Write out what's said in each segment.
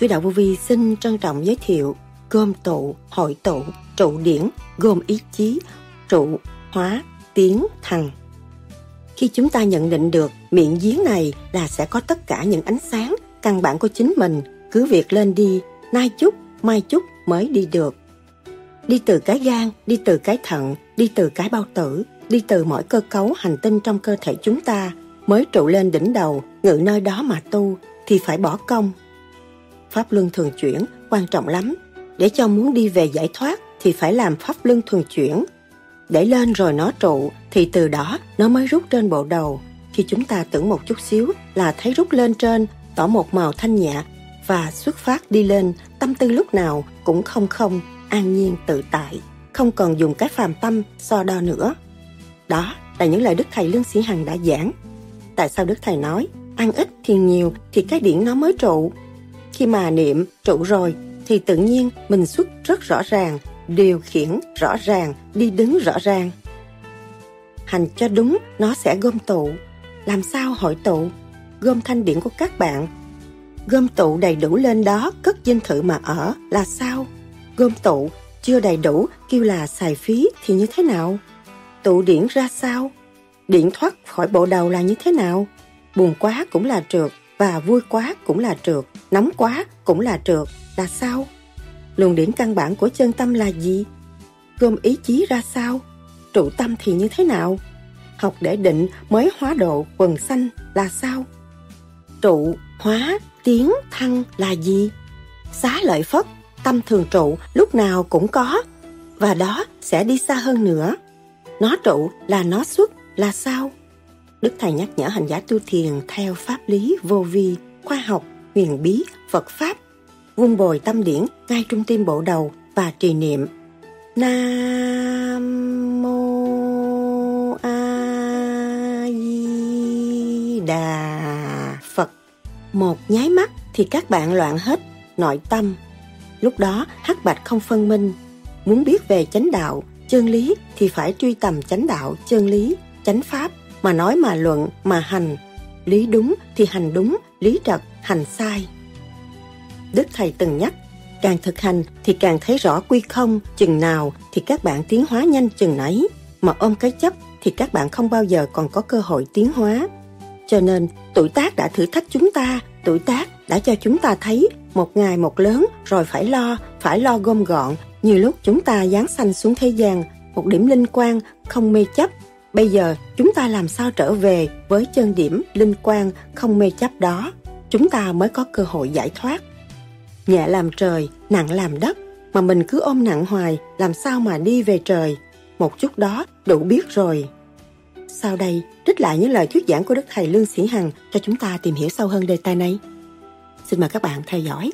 Sư đạo vô vi xin trân trọng giới thiệu gom tụ, hội tụ, trụ điển, gồm ý chí, trụ, hóa, tiến, thằng. Khi chúng ta nhận định được miệng giếng này là sẽ có tất cả những ánh sáng căn bản của chính mình, cứ việc lên đi, nay chút, mai chút mới đi được. Đi từ cái gan, đi từ cái thận, đi từ cái bao tử, đi từ mỗi cơ cấu hành tinh trong cơ thể chúng ta, mới trụ lên đỉnh đầu, ngự nơi đó mà tu, thì phải bỏ công. Pháp luân thường chuyển, quan trọng lắm. Để cho muốn đi về giải thoát, thì phải làm pháp luân thường chuyển. Để lên rồi nó trụ, thì từ đó nó mới rút trên bộ đầu. Khi chúng ta tưởng một chút xíu là thấy rút lên trên, tỏ một màu thanh nhã và xuất phát đi lên, tâm tư lúc nào cũng không không, an nhiên tự tại, không còn dùng cái phàm tâm so đo nữa. Đó là những lời Đức Thầy Lương Sĩ Hằng đã giảng. Tại sao Đức Thầy nói, ăn ít thì nhiều thì cái điển nó mới trụ. Khi mà niệm trụ rồi thì tự nhiên mình xuất rất rõ ràng, điều khiển rõ ràng, đi đứng rõ ràng. Hành cho đúng nó sẽ gom tụ. Làm sao hội tụ? Gom thanh điển của các bạn. Gom tụ đầy đủ lên đó cất dinh thự mà ở là sao? Gom tụ chưa đầy đủ kêu là xài phí thì như thế nào? Tụ điển ra sao? Điển thoát khỏi bộ đầu là như thế nào? Buồn quá cũng là trượt và vui quá cũng là trượt, nóng quá cũng là trượt, là sao? Luồng điển căn bản của chân tâm là gì? Gồm ý chí ra sao? Trụ tâm thì như thế nào? Học để định mới hóa độ quần xanh là sao? Trụ, hóa, tiến, thăng là gì? Xá lợi phất, tâm thường trụ lúc nào cũng có, và đó sẽ đi xa hơn nữa. Nó trụ là nó xuất là sao? Đức Thầy nhắc nhở hành giả tu thiền theo pháp lý vô vi, khoa học, huyền bí, Phật Pháp, vung bồi tâm điển ngay trung tim bộ đầu và trì niệm Nam Mô A Di Đà Phật. Một nháy mắt thì các bạn loạn hết nội tâm. Lúc đó hắc bạch không phân minh. Muốn biết về chánh đạo, chân lý thì phải truy tầm chánh đạo, chân lý, chánh pháp mà nói mà luận mà hành lý đúng thì hành đúng lý trật, hành sai. Đức thầy từng nhắc, càng thực hành thì càng thấy rõ quy không, chừng nào thì các bạn tiến hóa nhanh chừng nấy, mà ôm cái chấp thì các bạn không bao giờ còn có cơ hội tiến hóa. Cho nên, tuổi tác đã thử thách chúng ta, tuổi tác đã cho chúng ta thấy một ngày một lớn rồi phải lo phải lo gom gọn. Như lúc chúng ta giáng sanh xuống thế gian, một điểm linh quan không mê chấp Bây giờ chúng ta làm sao trở về với chân điểm linh quan không mê chấp đó, chúng ta mới có cơ hội giải thoát. Nhẹ làm trời, nặng làm đất, mà mình cứ ôm nặng hoài, làm sao mà đi về trời. Một chút đó đủ biết rồi. Sau đây, trích lại những lời thuyết giảng của Đức Thầy Lương Sĩ Hằng cho chúng ta tìm hiểu sâu hơn đề tài này. Xin mời các bạn theo dõi.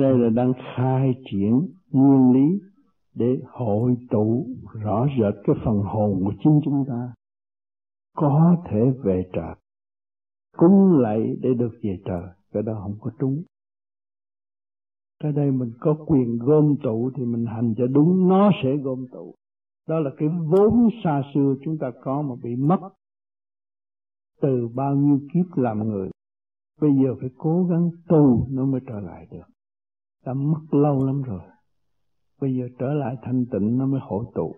Cái đây là đang khai triển nguyên lý để hội tụ rõ rệt cái phần hồn của chính chúng ta. Có thể về trời, cúng lạy để được về trời, cái đó không có trúng. Cái đây mình có quyền gom tụ thì mình hành cho đúng, nó sẽ gom tụ. Đó là cái vốn xa xưa chúng ta có mà bị mất. Từ bao nhiêu kiếp làm người, bây giờ phải cố gắng tu nó mới trở lại được đã mất lâu lắm rồi. Bây giờ trở lại thanh tịnh nó mới hội tụ.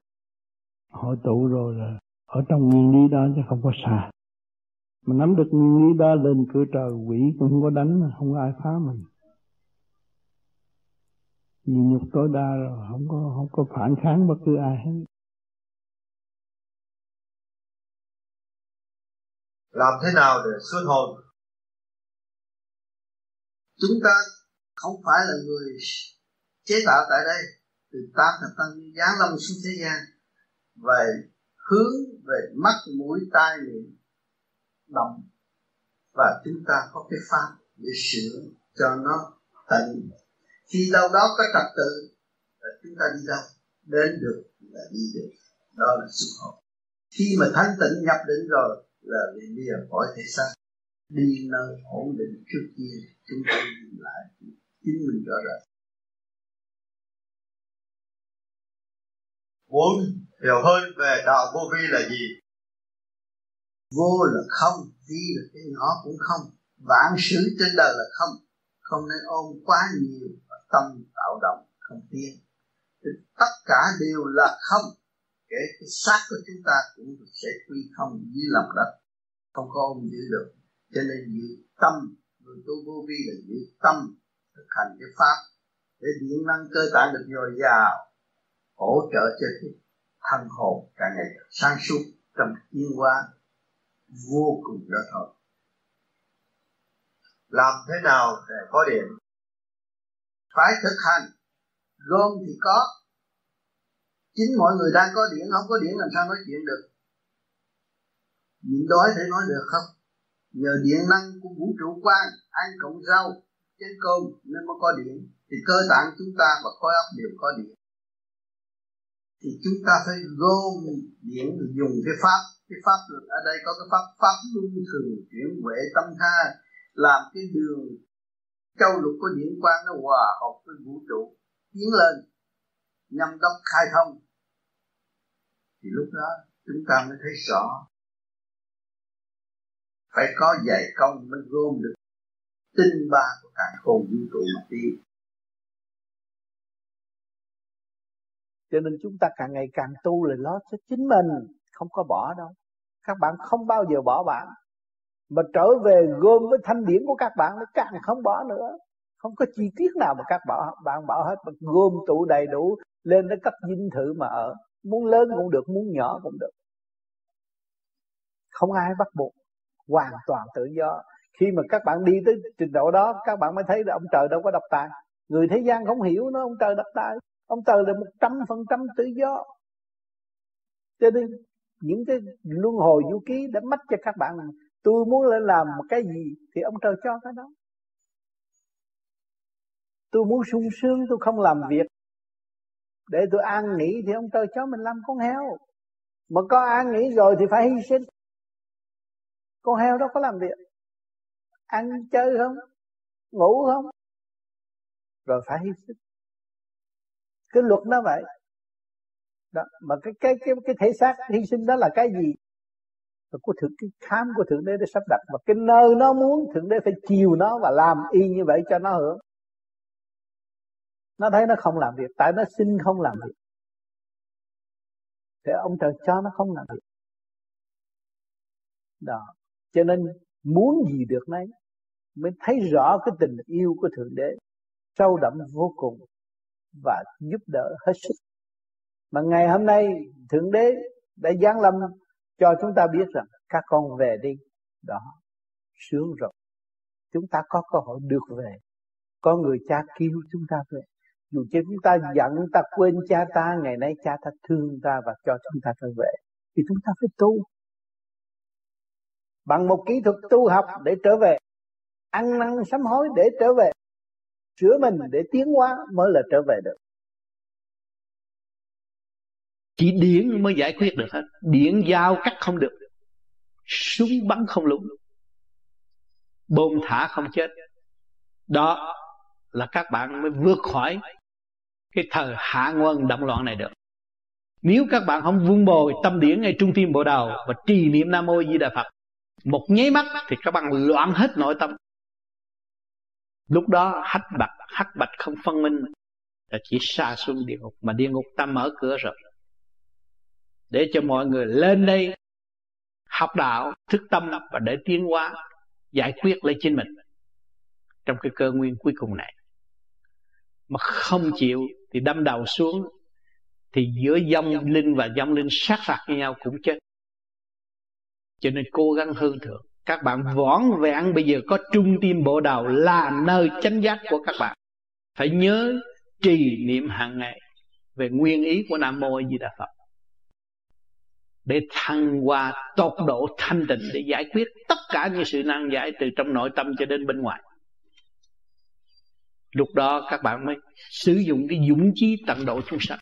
Hội tụ rồi là ở trong nguyên lý đó chứ không có xa. Mà nắm được nguyên lý đó lên cửa trời, quỷ cũng không có đánh, không có ai phá mình. Nhịn nhục tối đa rồi, không có không có phản kháng bất cứ ai hết. Làm thế nào để xuất hồn? Chúng ta không phải là người chế tạo tại đây. Từ tám thập tăng giáng lâm xuống thế gian. Về hướng, về mắt, mũi, tai, miệng, lòng. Và chúng ta có cái pháp để sửa cho nó tận khi đâu đó có trật tự, là chúng ta đi đâu? Đến được là đi được. Đó là sự hồn khi mà thanh tịnh nhập định rồi, là liền đi khỏi thể xác đi nơi ổn định trước kia, chúng ta đi lại chính mình rõ ràng muốn hiểu hơn về đạo vô vi là gì? Vô là không, vi là cái nhỏ cũng không. Vạn sự trên đời là không. Không nên ôm quá nhiều tâm tạo động, không tiến. Tất cả đều là không. Kể cái xác của chúng ta cũng sẽ quy không dưới lòng đất. Không có ôm giữ được. Cho nên giữ tâm. Người tu vô vi là giữ tâm thực hành cái pháp. Để điện năng cơ tạng được dồi dào, hỗ trợ cho cái thân hồn càng ngày càng sáng suốt trong tiến hóa vô cùng đó thôi. Làm thế nào để có điện? Phải thực hành. Gom thì có. Chính mọi người đang có điện, không có điện làm sao nói chuyện được? Nhịn đói thể nói được không? Nhờ điện năng của vũ trụ quan ăn cộng rau trên cơm nên mới có điện, thì cơ tạng chúng ta và khối óc đều có điện. Thì chúng ta phải gom điện dùng cái pháp. Cái pháp ở đây có cái pháp pháp luân thường, chuyển huệ tâm tha, làm cái đường. Châu lục của điện quang nó hòa hợp với vũ trụ, tiến lên nhằm đốc khai thông. Thì lúc đó, chúng ta mới thấy rõ. Phải có dạy công mới gom được tinh ba của cả khôn vũ trụ mà đi. Cho nên chúng ta càng ngày càng tu là lo cho chính mình, không có bỏ đâu. Các bạn không bao giờ bỏ bạn. Mà trở về gom với thanh điển của các bạn nó càng không bỏ nữa. Không có chi tiết nào mà các bạn bạn bỏ hết, mà gom tụ đầy đủ, lên nó cấp dinh thự mà ở. Muốn lớn cũng được, muốn nhỏ cũng được. Không ai bắt buộc. Hoàn toàn tự do khi mà các bạn đi tới trình độ đó, các bạn mới thấy là ông trời đâu có độc tài. Người thế gian không hiểu nó, ông trời độc tài. Ông trời là một trăm phần trăm tự do. Cho nên, những cái luân hồi vũ ký đã mất cho các bạn tôi muốn lên làm một cái gì thì ông trời cho cái đó. Tôi muốn sung sướng, tôi không làm việc. Để tôi an nghỉ thì ông trời cho mình làm con heo. Mà có an nghỉ rồi thì phải hy sinh. Con heo đó có làm việc ăn chơi không? Ngủ không? Rồi phải hy sinh cái luật nó vậy. Đó, mà cái cái cái cái thể xác hy sinh đó là cái gì? Và của thượng, cái khám của thượng đế để sắp đặt. Và cái nơi nó muốn, thượng đế phải chiều nó và làm y như vậy cho nó hưởng. Nó thấy nó không làm việc. Tại nó xin không làm việc. Thì ông trời cho nó không làm việc. Đó. Cho nên muốn gì được nấy mới thấy rõ cái tình yêu của thượng đế, sâu đậm vô cùng và giúp đỡ hết sức. Mà ngày hôm nay, thượng đế đã giáng lâm cho chúng ta biết rằng các con về đi, đó, sướng rồi. Chúng ta có cơ hội được về. Có người cha kêu chúng ta về. Dù cho chúng ta giận ta quên cha ta, ngày nay cha ta thương ta và cho chúng ta trở về, thì chúng ta phải tu. Bằng một kỹ thuật tu học để trở về ăn năn sám hối để trở về. Sửa mình để tiến hóa mới là trở về được. Chỉ điện mới giải quyết được hết. Điện giao cắt không được. Súng bắn không lúng. Bom thả không chết. Đó là các bạn mới vượt khỏi cái thời hạ nguồn động loạn này được. Nếu các bạn không vun bồi tâm điển ngay trung tim bộ đầu và trì niệm nam mô di đà phật, một nháy mắt thì các bạn loạn hết nội tâm lúc đó hắc bạch hắc bạch không phân minh, là chỉ xa xuống địa ngục, mà địa ngục ta mở cửa rồi. Để cho mọi người lên đây học đạo, thức tâm và để tiến hóa, giải quyết lấy chính mình trong cái cơ nguyên cuối cùng này. Mà không chịu thì đâm đầu xuống, thì giữa dông linh và dông linh sát phạt với nhau cũng chết. Cho nên cố gắng hơn thượng các bạn võn vẹn bây giờ có trung tim bộ đầu là nơi chánh giác của các bạn. Phải nhớ trì niệm hàng ngày về nguyên ý của nam mô a di đà phật. Để thăng hoa tột độ thanh tịnh để giải quyết tất cả những sự nan giải từ trong nội tâm cho đến bên ngoài. Lúc đó các bạn mới sử dụng cái dũng chí tận độ chúng sanh.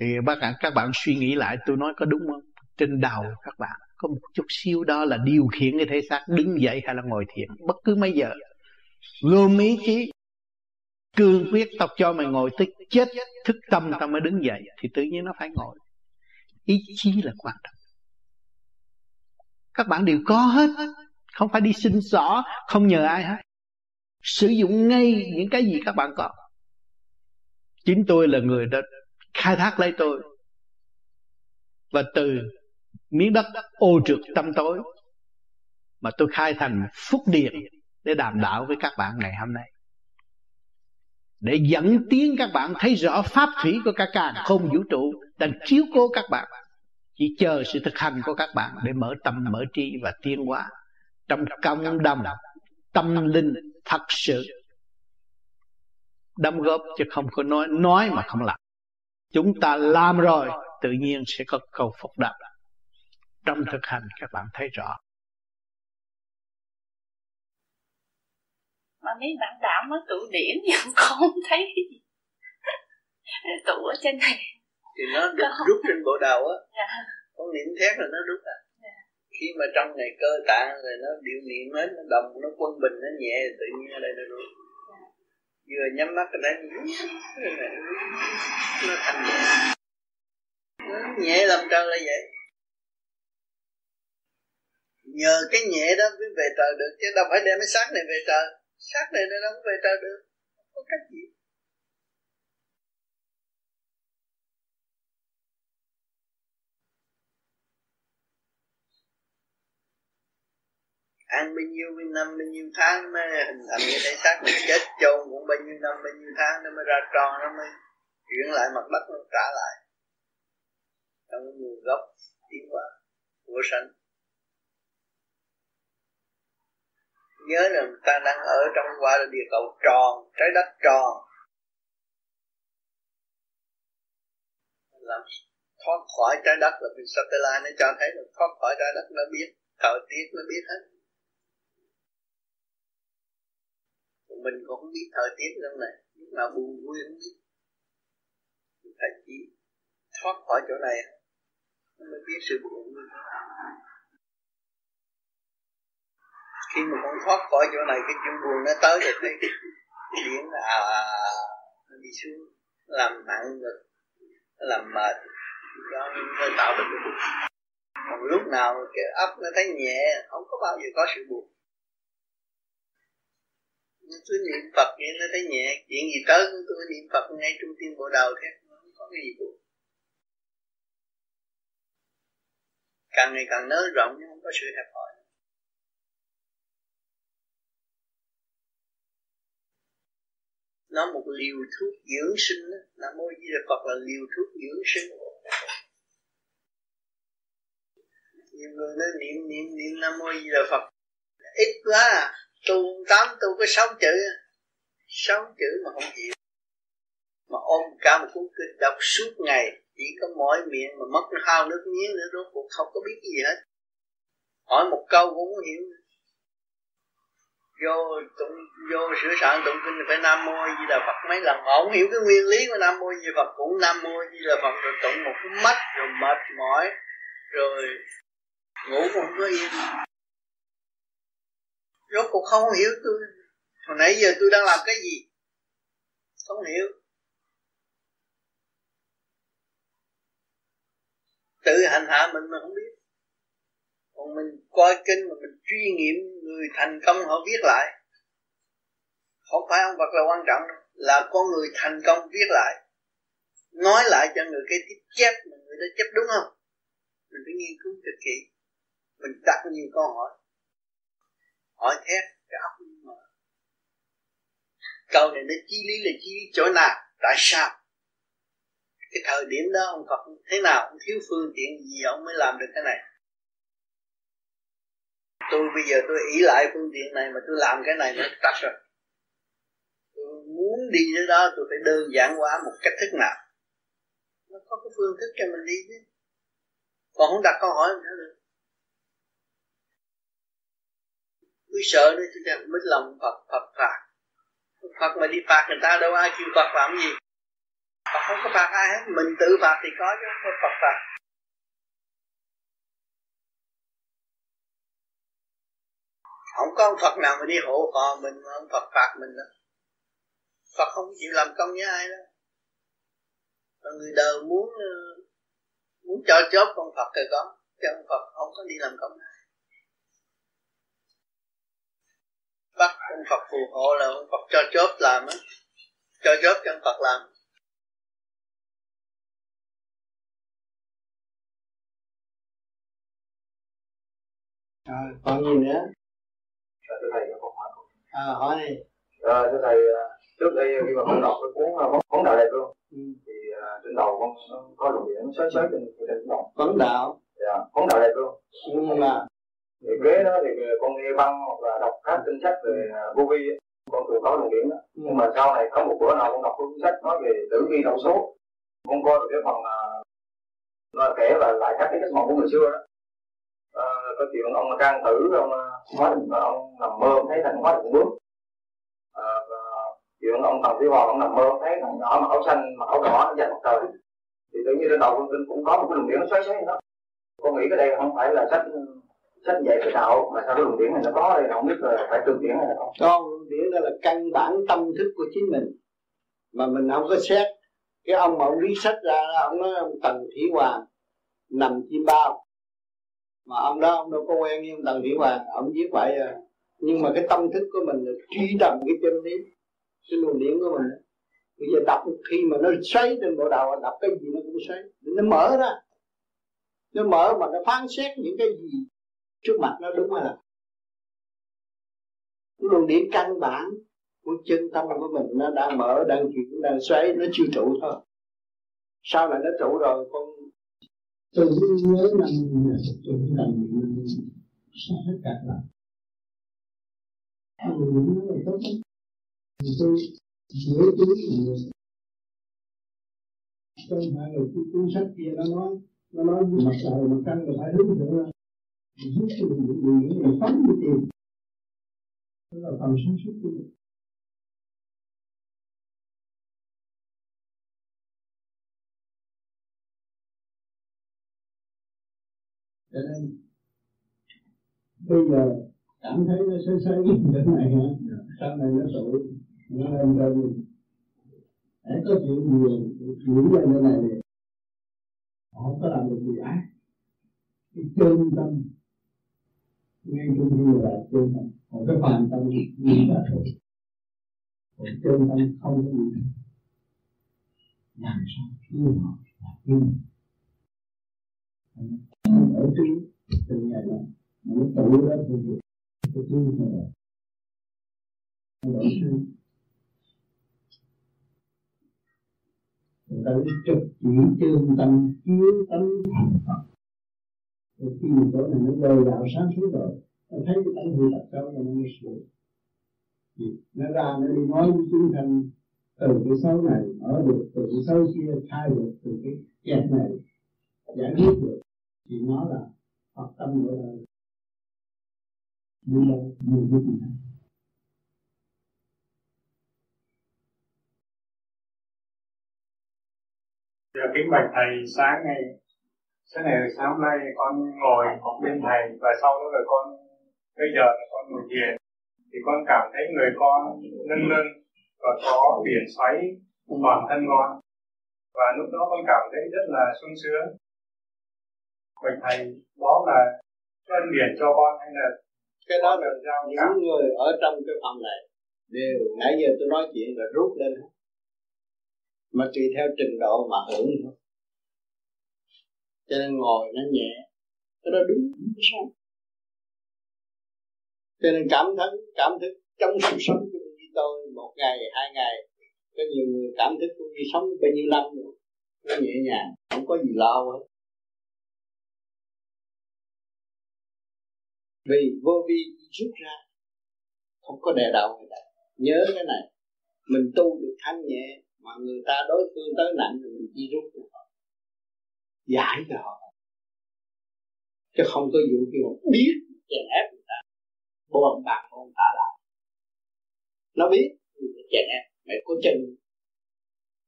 Thì bác bạn các bạn suy nghĩ lại, tôi nói có đúng không? Trên đầu các bạn. Có một chút xíu đó là điều khiển cái thể xác, đứng dậy hay là ngồi thiền. Bất cứ mấy giờ. Gồm ý chí cương quyết tao cho mày ngồi tới chết, thức tâm tao mới đứng dậy, thì tự nhiên nó phải ngồi. Ý chí là quan trọng. Các bạn đều có hết. Không phải đi xin xỏ, không nhờ ai hết. Sử dụng ngay những cái gì các bạn có chính tôi là người đã khai thác lấy tôi. Và từ miếng đất ô trượt tâm tối mà tôi khai thành phúc điện để đàm đạo với các bạn ngày hôm nay. Để dẫn tiến các bạn thấy rõ pháp thủy của cả càng không vũ trụ đang chiếu cố các bạn, chỉ chờ sự thực hành của các bạn để mở tâm, mở trí và tiến hóa trong cộng đồng tâm linh thật sự. Đóng góp chứ không có nói nói mà không làm. Chúng ta làm rồi, tự nhiên sẽ có câu phục đáp trong thực hành các bạn thấy rõ mà mấy bạn đạo mới tụ điển nhưng con không thấy cái gì tụ ở trên này thì nó được không? rút trên bộ đầu á dạ. con niệm thét là nó rút à dạ. khi mà trong này cơ tạng rồi nó biểu niệm hết nó đồng nó quân bình nó nhẹ tự nhiên ở đây nó rút dạ. vừa nhắm mắt ở đây nó thành nhẹ nó nhẹ làm trời là vậy nhờ cái nhẹ đó mới về trời được, chứ đâu phải đem cái xác này về trời. Xác này nó không về trời được. Không có cách gì. Ăn bao nhiêu, bao năm, bao nhiêu tháng mới hình thành cái thể xác mình chết chôn cũng bao nhiêu năm, bao nhiêu tháng nó mới ra tròn, nó mới chuyển lại mặt đất, nó trả lại. Trong nguồn gốc tiến hóa của sanh. Nhớ rằng ta đang ở trong quả là địa cầu tròn, trái đất tròn. Làm thoát khỏi trái đất là vì satellite nó cho thấy được thoát khỏi trái đất nó biết, thời tiết nó biết hết. Mình cũng không biết thời tiết đâu này lúc nào buồn vui không biết. Phải chỉ thoát khỏi chỗ này mới biết sự buồn vui khi mà con thoát khỏi chỗ này cái chuyện buồn nó tới rồi thấy biển à, nó đi xuống làm nặng ngực làm mệt. Do nó tạo được cái buồn. Còn lúc nào cái ấp nó thấy nhẹ không có bao giờ có sự buồn. Tôi niệm Phật nghe nó thấy nhẹ. Chuyện gì tới tôi niệm Phật ngay trung tim bộ đầu thế không có cái gì buồn. Càng ngày càng nới rộng nhưng không có sự hẹp hòi. Nó một liều thuốc dưỡng sinh đó. nam mô di đà phật là liều thuốc dưỡng sinh. Nhiều người nói niệm niệm niệm nam mô di đà phật. Ít quá à. tu tám, tu có sáu chữ. Sáu chữ mà không chịu. Mà ôm cả một cuốn kinh đọc suốt ngày. Chỉ có mỏi miệng mà mất hao nước miếng nữa, rốt cuộc không có biết gì hết. Hỏi một câu cũng không hiểu vô tụng, vô sửa soạn tụng kinh phải nam mô di đà phật. Mấy lần họ không hiểu cái nguyên lý của nam mô di đà phật, cũng nam mô di đà phật, rồi tụng một cái mắt, rồi mệt mỏi, rồi ngủ cũng không có yên. Rốt cuộc không hiểu tôi, hồi nãy giờ tôi đang làm cái gì? Không hiểu. Tự hành hạ mình mà không biết còn mình coi kinh mà mình truy nghiệm người thành công họ viết lại. Không phải ông Phật là quan trọng đâu, là con người thành công viết lại. Nói lại cho người cái tiếp chép mà người đó chép đúng không? Mình phải nghiên cứu thật kỹ. Mình đặt nhiều câu hỏi. Hỏi thét, cái óc mở. Câu này nó chi lý là chi lý chỗ nào? Tại sao? Cái thời điểm đó ông Phật thế nào? Ông thiếu phương tiện gì ông mới làm được cái này? Tôi bây giờ tôi ý lại phương tiện này mà tôi làm cái này nó tắt rồi. Tôi muốn đi tới đó, tôi phải đơn giản hóa một cách thức nào. Nó có cái phương thức cho mình đi chứ. Còn không đặt câu hỏi nữa được. Tôi sợ nữa, tôi đang mất lòng Phật Phật phạt. Phật mà đi phạt người ta đâu ai kêu Phật làm gì. Phật không có phạt ai hết, mình tự phạt thì có chứ, không có Phật phạt. Không có ông Phật nào mà đi hộ họ mình mà ông Phật phạt mình đó. Phật không chịu làm công với ai đó. Còn người đời muốn ờ, muốn cho chớp ông Phật thì có chứ ông Phật không có đi làm công ai. Bắt ông Phật phù hộ là ông Phật cho chớp làm á. Cho chớp cho ông Phật làm. À, còn gì nữa? Thưa thầy có câu hỏi à, hỏi đi. À, thưa thầy à, trước đây khi mà con đọc cái cuốn à, phóng, phóng đạo đẹp luôn ừ. thì uh, trên đầu con có luồng điện xoáy xoáy trên trên đầu phóng đạo. Dạ phóng đạo đẹp luôn. Nhưng mà thì ghế đó thì con nghe băng hoặc là đọc các tin sách về vô vi con thường có luồng điện đó. Ừ. nhưng mà sau này có một bữa nào con đọc cuốn sách nói về tử vi đầu số con coi được cái phần nó kể là lại các cái giấc mộng của người xưa đó. à, có chuyện ông can thử ông ờ, hóa định ông nằm mơ thấy thành hóa định bước. À, chuyện ông tần tiểu hoàng ông nằm mơ thấy thằng nhỏ mặc áo xanh mặc áo đỏ nó dành mặt trời. Thì tự nhiên trên đầu con cũng có một cái luồng điện nó xoáy xoáy đó. Con nghĩ cái đây không phải là sách sách dạy cái đạo mà sao cái luồng điện này nó có đây không biết là phải tương điển hay là không. Con luồng điển đó là căn bản tâm thức của chính mình. Mà mình không có xét. Cái ông mà ông lý sách ra ông nói ông tần thủy hoàng nằm chim bao mà ông đó, ông đâu có quen với ông tần thủy hoàng, ông viết vậy à. Nhưng mà cái tâm thức của mình là truy tầm cái chân lý, cái luồng điển của mình bây giờ đọc khi mà nó xoáy trên bộ đầu, đọc cái gì nó cũng xoáy. Nó mở ra. Nó mở mà nó phán xét những cái gì trước mặt nó đúng hay là cái luồng điển căn bản của chân tâm của mình nó đang mở, đang chuyển, đang xoáy, nó chưa trụ thôi. Sau này nó trụ rồi, con tôi cứ nhớ năm tôi làm năm sao hết cả là tôi nói là tốt lắm thì tôi nhớ tôi là không phải là cái cuốn sách kia nó nói nó nói mặt trời, mặt trăng là phải hướng thượng ra giúp cho mình được quyền là phóng đi tìm đó là phần sáng suốt của mình. Cho nên bây giờ cảm thấy nó sơ sơ cái này hả? Sau này nó tụ nó lên trên. Để có chuyện nhiều chuyển lên cái này thì họ có làm được gì ác. Cái chân tâm ngay trong khi là chân tâm. Còn cái phàm tâm như đã thôi. Còn chân tâm không có gì. Làm sao? Yêu họ là yêu ở từ nhà đó là nó tụ đó thì cái nào này là tự trực chỉ trương tâm chiếu tâm thành Phật rồi khi mà chỗ này nó đời đạo sáng suốt rồi nó thấy cái tánh hư đặt đâu rồi nó mới sửa nó ra nó đi nói với chúng thành từ cái xấu này ở được từ cái xấu kia thay được từ cái kẹt này giải quyết được thì nó là Phật tâm của đời nhưng mà nhiều giúp mình Giờ kính bạch thầy, sáng ngày sáng ngày sáng hôm nay con ngồi học bên thầy và sau đó rồi con, bây giờ là con ngồi thiền. Thì con cảm thấy người con nâng lưng và có biển xoáy toàn thân con. Và lúc đó con cảm thấy rất là sung sướng bạch thầy đó là ân điển cho con hay là cái đó là những người ở trong cái phòng này. Đều nãy giờ tôi nói chuyện là rút lên mà tùy theo trình độ mà hưởng thôi. Cho nên ngồi nó nhẹ cái đó đúng sao? Cho nên cảm thấy cảm thức trong sự sống của như tôi một ngày hai ngày có nhiều người cảm thức cũng như sống bao nhiêu năm rồi nó nhẹ nhàng không có gì lo hết vì vô vi rút ra, không có đè đầu người ta. Nhớ cái này, mình tu được thanh nhẹ, mà người ta đối phương tới nặng thì mình chỉ rút cho họ giải cho họ. Chứ không có vụ kêu biết chèn ép người ta. Bồn bạc bồn ta là nó biết chèn ép. Mày có chân.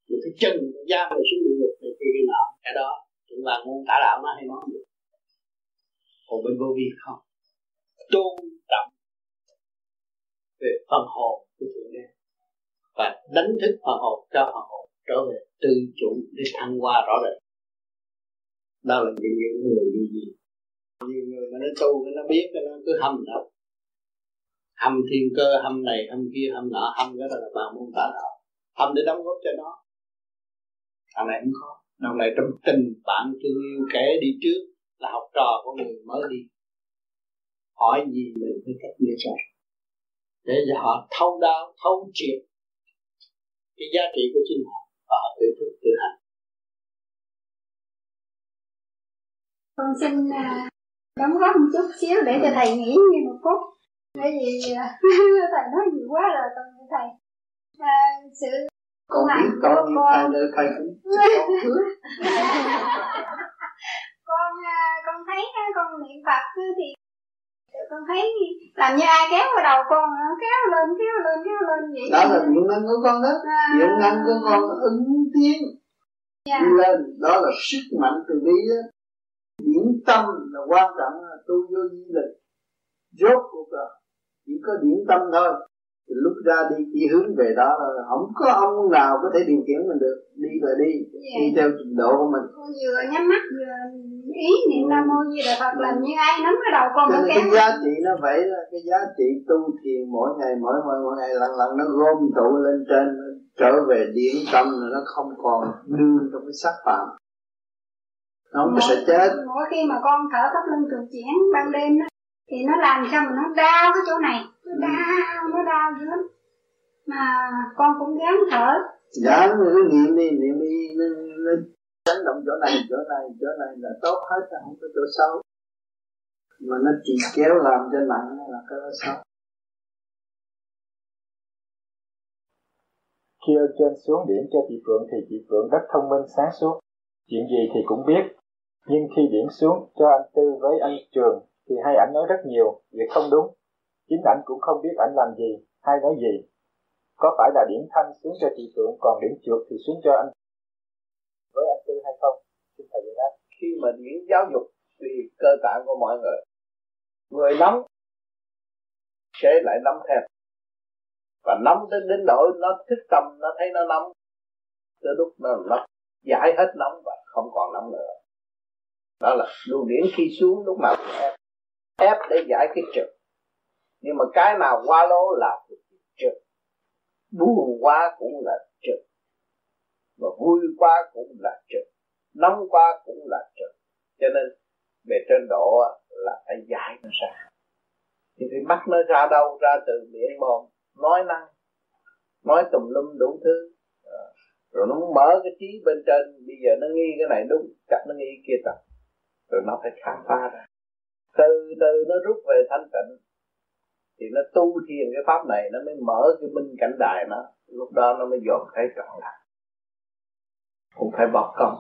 Một cái chân da mày xuống địa ngục này kia nọ. Cái đó, chúng ta ngôn tả đạo nó hay nói được. Còn bên vô vi không? Tôn trọng phần hồn của thượng đế và đánh thức phần hồn cho phần hồn trở về tự chủ để thăng hoa rõ rệt. Đó là những người như gì? Nhiều người mà nó tu nó biết nó cứ hâm đó. Hâm thiên cơ, hâm này, hâm kia, hâm nọ, hâm cái đó là bà môn tả đạo. Hâm để đóng góp cho nó. Thằng này cũng có. Thằng này trong tình bạn thương yêu kẻ đi trước là học trò của người mới đi hỏi gì mình phải cách nghĩa cho để cho họ thâu đáo thâu triệt cái giá trị của chính họ và họ tự thức tự hành. Con xin uh, đóng góp một chút xíu để cho thầy nghĩ như một phút. Bởi vì uh, thầy nói nhiều quá rồi con thầy uh, sự con biết con như thầy đời thầy cũng con con thấy con niệm phật thì con thấy làm như ai kéo vào đầu con kéo lên kéo lên kéo lên vậy đó là điện năng của con đó. À. điện năng của con ứng tiếng. Yeah. đi lên đó là sức mạnh từ bi đó. Điển tâm là quan trọng là tu vô di lịch rốt cuộc là chỉ có điển tâm thôi thì lúc ra đi chỉ hướng về đó là không có ông nào có thể điều khiển mình được. Đi là đi yeah. đi theo trình độ của mình. Vừa nhắm mắt vừa ý niệm nam mô di đà phật làm như ai nắm cái đầu con cái, cái giá trị nó vậy là cái giá trị tu thiền mỗi ngày mỗi mỗi mỗi ngày lần lần nó gom tụ lên trên trở về điển tâm là nó không còn đương trong cái sắc phạm. Nó không sẽ chết. mỗi khi mà con thở pháp luân thường chuyển ban đêm đó, thì nó làm cho mình nó đau cái chỗ này? Nó ừ. đau nó đau dữ lắm. Mà con cũng gắng thở. Dạ cứ niệm đi niệm đi nó, nó chấn động chỗ này chỗ này chỗ này là tốt hết không có chỗ xấu. Mà nó chỉ kéo làm cho nặng là cái đó xấu. Khi ơn trên xuống điểm cho chị Phượng thì chị Phượng rất thông minh sáng suốt. Chuyện gì thì cũng biết. Nhưng khi điểm xuống cho anh Tư với anh Trường thì hai ảnh nói rất nhiều việc không đúng. Chính ảnh cũng không biết ảnh làm gì, hay nói gì. Có phải là điểm thanh xuống cho chị Phượng còn điểm chuột thì xuống cho anh với anh Tư hay không? Xin thầy giải đáp. Khi mà điểm giáo dục tùy cơ tạng của mọi người người nóng sẽ lại nóng theo. Và nóng đến đến nỗi nó thức tâm, nó thấy nó nóng tới lúc nó nó giải hết nóng và không còn nóng nữa. Đó là luồng điển khi xuống lúc nào cũng ép ép để giải cái trực. Nhưng mà cái nào quá lố là trực. Buồn quá cũng là trực. Mà vui quá cũng là trực. Nóng quá cũng là trực. Cho nên về trên độ là phải giải nó ra. Thì phải bắt nó ra đâu ra từ miệng mồm, nói năng, nói tùm lum đủ thứ. À, rồi nó mở cái trí bên trên. Bây giờ nó nghi cái này đúng, chắc nó nghi kia tập. Rồi nó phải khám phá ra từ từ nó rút về thanh tịnh, thì nó tu thiền cái pháp này nó mới mở cái minh cảnh đại nó. Lúc đó nó mới dồn thấy trọn lại. Cũng phải bỏ công.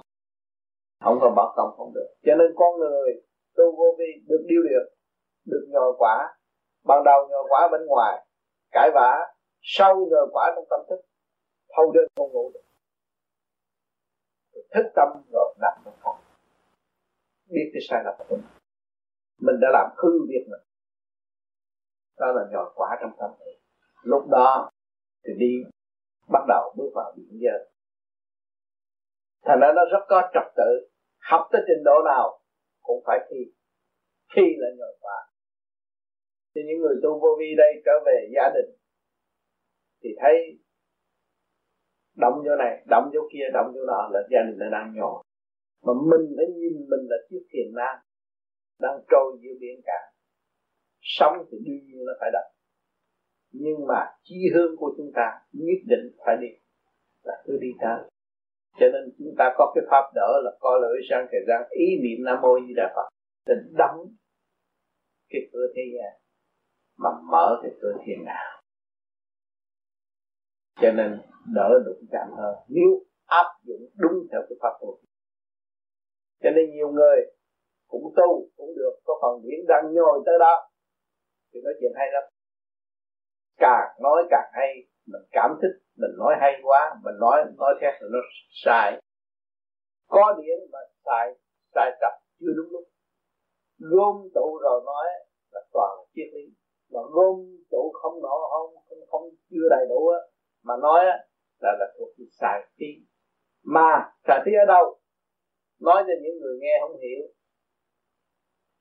Không có bỏ công không được. Cho nên con người tu vô vi được điêu luyện, được nhồi quả. Ban đầu nhồi quả bên ngoài, cãi vã. Sau nhồi quả trong tâm thức thâu đêm không ngủ được. Thức tâm rồi nằm trong phòng. Biết cái sai lầm của mình mình đã làm hư việc mình đó là nhồi quả trong tâm thể lúc đó thì đi bắt đầu bước vào biển giới. Thành ra nó rất có trật tự. Học tới trình độ nào cũng phải thi. Thi là nhồi quả thì những người tu vô vi đây trở về gia đình thì thấy động vô này động vô kia động vô nọ là gia đình là đang nhỏ, mà mình phải nhìn mình là chiếc thiền nam đang trôi giữa biển cả. Sống thì đương nhiên nó phải động nhưng mà chi hướng của chúng ta nhất định phải đi, là cứ đi tới. Cho nên chúng ta có cái pháp đỡ là co lưỡi sang thời gian. Ý niệm nam mô di đà phật để đóng cái cửa thế gian, mà mở cái cửa thiên đàng cho nên đỡ đụng chạm hơn. Nếu áp dụng đúng theo cái pháp luật. Cho nên nhiều người cũng tu, cũng được, có phần điển đang nhồi tới đó. Thì nói chuyện hay lắm. Càng nói càng hay, mình cảm thích, mình nói hay quá, mình nói nói theo là nó sai. Có điển mà sai sai tập chưa đúng lúc. Gom tụ rồi nói là toàn triết lý. Mà gom tụ không nọ, không không chưa đầy đủ á, mà nói á, là là thuộc về xài trí. Mà sai trí ở đâu? Nói cho những người nghe không hiểu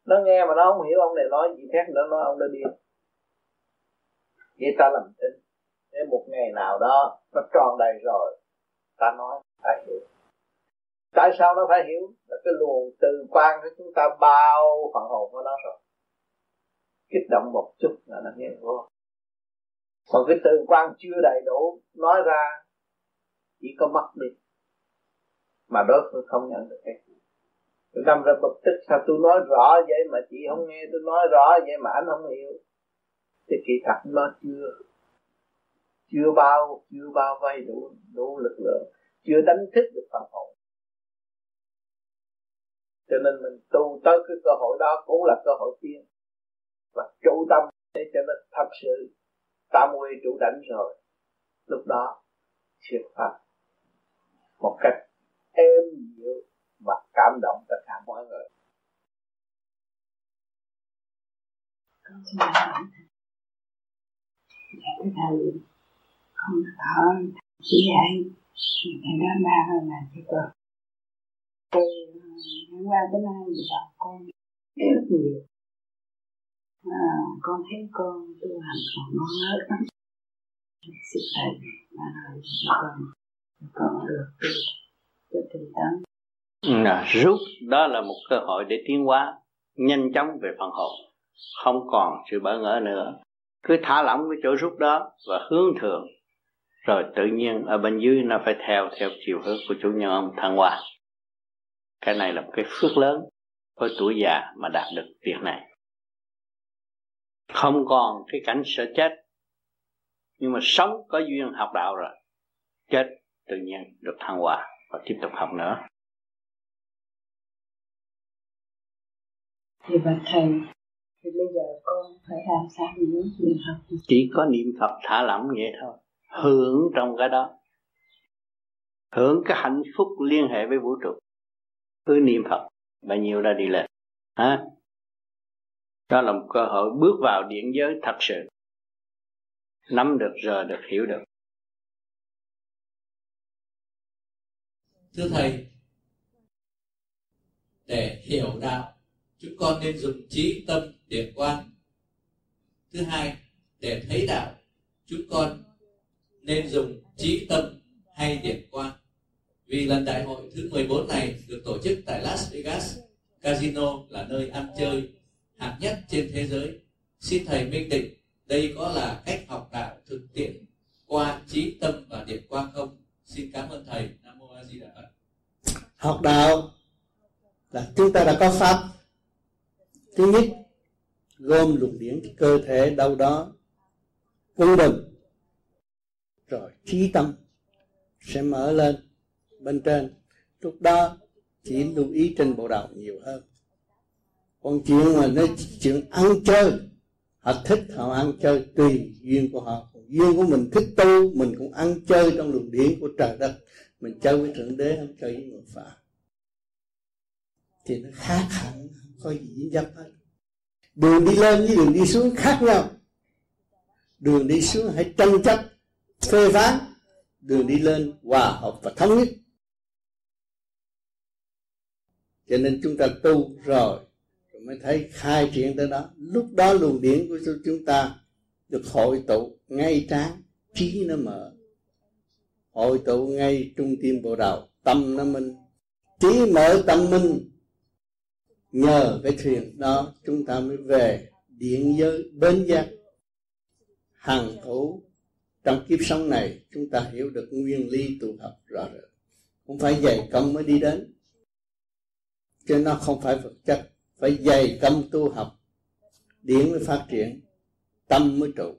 nó nghe mà nó không hiểu ông này nói gì khác nữa nó ông đã điên vậy ta làm tin để một ngày nào đó nó tròn đầy rồi, ta nói ta hiểu. Tại sao nó phải hiểu? Là cái luồng từ quan của chúng ta bao phần hồn của nó rồi. Kích động một chút là nó nghe vô. Còn cái từ quan chưa đầy đủ, nói ra, chỉ có mất đi. Mà đối phương không nhận được cái tôi đâm ra bực tức sao tôi nói rõ vậy mà chị không nghe, tôi nói rõ vậy mà anh không hiểu. Thì kỳ thật nó chưa chưa bao chưa bao vây đủ đủ lực lượng, chưa đánh thức được phần hồn cho nên mình tu tới cái cơ hội đó cũng là cơ hội tiên. Và chủ tâm để cho nó thật sự tam quy trụ đánh rồi. Lúc đó thiệt pháp một cách êm dịu và cảm động tất cả mọi người. Con xin hỏi dạ thưa thầy con thở. Chỉ dạy thầy đó ba hơn là cho cơ từ tháng qua tới nay thì đọc con rất nhiều. À, con thấy con tu hành còn non nớt lắm. Xin thầy mà nói con con được tu cho tinh tấn là rút đó là một cơ hội để tiến hóa, nhanh chóng về phần hồn. Không còn sự bỡ ngỡ nữa. Cứ thả lỏng cái chỗ rút đó và hướng thượng. Rồi tự nhiên ở bên dưới nó phải theo theo chiều hướng của chủ nhân ông thăng hoa. Cái này là một cái phước lớn với tuổi già mà đạt được việc này. Không còn cái cảnh sợ chết, nhưng mà sống có duyên học đạo rồi, chết tự nhiên được thăng hoa và tiếp tục học nữa. Thì bạch thầy thì bây giờ con phải làm sao nữa niệm Phật chỉ có niệm Phật thả lỏng vậy thôi hưởng trong cái đó. Hưởng cái hạnh phúc liên hệ với vũ trụ. Cứ niệm Phật bao nhiêu đã đi lên. Hả đó là một cơ hội bước vào điện giới thật sự. Nắm được giờ được hiểu được. Thưa thầy để hiểu đạo chúng con nên dùng trí tâm để quan. Thứ hai, để thấy đạo. Chúng con nên dùng trí tâm hay điểm quan. Vì lần đại hội thứ 14 này được tổ chức tại Las Vegas casino là nơi ăn chơi hạng nhất trên thế giới. Xin thầy minh định, đây có là cách học đạo thực tiễn qua trí tâm và điểm quan không? Xin cảm ơn thầy. Nam mô a di đà phật. Học đạo là chúng ta đã có pháp thứ nhất, gom luồng điển cơ thể đâu đó quân bình rồi trí tâm sẽ mở lên bên trên. Lúc đó chỉ lưu ý trên bộ đầu nhiều hơn. Còn chuyện mà nó chuyện ăn chơi, họ thích họ ăn chơi, tùy duyên của họ. Còn duyên của mình thích tu, mình cũng ăn chơi trong luồng điển của trời đất. Mình chơi với thượng đế không chơi với người phạm thì nó khác hẳn có gì dính hết đường đi lên với đường đi xuống khác nhau. Đường đi xuống hãy tranh chấp, phê phán. Đường đi lên hòa hợp và thống nhất. Cho nên chúng ta tu rồi rồi mới thấy khai triển tới đó. Lúc đó luồng điển của chúng ta được hội tụ ngay trán, trí nó mở. Hội tụ ngay trung tim bộ đầu tâm nó minh. Trí mở tâm minh nhờ cái thuyền đó, chúng ta mới về điện giới bến giác hàng thủ trong kiếp sống này, chúng ta hiểu được nguyên lý tu học rõ rệt. Không phải dày công mới đi đến. Chứ nó không phải vật chất. Phải dày công tu học điển mới phát triển, tâm mới trụ.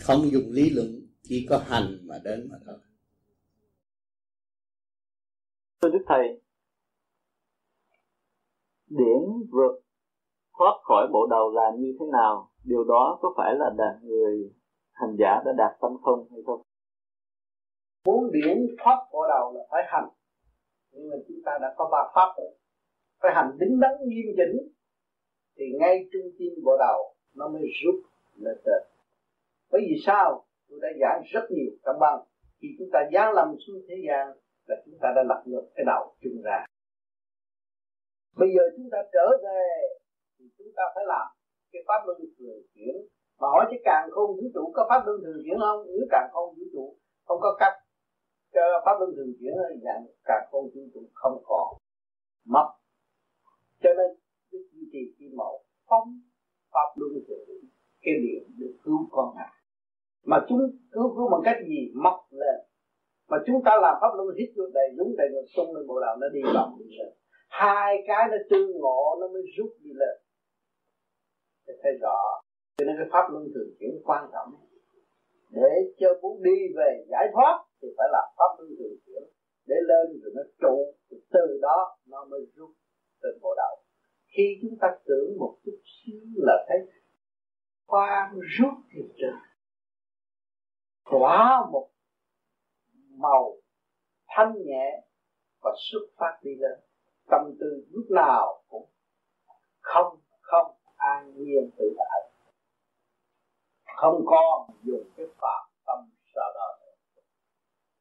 Không dùng lý luận, chỉ có hành mà đến mà thôi. Thưa đức thầy điển vượt thoát khỏi bộ đầu là như thế nào? Điều đó có phải là đạt người hành giả đã đạt tâm không hay không? Muốn điển thoát bộ đầu là phải hành. Nhưng mà chúng ta đã có ba pháp rồi. Phải hành đứng đắn nghiêm chỉnh thì ngay trung tim bộ đầu nó mới rút lên trên. Bởi vì sao? Tôi đã giảng rất nhiều trong băng khi chúng ta giáng lâm xuống thế gian là chúng ta đã lật ngược cái đầu chung ra bây giờ chúng ta trở về, thì chúng ta phải làm cái pháp luân thường chuyển. Mà hỏi cái càng không vũ trụ có pháp luân thường chuyển không? Nếu càng không vũ trụ, không có cách cho pháp luân thường chuyển dạng càng không vũ trụ, không còn mất cho nên đức duy trì chi mẫu phóng pháp luân thường, cái điểm được cứu con ngài mà chúng cứu cứu bằng cách gì? Mất lên. Mà chúng ta làm pháp luân hít vô đầy, đúng đầy ngực tung lên bộ đạo, nó đi vào. đi lên hai cái nó tương ngộ, nó mới rút đi lên. Để thấy rõ. Cho nên cái pháp luân thường chuyển quan trọng. Để cho muốn đi về giải thoát thì phải làm pháp luân thường chuyển. Để lên rồi nó trụ từ đó nó mới rút trên bộ đầu. Khi chúng ta tưởng một chút xíu là thấy khoan rút thì trời tỏa một màu thanh nhẹ và xuất phát đi lên tâm tư lúc nào cũng không không an nhiên tự tại. Không còn dùng cái phạm tâm sợ đời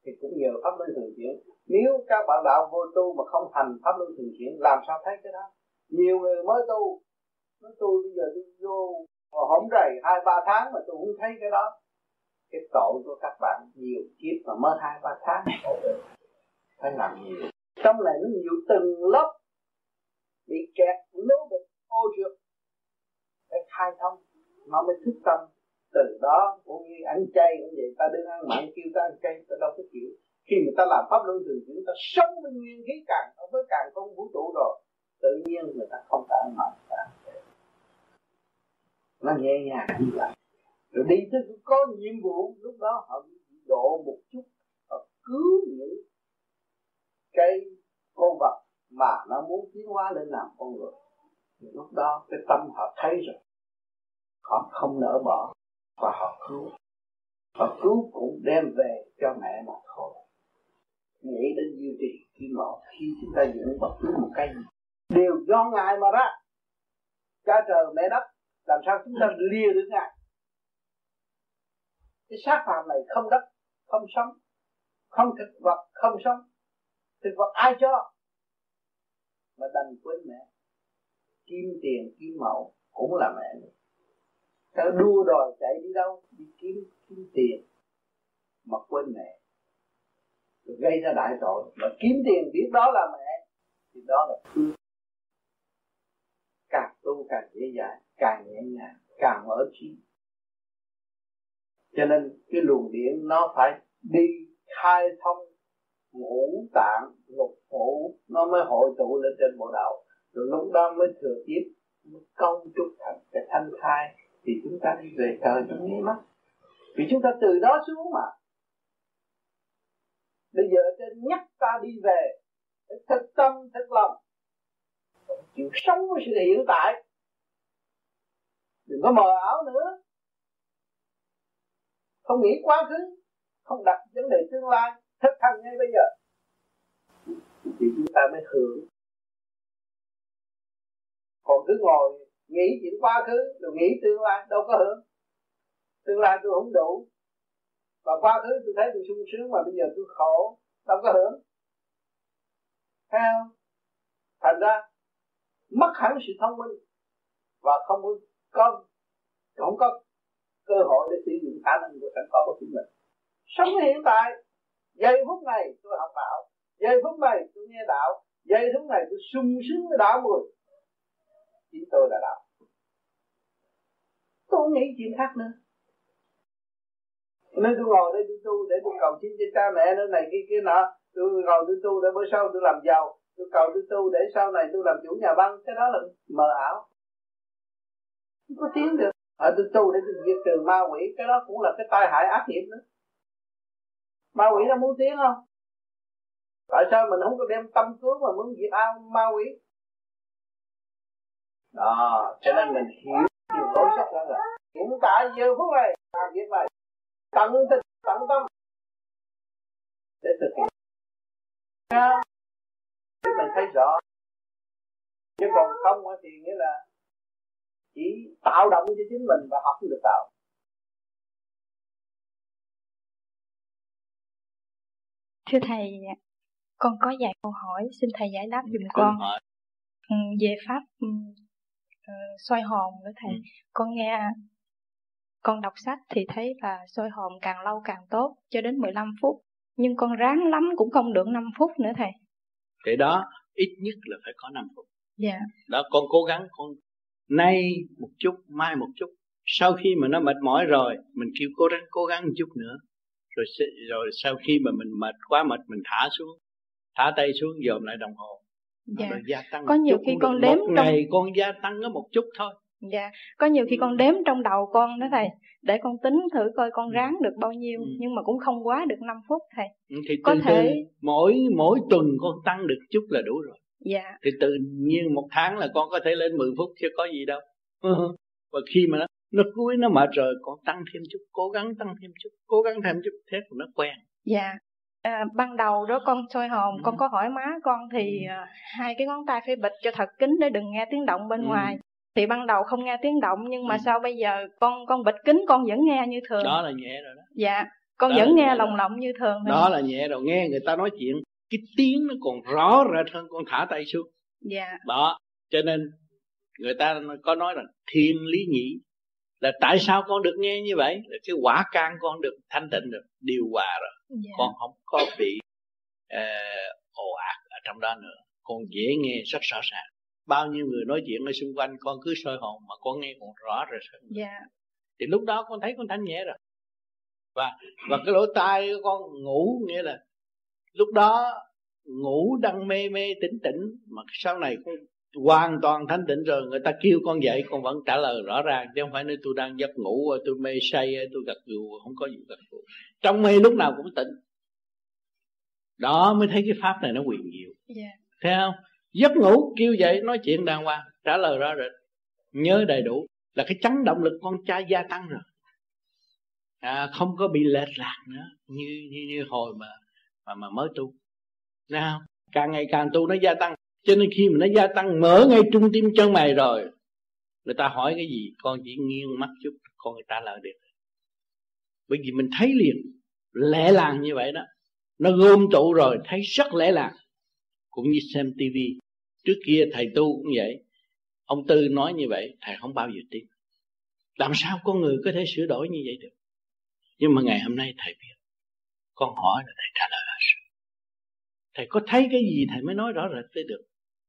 thì cũng nhờ pháp luân thường chuyển. Nếu các bạn đạo vô tu mà không thành pháp luân thường chuyển, làm sao thấy cái đó? Nhiều người mới tu nói tôi bây giờ tôi vô, mà hổng rầy hai, ba tháng mà tôi không thấy cái đó. Cái tội của các bạn nhiều kiếp mà mới hai, ba tháng. Phải làm nhiều trong này nó nhiều từng lớp bị kẹt lố bịch ô trượt, phải khai thông. Nó mới thức tâm. Từ đó cũng như ăn chay cũng vậy, ta đứng ăn mặn kêu ta ăn chay, ta đâu có chịu. Khi mà ta làm pháp luân thường chuyển ta sống với nguyên khí càng với càng không vũ trụ rồi, tự nhiên người ta không ta ăn mặn nó nhẹ nhàng như vậy. Rồi đi tới có nhiệm vụ, lúc đó họ độ một chút, họ cứu những cái con vật mà nó muốn tiến hóa lên làm con người. Thì lúc đó cái tâm họ thấy rồi họ không nỡ bỏ và họ cứu. Họ cứu cũng đem về cho mẹ mà thôi. Nghĩ đến duy trì khi mà khi chúng ta dựng bất cứ một cái gì, đều do ngài mà ra. Cha trời, mẹ đất, làm sao chúng ta lìa được ngài? Cái xác phàm này không đất, không sống, không thực vật, không sống thực vật ai cho? Mà đành quên mẹ. Kim tiền, kim mẫu cũng là mẹ nữa đua đòi chạy đi đâu? Đi kiếm kiếm tiền. Mà quên mẹ. Rồi gây ra đại tội. Mà kiếm tiền biết đó là mẹ, thì đó là thương càng tu càng dễ dàng càng nhẹ nhàng, càng mở trí. Cho nên cái luồng điển nó phải đi khai thông ngũ tạng lục phủ, nó mới hội tụ lên trên bộ đầu. Rồi lúc đó mới thừa tiếp, mới công trúc thành cái thanh thai, thì chúng ta đi về trời trong nháy mắt. Vì chúng ta từ đó xuống mà. Bây giờ trên nhắc ta đi về thực tâm thực lòng. Chịu sống với sự hiện tại. Đừng có mờ ảo nữa. Không nghĩ quá khứ, không đặt vấn đề tương lai thức thành ngay bây giờ. Thì chúng ta mới hưởng. Còn cứ ngồi nghĩ chuyện quá khứ, rồi nghĩ tương lai, đâu có hưởng. Tương lai tôi không đủ. Và quá khứ tôi thấy tôi sung sướng mà bây giờ tôi khổ, đâu có hưởng. Thấy không? Thành ra, mất hẳn sự thông minh và không có không có cơ hội để sử dụng khả năng của sẵn có của chính mình. Sống hiện tại giây phút này tôi học đạo, giây phút này tôi nghe đạo, giây phút này tôi sung sướng với đạo mười chính tôi là đạo. Tôi không nghĩ chuyện khác nữa. Nên tôi ngồi đây tôi tu để tôi cầu xin cho cha mẹ nữa, này kia kia nọ. Tôi ngồi tôi tu để bữa sau tôi làm giàu. Tôi cầu tôi tu để sau này tôi làm chủ nhà băng. Cái đó là mờ ảo. Không có tiếng được. Ở tôi tu để tôi diệt trừ ma quỷ. Cái đó cũng là cái tai hại ác nghiệp nữa ma quỷ nó muốn tiếng không? Tại sao mình không có đem tâm cứu mà muốn diệt ao ma quỷ đó, cho nên mình hiểu điều lối sắc đó là hiện tại giờ phút này, làm việc này, tận tình, tận tâm để thực hiện. Để mình thấy rõ, chứ còn không thì nghĩa là chỉ tạo động cho chính mình và học được tạo thưa thầy con có vài câu hỏi xin thầy giải đáp giùm con. hỏi. Ừ, về pháp uh, soi hồn nữa thầy. Ừ. con nghe con đọc sách thì thấy là soi hồn càng lâu càng tốt cho đến 15 phút. Nhưng con ráng lắm cũng không được 5 phút nữa thầy. Cái đó ít nhất là phải có 5 phút. Dạ. Đó con cố gắng con nay một chút mai một chút. Sau khi mà nó mệt mỏi rồi mình kêu cố gắng cố gắng một chút nữa rồi rồi sau khi mà mình mệt quá mệt mình thả xuống thả tay xuống dòm lại đồng hồ. Dạ. rồi gia tăng có nhiều khi con đếm một trong... ngày con gia tăng có một chút thôi. Dạ có nhiều khi con đếm trong đầu con đó thầy để con tính thử coi con ừ. ráng được bao nhiêu ừ. nhưng mà cũng không quá được 5 phút thầy. Ừ, thì có từ thể từ mỗi mỗi tuần con tăng được chút là đủ rồi. Dạ. Thì tự nhiên một tháng là con có thể lên 10 phút chứ có gì đâu. Và khi mà nó nó cuối nó mệt rồi con tăng thêm chút cố gắng tăng thêm chút cố gắng thêm chút thế nó quen dạ à, ban đầu đó con soi hồn ừ. con có hỏi má con thì ừ. à, hai cái ngón tay phải bịt cho thật kín để đừng nghe tiếng động bên ừ. ngoài thì ban đầu không nghe tiếng động nhưng mà ừ. sao bây giờ con con bịt kín con vẫn nghe như thường đó là nhẹ rồi đó dạ con đó vẫn nghe lồng lộng như thường đó thôi. là nhẹ rồi nghe người ta nói chuyện cái tiếng nó còn rõ rệt hơn con thả tay xuống dạ đó cho nên người ta có nói là thiên lý nhị là tại sao con được nghe như vậy? Là cái quả can con được thanh tịnh được điều hòa rồi. Dạ. con không có bị uh, ồ ạt ở trong đó nữa. Con dễ nghe rất rõ ràng. Bao nhiêu người nói chuyện ở xung quanh con cứ soi hồn mà con nghe còn rõ rồi dạ. thì lúc đó con thấy con thanh nhẹ rồi. Và và cái lỗ tai con ngủ nghĩa là lúc đó ngủ đang mê mê tỉnh tỉnh mà sau này con hoàn toàn thanh tịnh rồi người ta kêu con dậy con vẫn trả lời rõ ràng chứ không phải nói tôi đang giấc ngủ tôi mê say tôi gật gù không có gì gật gù. Trong mê lúc nào cũng tỉnh. Đó mới thấy cái pháp này nó quyền diệu. Yeah. thấy không? Giấc ngủ kêu dậy nói chuyện đàng hoàng trả lời rõ rệt. Nhớ đầy đủ là cái chấn động lực con trai gia tăng rồi. À, không có bị lệch lạc nữa như như, như hồi mà mà mà mới tu. Nào càng ngày càng tu nó gia tăng cho nên khi mà nó gia tăng, mở ngay trung tim chân mày rồi, người ta hỏi cái gì? Con chỉ nghiêng mắt chút, con người ta lời được. Bởi vì mình thấy liền lẽ làng như vậy đó. Nó gom tụ rồi, thấy rất lẽ làng. Cũng như xem tivi trước kia thầy tu cũng vậy. Ông tư nói như vậy, thầy không bao giờ tin. Làm sao con người có thể sửa đổi như vậy được? Nhưng mà ngày hôm nay thầy biết. Con hỏi là thầy trả lời hết thầy có thấy cái gì thầy mới nói rõ rệt tới được?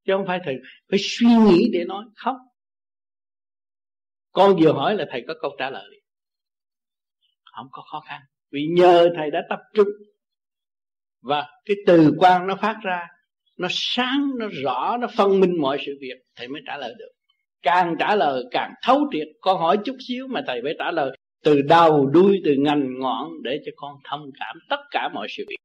Chứ không phải thầy phải suy nghĩ để nói. Không. Con vừa hỏi là thầy có câu trả lời. Không có khó khăn. Vì nhờ thầy đã tập trung. Và cái từ quan nó phát ra, nó sáng, nó rõ, nó phân minh mọi sự việc, thầy mới trả lời được. Càng trả lời, càng thấu triệt. Con hỏi chút xíu mà thầy phải trả lời. Từ đầu đuôi, từ ngành ngọn để cho con thông cảm tất cả mọi sự việc.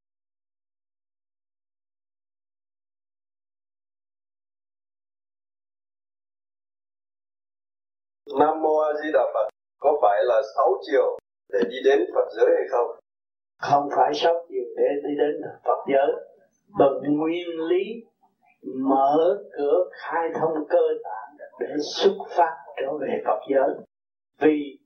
Nam Mô A Di Đà Phật, có phải là sáu chiều để đi đến Phật giới hay không? Không phải sáu chiều để đi đến Phật giới. Bằng nguyên lý mở cửa khai thông cơ tạng để xuất phát trở về Phật giới. Vì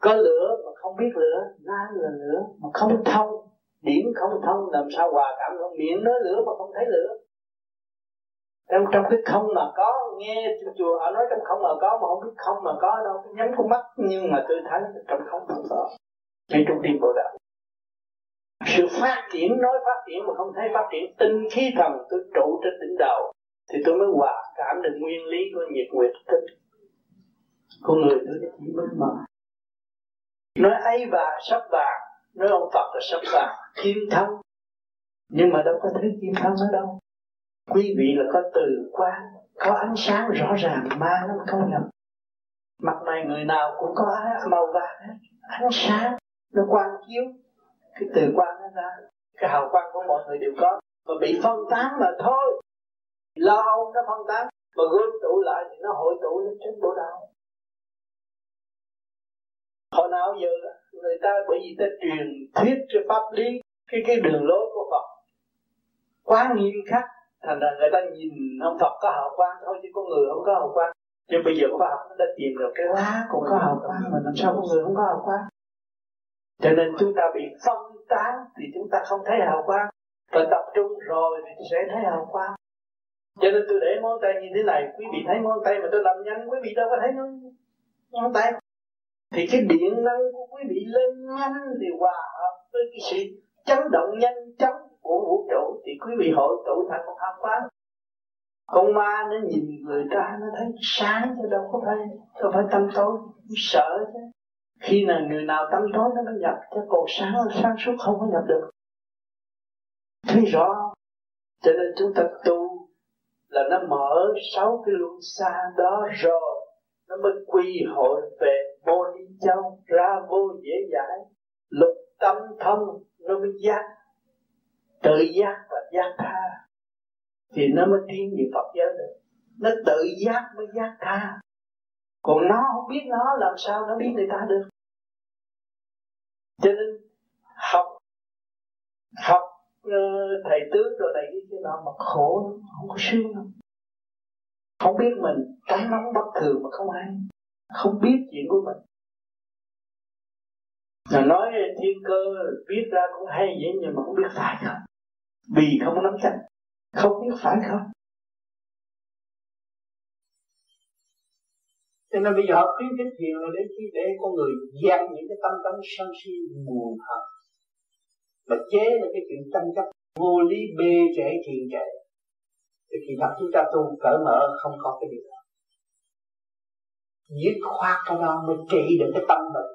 có lửa mà không biết lửa nan là lửa mà không thông điểm không thông, làm sao hòa cảm không? Miệng nói lửa mà không thấy lửa trong trong cái không mà có, nghe chùa họ nói trong không mà có, mà không biết không mà có đâu nhắm con mắt. Nhưng mà tôi thấy trong không không có ngay trong tim bộ đạo. Sự phát triển, nói phát triển mà không thấy phát triển, tinh khí thần tôi trụ trên đỉnh đầu, thì tôi mới hòa cảm được nguyên lý của nhiệt nguyệt tinh. Con người tôi chỉ mới mở nói ấy và sắp vàng, nói ông Phật là sắp vàng, kim thân. Nhưng mà đâu có thấy kim thân ở đâu quý vị là có từ quan có ánh sáng rõ ràng, ma nó không nhập mặt này người nào cũng có màu vàng hết, ánh sáng, nó quang chiếu. Cái từ quan nó ra, cái hào quang của mọi người đều có. Mà bị phân tán mà thôi. Lo âu nó phân tán, mà gom tụ lại thì nó hội tụ lên trên bộ đạo. Hồi nào giờ, người ta bởi vì ta truyền thuyết cho pháp lý, cái cái đường lối của Phật. Quá nghiêm khắc thành ra người ta nhìn ông Phật có hào quang thôi chứ con người không có hào quang. Nhưng bây giờ khoa học nó đã tìm được cái lá cũng có hào quang mà làm sao con người không có hào quang? Cho nên chúng ta bị phân tán thì chúng ta không thấy hào quang. Phải tập trung rồi thì sẽ thấy hào quang. Cho nên tôi để ngón tay như thế này quý vị thấy ngón tay mà tôi làm nhanh quý vị đâu có thấy ngón tay. Thì cái điện năng của quý vị lên nhanh thì hòa hợp với cái sự chấn động nhanh chóng của vũ trụ, thì quý vị hội tụ thành một hào quang con ma nó nhìn người ta, nó thấy sáng chứ đâu có phải, đâu phải tâm tối sợ chứ. Khi nào người nào tâm tối, nó mới nhập cái cột sáng sáng suốt không có nhập được. Thấy rõ cho nên chúng ta tu là nó mở sáu cái luân xa đó rồi, nó mới quy hội về mô đi châu ra vô dễ giải lục tâm thông, nó mới giác tự giác và giác tha thì nó mới tiến về Phật giới được. Nó tự giác mới giác tha. Còn nó không biết nó làm sao nó biết người ta được. Cho nên học học ờ, thầy tướng rồi này cái nọ mà khổ không có sướng lắm. Không biết mình cái nóng bất thường mà không ai không biết chuyện của mình. Là nói thiên cơ biết ra cũng hay vậy nhưng mà không biết phải không vì không nắm chắc không biết phải không? Cho nên bây giờ họ khuyến khích thiền là để chi để con người dẹp những cái tâm tâm sân si buồn hận. Mà chế là cái chuyện tranh chấp, vô lý bê trễ thiền trệ thì khi thật chúng ta tu cởi mở không có cái điều đó. Dứt khoát cái đó mới trị được cái tâm bệnh.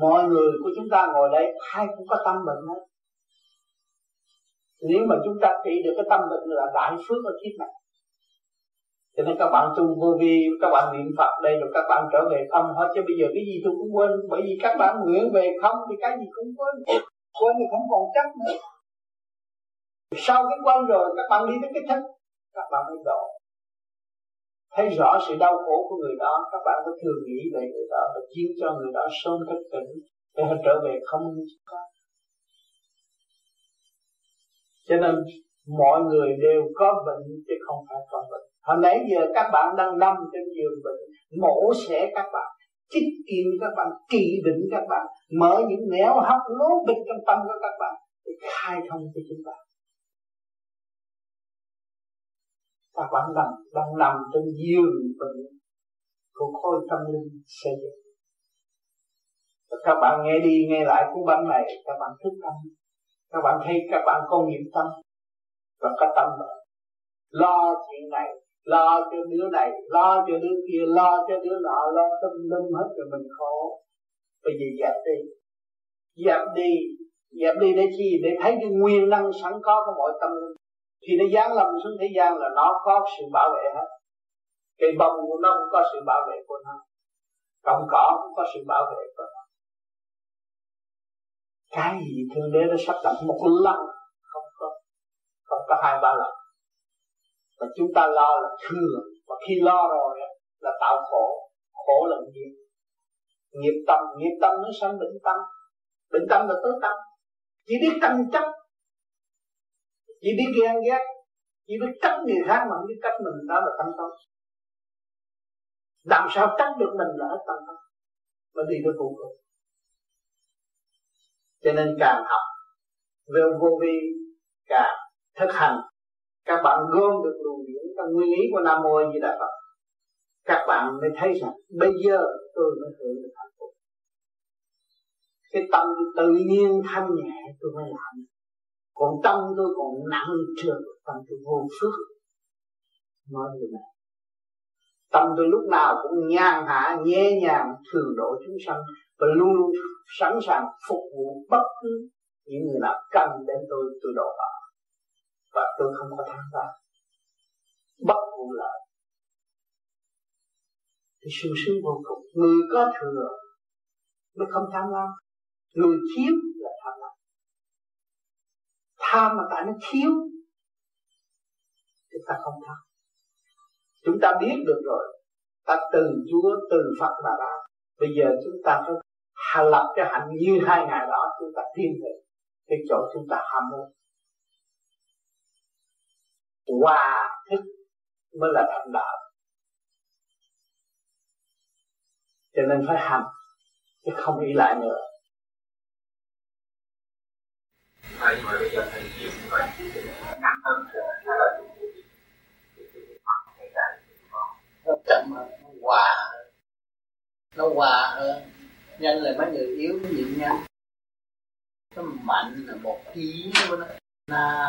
Mọi người của chúng ta ngồi đây, ai cũng có tâm bệnh hết nếu mà chúng ta trị được cái tâm bệnh là đại phước ở kiếp này, cho nên các bạn tu vô vi, các bạn niệm phật đây rồi các bạn trở về không hết. Chứ bây giờ cái gì tôi cũng quên, bởi vì các bạn nguyện về không thì cái gì cũng quên. Quên thì không còn chắc nữa. Sau cái quên rồi, các bạn đi đến cái thân, các bạn mới độ thấy rõ sự đau khổ của người đó, các bạn mới thường nghĩ về người đó và chiếu cho người đó sớm thức tỉnh để họ trở về không. như chúng ta cho nên mọi người đều có bệnh chứ không phải có bệnh. Hồi nãy giờ các bạn đang nằm trên giường bệnh, mổ xẻ các bạn, chích kim các bạn, kỳ định các bạn, mở những nẻo hấp lố bịch trong tâm của các bạn để khai thông cho chúng ta. Các bạn nằm, đang nằm trên giường bệnh của khối tâm linh, xây dựng. Các bạn nghe đi nghe lại cuốn bánh này, các bạn thức tâm các bạn thấy các bạn có nghiệp tâm và có tâm đó. lo chuyện này, lo cho đứa này, lo cho đứa kia, lo cho đứa nọ, lo tâm lum hết rồi mình khổ. Bây giờ dẹp đi. Dẹp đi. Dẹp đi để chi? Để thấy cái nguyên năng sẵn có của mọi tâm linh. Khi nó giáng lâm xuống thế gian là nó có sự bảo vệ hết. Cây bông của nó cũng có sự bảo vệ của nó. Cọng cỏ cũng có sự bảo vệ của nó cái gì thương đế nó sắp đặt một lần không có không có hai ba lần. Và chúng ta lo là thừa. Và khi lo rồi là tạo khổ. Khổ là nghiệp. Nghiệp tâm. Nghiệp tâm nó sanh bệnh tâm. Bệnh tâm là tứ tâm. Chỉ biết tâm chấp. Chỉ biết ghen ghét. Chỉ biết trách người khác mà không biết trách mình. Đó là tâm tâm. Làm sao trách được mình là hết tâm tâm. Mà đi tới vô cùng cho nên càng học về vô vi, càng thực hành, các bạn gom được luồng điển trong nguyên lý của nam mô di đà phật, các bạn mới thấy rằng bây giờ tôi mới hưởng được hạnh phúc. Cái tâm tự nhiên thanh nhẹ tôi mới làm. Còn tâm tôi còn nặng trược tâm tôi vô phước. Nói như này, tâm tôi lúc nào cũng nhàn hạ, nhẹ nhàng, thường độ chúng sanh và luôn luôn sẵn sàng phục vụ bất cứ những người nào cần đến tôi tôi độ họ và tôi không có tham lam bất vụ lợi thì sung sướng vô cùng. Người có thừa mới không tham lam. Người thiếu là tham lam. Tham mà tại nó thiếu chúng ta không tham. Chúng ta biết được rồi. Ta từ Chúa từ Phật mà ra. Bây giờ chúng ta phải hà lập cái hạnh như hai ngày đó chúng ta tiến về cái chỗ chúng ta ham muốn. Hòa thức mới là thành đạo. Cho nên phải hành chứ không ý lại nữa. Thầy mà bây giờ thầy chịu như vậy nặng hơn hay là nó chậm hơn nó hòa nó hòa hơn nhân là mấy người yếu nó nhịn nhanh nó mạnh là một khí của nó. Na.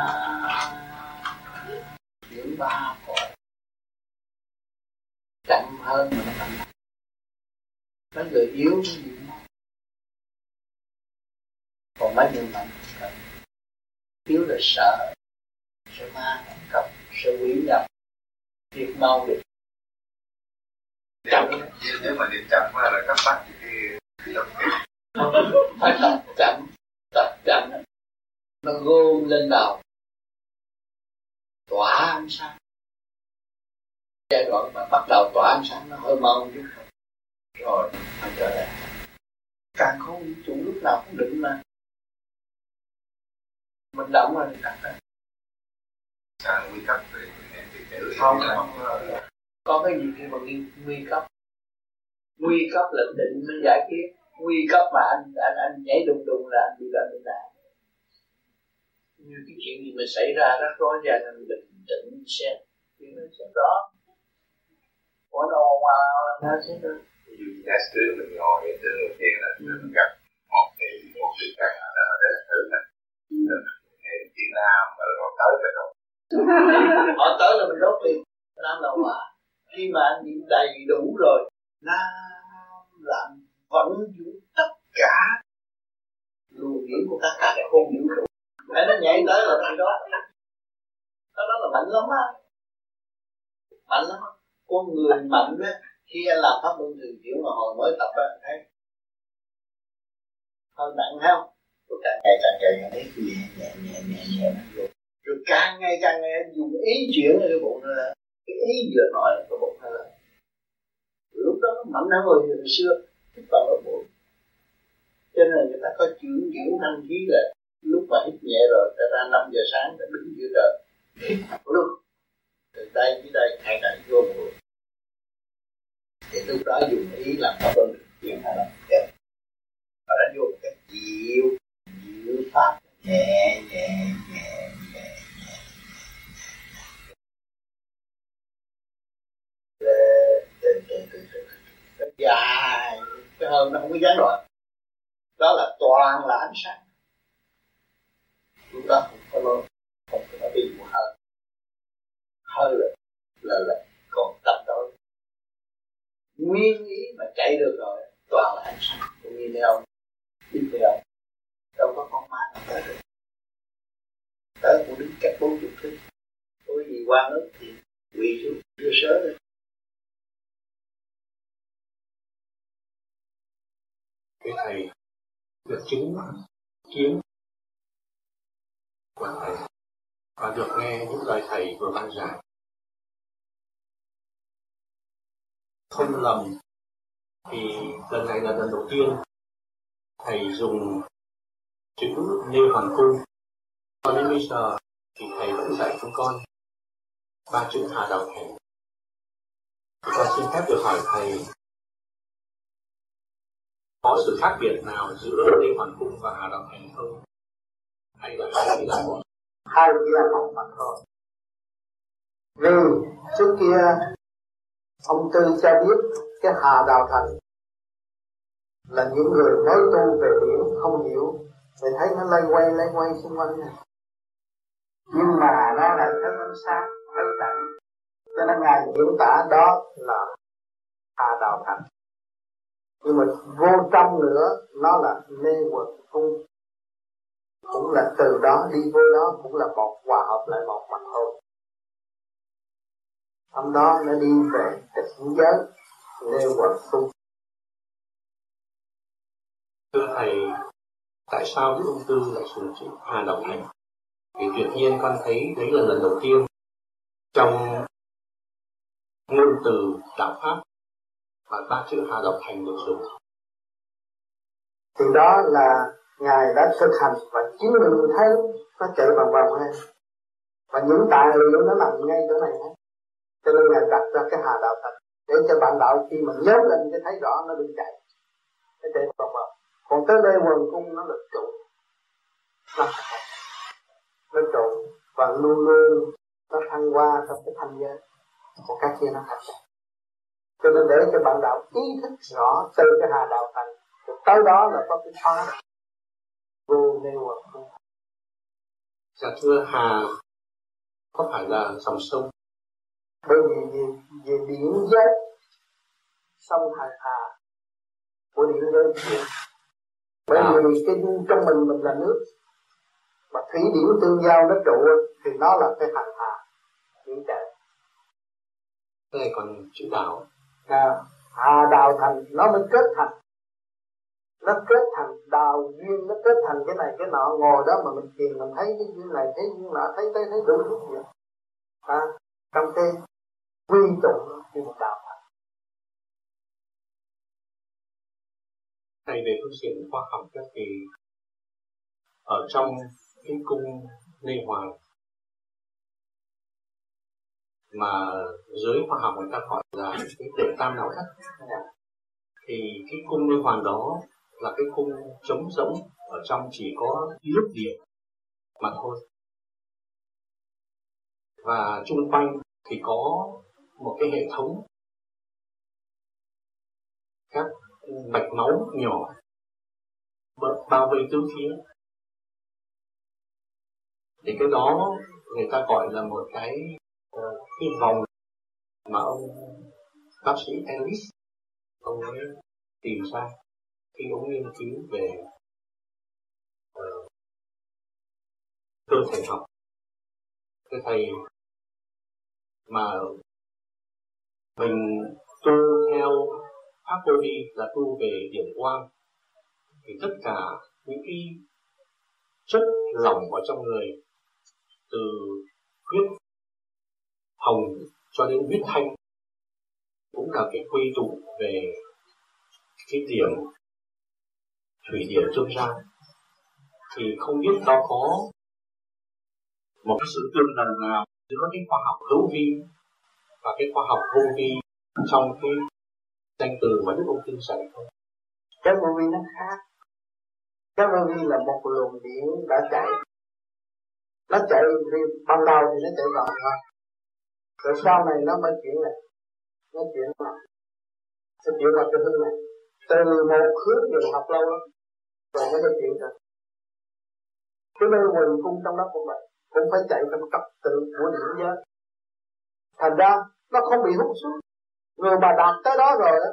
Điểm ba cõi chậm hơn mà nó mạnh. Mấy người yếu nó nhịn còn mấy người mạnh cần. Yếu là sợ. Sợ ma ăn cắp sợ quỷ nhập. Việc mau được. Chậm. Nếu mà điểm chậm là các bác thì phải tập chậm tập chậm nó gom lên đầu tỏa ánh sáng giai đoạn mà bắt đầu tỏa ánh sáng nó hơi mau chứ. Không rồi nó trở lại càng không vũ trụ lúc nào cũng định mà mình động là mình đặt ra càng nguy cấp về không. Có cái gì khi mà nguy, nguy cấp nguy cấp là định mới giải quyết. Nguy cấp mà anh anh anh nhảy đùng đùng là anh bị bệnh bệnh nạn như cái chuyện gì mà xảy ra rắc rối ra anh bình tĩnh xem chuyện nó sẽ rõ. Có nó hoa nó sẽ được. Dù giả sử mình ngồi ở trên đầu tiên là mình gặp một cái một cái căn là đây thử mình Việt Nam mà rồi tới rồi đâu họ tới là mình đốt liền. Nam là quả khi mà anh niệm đầy đủ rồi nam làm vận dụng tất cả luồng điển của tất cả các không vũ trụ để nó nhảy tới là từ đó. Đó đó là mạnh lắm á. Mạnh lắm con người mạnh á, khi anh làm pháp luân thường chuyển mà hồi mới tập á thấy hơi nặng không? Rồi càng ngày càng ngày thấy nhẹ nhẹ nhẹ nhẹ nhẹ rồi rồi càng ngày càng ngày dùng ý chuyển cái bụng nó là cái ý vừa nói là cái bụng nó là lúc đó nó mạnh hơn hồi, hồi xưa hít vào ở bụi, cho nên là người ta có chuyển chuyển thanh khí là lúc mà hít nhẹ rồi ta ra 5 giờ sáng ta đứng giữa trời hít luôn từ đây tới đây hai đại vô bụi, thì lúc đó dùng ý làm pháp luân chuyển hay động, đẹp. Và nó vô một cách dịu dịu pháp nhẹ nhẹ nhẹ nhẹ nó dài, cái hơi nó không có gián đoạn đó là toàn là ánh sáng. Lúc đó không có lo không có bị một hơi. Hơi là là là còn tập đó nguyên ý mà chạy được rồi, toàn là ánh sáng. Cũng như ông thế không đâu? Có con ma nào tới được. Tới cũng đứng cách bốn chục thước. Có gì qua nước thì quỳ xuống, đưa sớ lên. Cái thầy được chứng kiến. Của thầy và được nghe những lời thầy vừa ban giảng. Không lầm thì lần này là lần đầu tiên thầy dùng chữ như hoàng cung. Cho đến bây giờ thì thầy vẫn dạy chúng con ba chữ hà đạo thầy thì con xin phép được hỏi thầy có sự khác biệt nào giữa Lê Hoàn Cung và Hà Đạo Thành không? Hay là hai chỉ là một? hai chỉ là một mà thôi. Vì trước kia, ông Tư cho biết cái Hà Đạo Thành là những người mới tu về biển không hiểu thì thấy nó lây quay lây quay xung quanh này nhưng mà nó là thấy ánh sáng thấy tận cho nên ngài diễn tả đó là Hà Đạo Thành nhưng mà vô trong nữa, nó là mê quật cung cũng là từ đó đi vô đó, cũng là một hòa hợp lại một mặt thôi. Hôm đó nó đi về tịch giới, mê quật cung thưa thầy, tại sao cái ông tư lại sử dụng hà động này thì tuyệt nhiên con thấy đấy là lần đầu tiên trong ngôn từ đạo pháp và ba chữ hạ độc thành được dùng từ đó là ngài đã thực hành và chứng mình thấy nó chạy bằng vòng lên và những tài liệu nó nằm ngay chỗ này hết. Cho nên ngài đặt ra cái hà đạo thành để cho bạn đạo khi mà nhớ lên cái thấy rõ nó đừng chạy. Nó chạy vòng vòng. Còn tới đây quần cung nó là trụ. Nó và luôn luôn nó thăng qua trong cái thanh giới của các kia nó thành cho nên để cho bạn đạo ý thức rõ từ cái hà đạo thành tới đó là có cái thoát vô nêu và không. Dạ thưa hà có phải là dòng sông? Bởi vì về, về điển giới sông hà hà của điển giới kia bởi à. vì cái trong mình mình là nước mà thủy điển tương giao nó trụ thì nó là cái hành hà trời cái này còn chữ đạo à, à đào thành nó mới kết thành. Nó kết thành đào duyên nó kết thành cái này cái nọ. Ngồi đó mà mình thiền mình thấy cái duyên này thấy duyên nọ thấy thấy thấy đủ thứ chuyện à, trong cái quy tụ khi một đạo thành. Thầy về phương diện khoa học các thì ở trong cái cung Lê Hoàng mà giới khoa học người ta gọi là cái tiểu tam não thất thì cái cung Lê Hoàng đó là cái cung trống rỗng, ở trong chỉ có lúc điện mà thôi. Và chung quanh thì có một cái hệ thống các mạch máu nhỏ bao vây tứ phía. Thì cái đó người ta gọi là một cái cái vòng mà ông bác sĩ Ellis ông ấy tìm ra khi ông nghiên cứu về uh, cơ thể học. Cái thầy mà mình tu theo pháp vô đi là tu về điểm quan. Thì tất cả những cái chất lỏng ở trong người từ huyết hồng cho đến huyết thanh cũng là cái quy tụ về cái điểm thủy điểm trung gian thì không biết nó có một cái sự tương đồng nào giữa cái khoa học hữu vi và cái khoa học vô vi trong cái danh từ mà Đức ông tin sẵn không? Cái vô vi nó khác. Cái vô vi là một luồng điện đã chạy. Nó chạy ban đầu thì nó chạy vòng vòng rồi sau này nó mới chuyển này, Nó chuyển lại. Nó chuyển vào cái hư này. Từ một hướng rồi học lâu lắm. Rồi nó mới chuyển được Cái mê quần cung trong đó cũng vậy. Cũng phải chạy trong trật tự của điểm giới. Thành ra nó không bị hút xuống người mà đạt tới đó rồi đó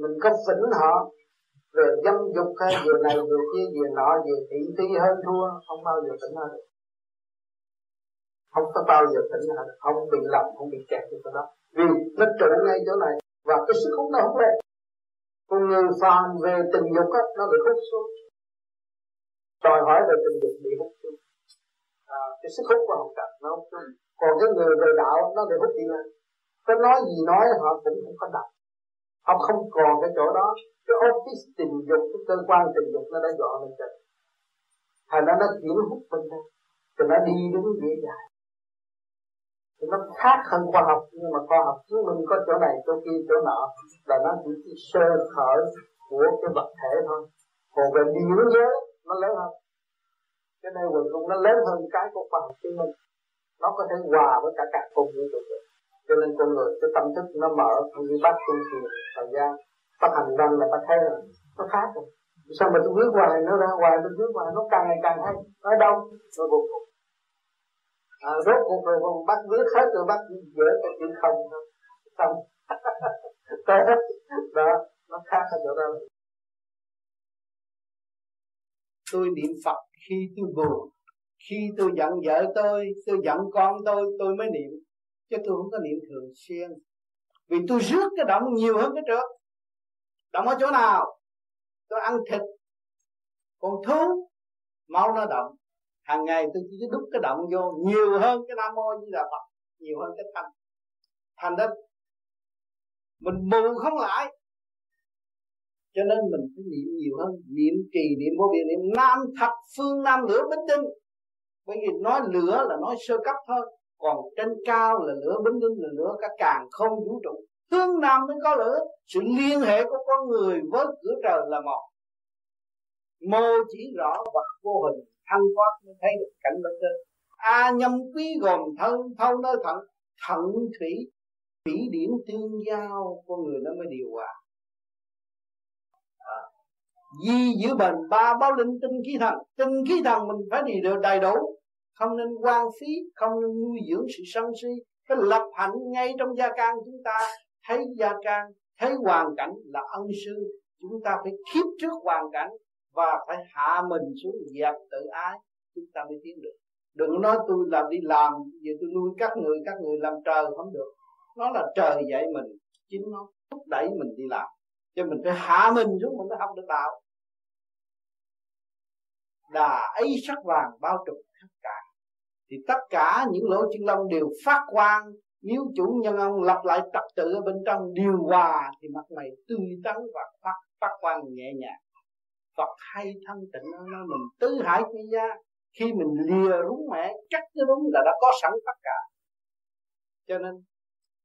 mình có phỉnh họ về dâm dục hay về này về kia về nọ về thị phi hơn thua không bao giờ tỉnh hơn. được không có bao giờ tỉnh lại. Được không bị lầm không bị kẹt như cái đó. Vì nó trụ ngay chỗ này. Và cái sức hút nó không lên con người phàm về tình dục á nó bị hút xuống. Đòi hỏi về tình dục bị hút xuống. À, cái sức hút của hồng trần nó hút xuống còn cái người về đạo nó bị hút đi lên. Có nói gì nói họ cũng không có đọc họ không còn cái chỗ đó. Cái office tình dục cái cơ quan tình dục nó đã dọn lên trên. Thành ra nó chuyển hút bên đây thì nó đi đúng dễ dàng nó khác hơn khoa học, nhưng mà khoa học chứng minh có chỗ này, chỗ kia, chỗ nọ, là nó chỉ sơ khởi của cái vật thể thôi. Còn về điển giới, nó lớn hơn. Cái này quần cũng nó lớn hơn cái của khoa học chứng minh. Nó có thể hòa với cả cả cùng như được. Cho nên con người, cái tâm thức nó mở không như bắt tu thiền thời gian bắt hành văn là bắt thấy rồi. Nó khác rồi. Sao mà tôi viết hoài nó ra hoài tôi viết hoài nó càng ngày càng hay, nó đâu nó vô cùng à, rốt cuộc rồi còn bắt nước, hết rồi bắt dễ cái chuyện không thôi xong. Đó. Nó khác ở chỗ đó tôi niệm Phật khi tôi buồn. Khi tôi giận vợ tôi tôi giận con tôi tôi mới niệm. Chứ tôi không có niệm thường xuyên. Vì tôi rước cái động nhiều hơn cái trước. Động ở chỗ nào? Tôi ăn thịt. Còn thú máu nó động hàng ngày tôi chỉ đúc cái động vô, nhiều hơn cái nam mô như là phật, nhiều hơn cái thanh. Thành đó mình mù không lại. Cho nên mình phải niệm nhiều hơn, niệm trì, niệm vô biên, niệm nam thập phương nam lửa bính tinh. Bởi vì nói lửa là nói sơ cấp thôi, còn trên cao là lửa bính tinh, là lửa cả càng không vũ trụ. Hướng nam mới có lửa, sự liên hệ của con người với cửa trời là một. Mô chỉ rõ vật vô hình thăng thoát mới thấy được cảnh bên trên a nhâm quý gồm thân, thâu nơi thận thận thủy thủy điển tương giao, con người nó mới điều hòa. À. di giữ bền ba báo linh tinh khí thần. Tinh khí thần mình phải đi được đầy đủ, không nên quan phí, không nên nuôi dưỡng sự sân si. Cái lập hạnh ngay trong gia can chúng ta, thấy gia can, thấy hoàn cảnh là ân sư. Chúng ta phải khiếp trước hoàn cảnh và phải hạ mình xuống dẹp tự ái. Chúng ta mới tiến được. Đừng nói tôi làm đi làm, giờ tôi nuôi các người các người làm trời không được. Nó là trời dạy mình, chính nó thúc đẩy mình đi làm. Cho mình phải hạ mình xuống mình mới học được đạo. Đà ấy sắc vàng bao trùm tất cả. Thì tất cả những lỗ chân lông đều phát quang. Nếu chủ nhân ông lập lại trật tự ở bên trong điều hòa, thì mặt mày tươi tắn và phát phát quang nhẹ nhàng. Phật hay thân tịnh nó nói mình. Tứ hải quy gia, khi mình lìa đúng mẹ, chắc cái đúng là đã có sẵn tất cả. Cho nên,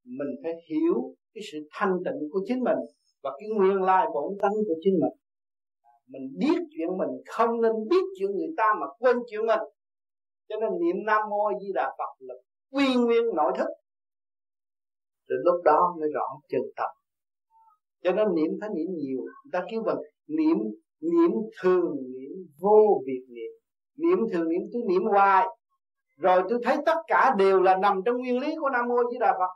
mình phải hiểu cái sự thanh tịnh của chính mình và cái nguyên lai bổn tánh của chính mình. Mình biết chuyện mình, không nên biết chuyện người ta mà quên chuyện mình. Cho nên niệm nam mô di đà phật là quy nguyên nội thức. Rồi lúc đó mới rõ chân tâm. Cho nên niệm phải niệm nhiều. Người ta kêu bằng niệm niệm thường niệm vô việc niệm. Niệm thường niệm tôi niệm hoài. Rồi tôi thấy tất cả đều là nằm trong nguyên lý của nam mô di đà phật.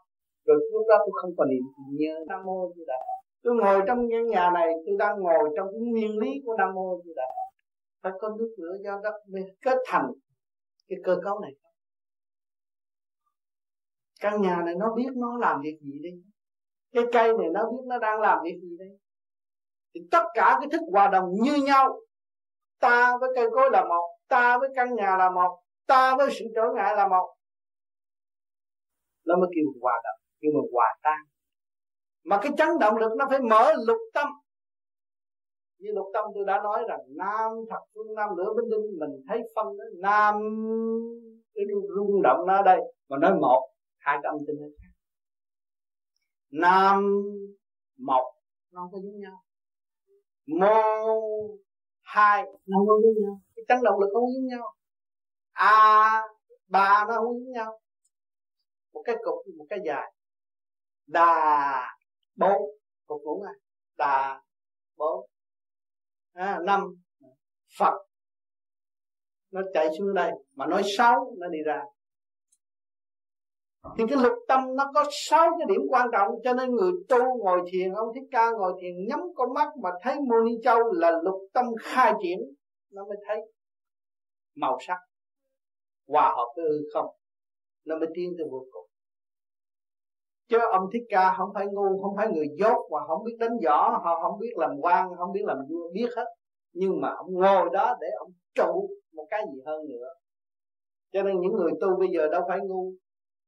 Rồi lúc đó tôi không còn niệm nhớ nam mô di đà phật. Tôi ngồi trong căn nhà này, tôi đang ngồi trong cái nguyên lý của nam mô di đà phật. Phải có nước lửa do đất mới kết thành cái cơ cấu này. Căn nhà này nó biết nó làm việc gì đi cái cây này nó biết nó đang làm việc gì đây? Thì tất cả cái thức hòa đồng như nhau. Ta với cây cối là một, ta với căn nhà là một, ta với sự trở ngại là một. Nó mới kêu hòa đồng, kêu mà hòa tan. Mà cái chấn động lực nó phải mở lục tâm. Như lục tâm tôi đã nói rằng, nam thật phương nam lửa bên đinh mình thấy phân đó, nam, cái rung động nó ở đây, mà nói một, hai cái âm tinh nó khác. Nam, một, nó không có giống nhau mô hai nó không giống nhau. Cái chấn động lực không giống nhau. A ba nó không giống nhau. Một cái cục một cái dài. Đà bốn. Cục ngủ à đà bốn. À, năm. Phật. Nó chạy xuống đây. Mà nói sáu nó đi ra thì cái lục tâm nó có sáu cái điểm quan trọng, cho nên người tu ngồi thiền, ông thích ca ngồi thiền nhắm con mắt mà thấy mô ni châu là lục tâm khai triển, nó mới thấy màu sắc, hòa hợp với hư không, nó mới tiến tới vô cùng. Chứ ông thích ca không phải ngu, không phải người dốt và không biết đánh võ, họ không biết làm quan, không biết làm vua, biết hết. Nhưng mà ông ngồi đó để ông trụ một cái gì hơn nữa. Cho nên những người tu bây giờ đâu phải ngu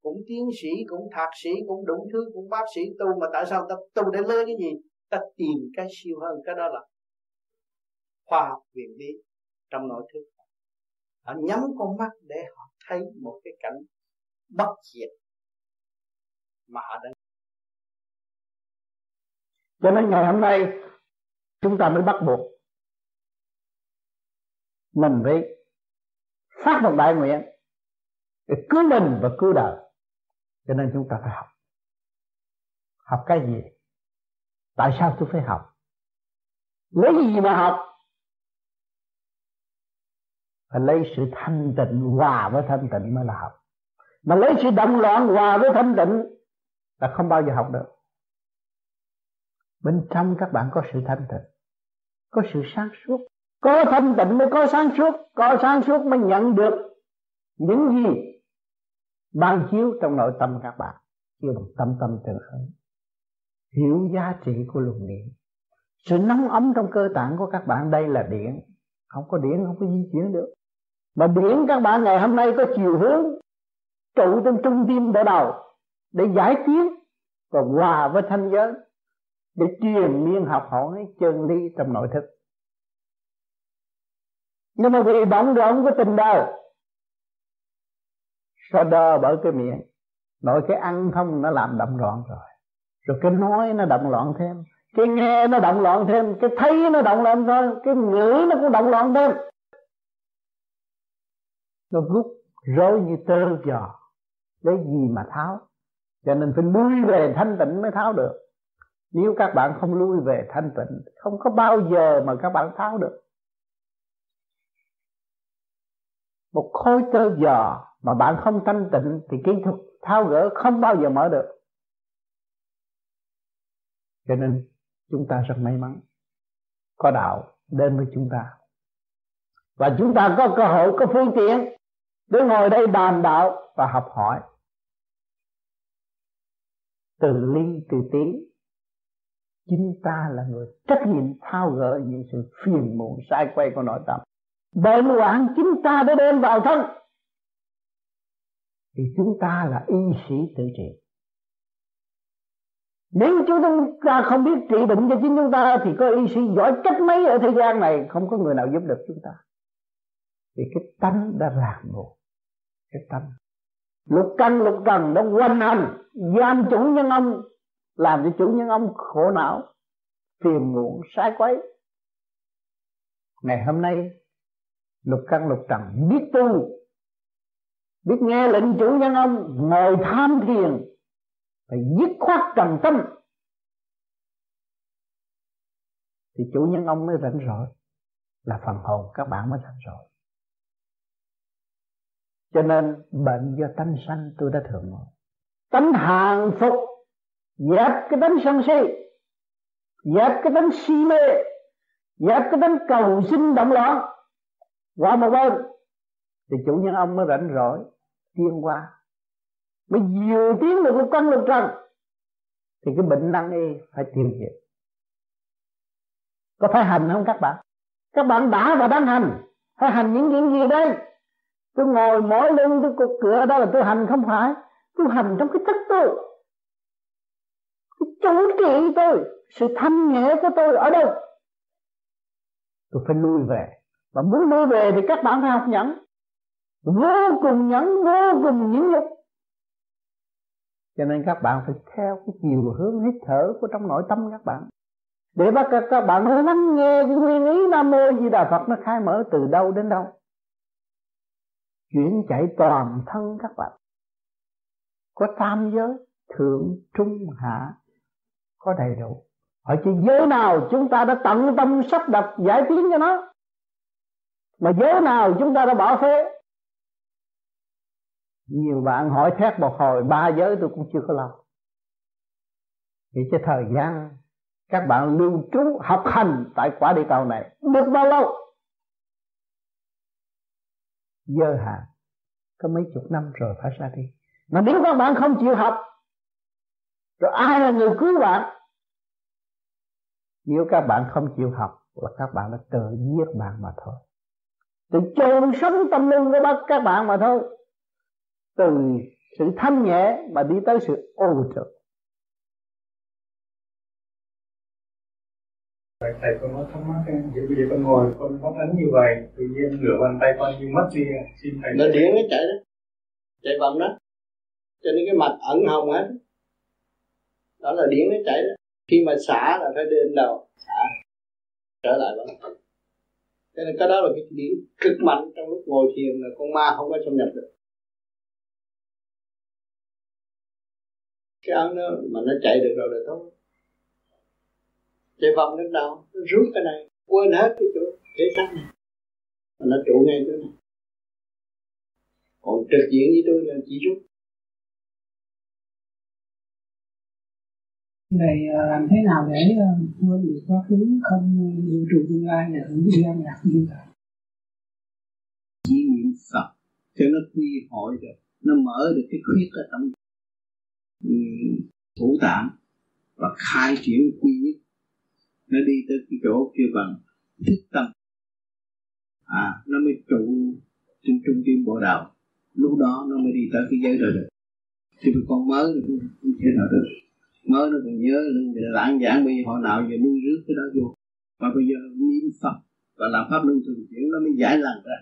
cũng tiến sĩ, cũng thạc sĩ, cũng đủ thứ, cũng bác sĩ tu, mà tại sao ta tu để lấy cái gì? Ta tìm cái siêu hơn, cái đó là khoa học viện lý trong nội thức. Họ nhắm con mắt để họ thấy một cái cảnh bất diệt mà họ đang cho nên ngày hôm nay, chúng ta mới bắt buộc mình phải phát một đại nguyện để cứu mình và cứu đời cho nên chúng ta phải học. Học cái gì? Tại sao tôi phải học? Lấy gì mà học? Phải lấy sự thanh tịnh, hòa với thanh tịnh mới là học. Mà lấy sự động loạn, hòa với thanh tịnh là không bao giờ học được. Bên trong các bạn có sự thanh tịnh, có sự sáng suốt. Có thanh tịnh mới có sáng suốt, có sáng suốt mới nhận được những gì? Ban chiếu trong nội tâm các bạn. Kêu bằng tâm tâm từ khởi hiểu giá trị của luồng điện. Sự nóng ấm trong cơ tạng của các bạn, đây là điện. Không có điện, không có di chuyển được. Mà điện các bạn, ngày hôm nay có chiều hướng. Trụ trong trung tim đỡ đầu. Để giải tiến và hòa với thanh giới. Để truyền miên học hỏi chân lý trong nội thức. Nhưng mà bị bỗng rộn với tình đời sao đơ bởi cái miệng. Nội cái ăn không nó làm động loạn rồi. Rồi cái nói nó động loạn thêm. Cái nghe nó động loạn thêm. Cái thấy nó động loạn thêm. Cái ngữ nó cũng động loạn thêm. Nó rút rối như tơ giò. Lấy gì mà tháo? Cho nên phải lui về thanh tịnh mới tháo được. Nếu các bạn không lui về thanh tịnh, không có bao giờ mà các bạn tháo được. Một khối tơ giò mà bạn không thanh tịnh thì kỹ thuật thao gỡ không bao giờ mở được. Cho nên chúng ta rất may mắn, có đạo đến với chúng ta. Và chúng ta có cơ hội, có phương tiện để ngồi đây bàn đạo và học hỏi. Từ ly từ tiến chính ta là người trách nhiệm thao gỡ những sự phiền muộn, sai quay của nội tâm. Bệnh hoạn chính ta đã đem vào thân thì chúng ta là y sĩ tự trị. Nếu chúng ta không biết trị bệnh cho chính chúng ta thì có y sĩ giỏi cách mấy ở thế gian này, không có người nào giúp được chúng ta. Vì cái tánh đã ràng buộc, cái tánh lục căn, lục trần nó quanh hành, giam chủ nhân ông, làm cho chủ nhân ông khổ não, phiền muộn, sai quấy. Ngày hôm nay, lục căn, lục trần biết tu biết nghe lệnh chủ nhân ông, ngồi tham thiền, phải dứt khoát trầm tâm. Thì chủ nhân ông mới rảnh rỗi. Là phần hồn các bạn mới rảnh rỗi. Cho nên bệnh do tánh sanh tôi đã thường nói. Tánh hàng phục, dẹp cái tánh sân si, dẹp cái tánh si mê, dẹp cái tánh cầu sinh động loạn. Qua một bên, thì chủ nhân ông mới rảnh rỗi tiên qua mới vừa tiến được lục căn lục trần, thì cái bệnh năng y phải tiêu diệt có phải hành không các bạn? Các bạn đã và đang hành. Phải hành những chuyện gì đây? Tôi ngồi mỗi lưng, tôi cục cửa đó là tôi hành không phải. Tôi hành trong cái thức tôi. Cái chủ trị tôi. Sự thanh nhẹ của tôi ở đâu? Tôi phải lui về. Và muốn lui về thì các bạn phải học nhẫn vô cùng nhẫn vô cùng nhẫn nhục cho nên các bạn phải theo cái chiều hướng hít thở của trong nội tâm các bạn. Để bắt các, các bạn lắng nghe cái nguyên lý nam mô di đà phật nó khai mở từ đâu đến đâu. Chuyển chạy toàn thân các bạn. Có tam giới thượng trung hạ. Có đầy đủ. Ở trên giới nào chúng ta đã tận tâm sắp đặt giải tiến cho nó? Mà giới nào chúng ta đã bỏ phế? Nhiều bạn hỏi thét một hồi, ba giới tôi cũng chưa có lâu vì cái thời gian các bạn lưu trú học hành tại quả địa cầu này được bao lâu? Dơ hạn. Có mấy chục năm rồi phải ra đi. Mà nếu các bạn không chịu học, rồi ai là người cứu bạn? Nếu các bạn không chịu học là các bạn đã tự giết bạn mà thôi. Tự chôn sống tâm linh của các bạn mà thôi từ sự thanh nhẹ mà đi tới sự ô trực thầy con có thắc mắc em, vậy bây giờ con ngồi con phóng ấn như vậy, tự nhiên nửa bàn tay con như mất đi, xin thầy. Nó điện nó chạy đó, chạy vòng đó, cho nên cái mạch ẩn hồng hết, đó là điện nó chạy đó. Khi mà xả là phải đến đầu, xả. Trở lại bằng cho nên cái đó là cái điểm cực mạnh trong lúc ngồi thiền là con ma không có xâm nhập được cái ấn đó mà nó chạy được rồi là tốt. Chạy vòng đến đâu nó rút cái này quên hết cái chỗ thể xác này. Mà nó trụ ngay chỗ này. Còn trực diện với tôi là chỉ rút. Vậy ờ, làm thế nào để ờ, quên được quá khứ không dự trụ tương lai để hưởng đi ăn lạc như vậy? Chỉ niệm Phật cho nó quy hội được, nó mở được cái khuyết ở trong thủ tạng và khai triển quy nhất. Nó đi tới cái chỗ kia bằng thức tâm. À nó mới trụ trên trung tâm bộ đạo. Lúc đó nó mới đi tới cái giới rồi được thì con mới nó cũng không thể nào được. Mới nó còn nhớ nên lãng giảng bây giờ họ nào giờ nuôi rước cái đó vô. Và bây giờ niệm phật và làm pháp luân thường chuyển nó mới giải lần ra.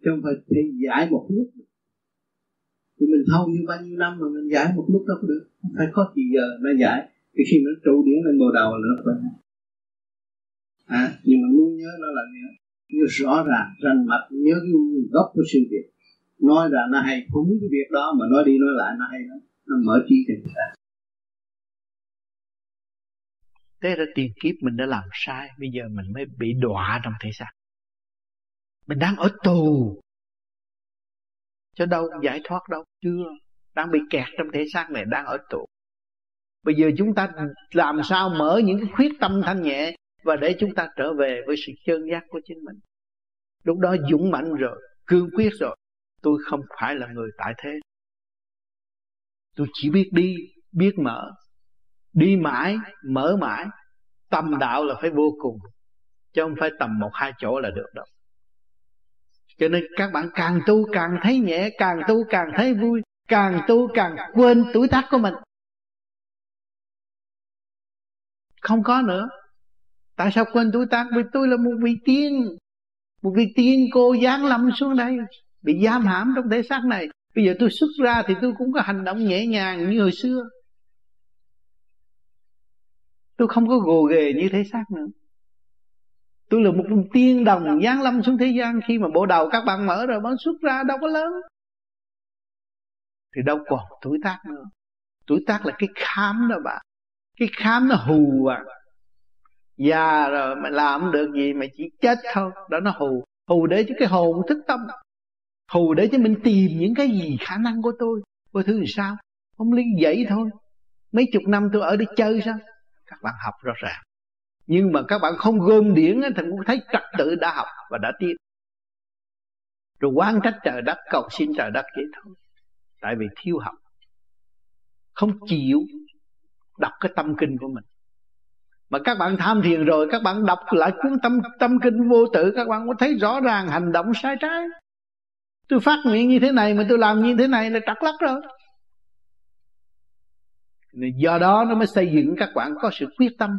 Chứ không phải thì giải một lúc thì mình thâu như bao nhiêu năm mà mình giải một lúc đâu có được. Phải có gì giờ mới giải. Thì khi nó trụ điển lên bồ đầu là nó quên à, nhưng mà muốn nhớ nó là nhớ. Nhớ rõ ràng rành mạch nhớ cái gốc của sự việc. Nói ra nó hay cũng cái việc đó mà nói đi nói lại nó hay lắm. Nó mở trí cho người ta. Thế ra tiền kiếp mình đã làm sai bây giờ mình mới bị đọa trong thể xác. Mình đang ở tù cho đâu giải thoát đâu chưa đang bị kẹt trong thể xác này, đang ở tù. Bây giờ chúng ta làm sao mở những cái khuyết tâm thanh nhẹ và để chúng ta trở về với sự chân giác của chính mình? Lúc đó dũng mạnh rồi, cương quyết rồi, tôi không phải là người tại thế. Tôi chỉ biết đi, biết mở. Đi mãi, mở mãi, tâm đạo là phải vô cùng, chứ không phải tầm một, hai chỗ là được đâu cho nên các bạn càng tu càng thấy nhẹ, càng tu càng thấy vui, càng tu càng quên tuổi tác của mình. Không có nữa. Tại sao quên tuổi tác? Vì tôi là một vị tiên. Một vị tiên cô giáng lâm xuống đây, bị giam hãm trong thể xác này. Bây giờ tôi xuất ra thì tôi cũng có hành động nhẹ nhàng như hồi xưa. Tôi không có gồ ghề như thể xác nữa tôi là một tiên đồng giáng lâm xuống thế gian. Khi mà bộ đầu các bạn mở rồi, bạn xuất ra đâu có lớn. Thì đâu còn tuổi tác nữa. Tuổi tác là cái khám đó bạn. Cái khám nó hù à. Già rồi mà làm được gì mà chỉ chết thôi. Đó nó hù. Hù để cho cái hồn thức tâm. Hù để cho mình tìm những cái gì khả năng của tôi. Của thứ thì sao? Không lý vậy thôi. Mấy chục năm tôi ở đây chơi sao? Các bạn học rõ ràng nhưng mà các bạn không gom điển thì cũng thấy trật tự đã học và đã tiến rồi quan trách trời đất, cầu xin trời đất vậy thôi. Tại vì thiếu học. Không chịu đọc cái tâm kinh của mình. Mà các bạn tham thiền rồi, các bạn đọc lại cuốn tâm tâm kinh vô tự, các bạn có thấy rõ ràng hành động sai trái. Tôi phát nguyện như thế này mà tôi làm như thế này là trật lắc rồi. Do đó nó mới xây dựng các bạn có sự quyết tâm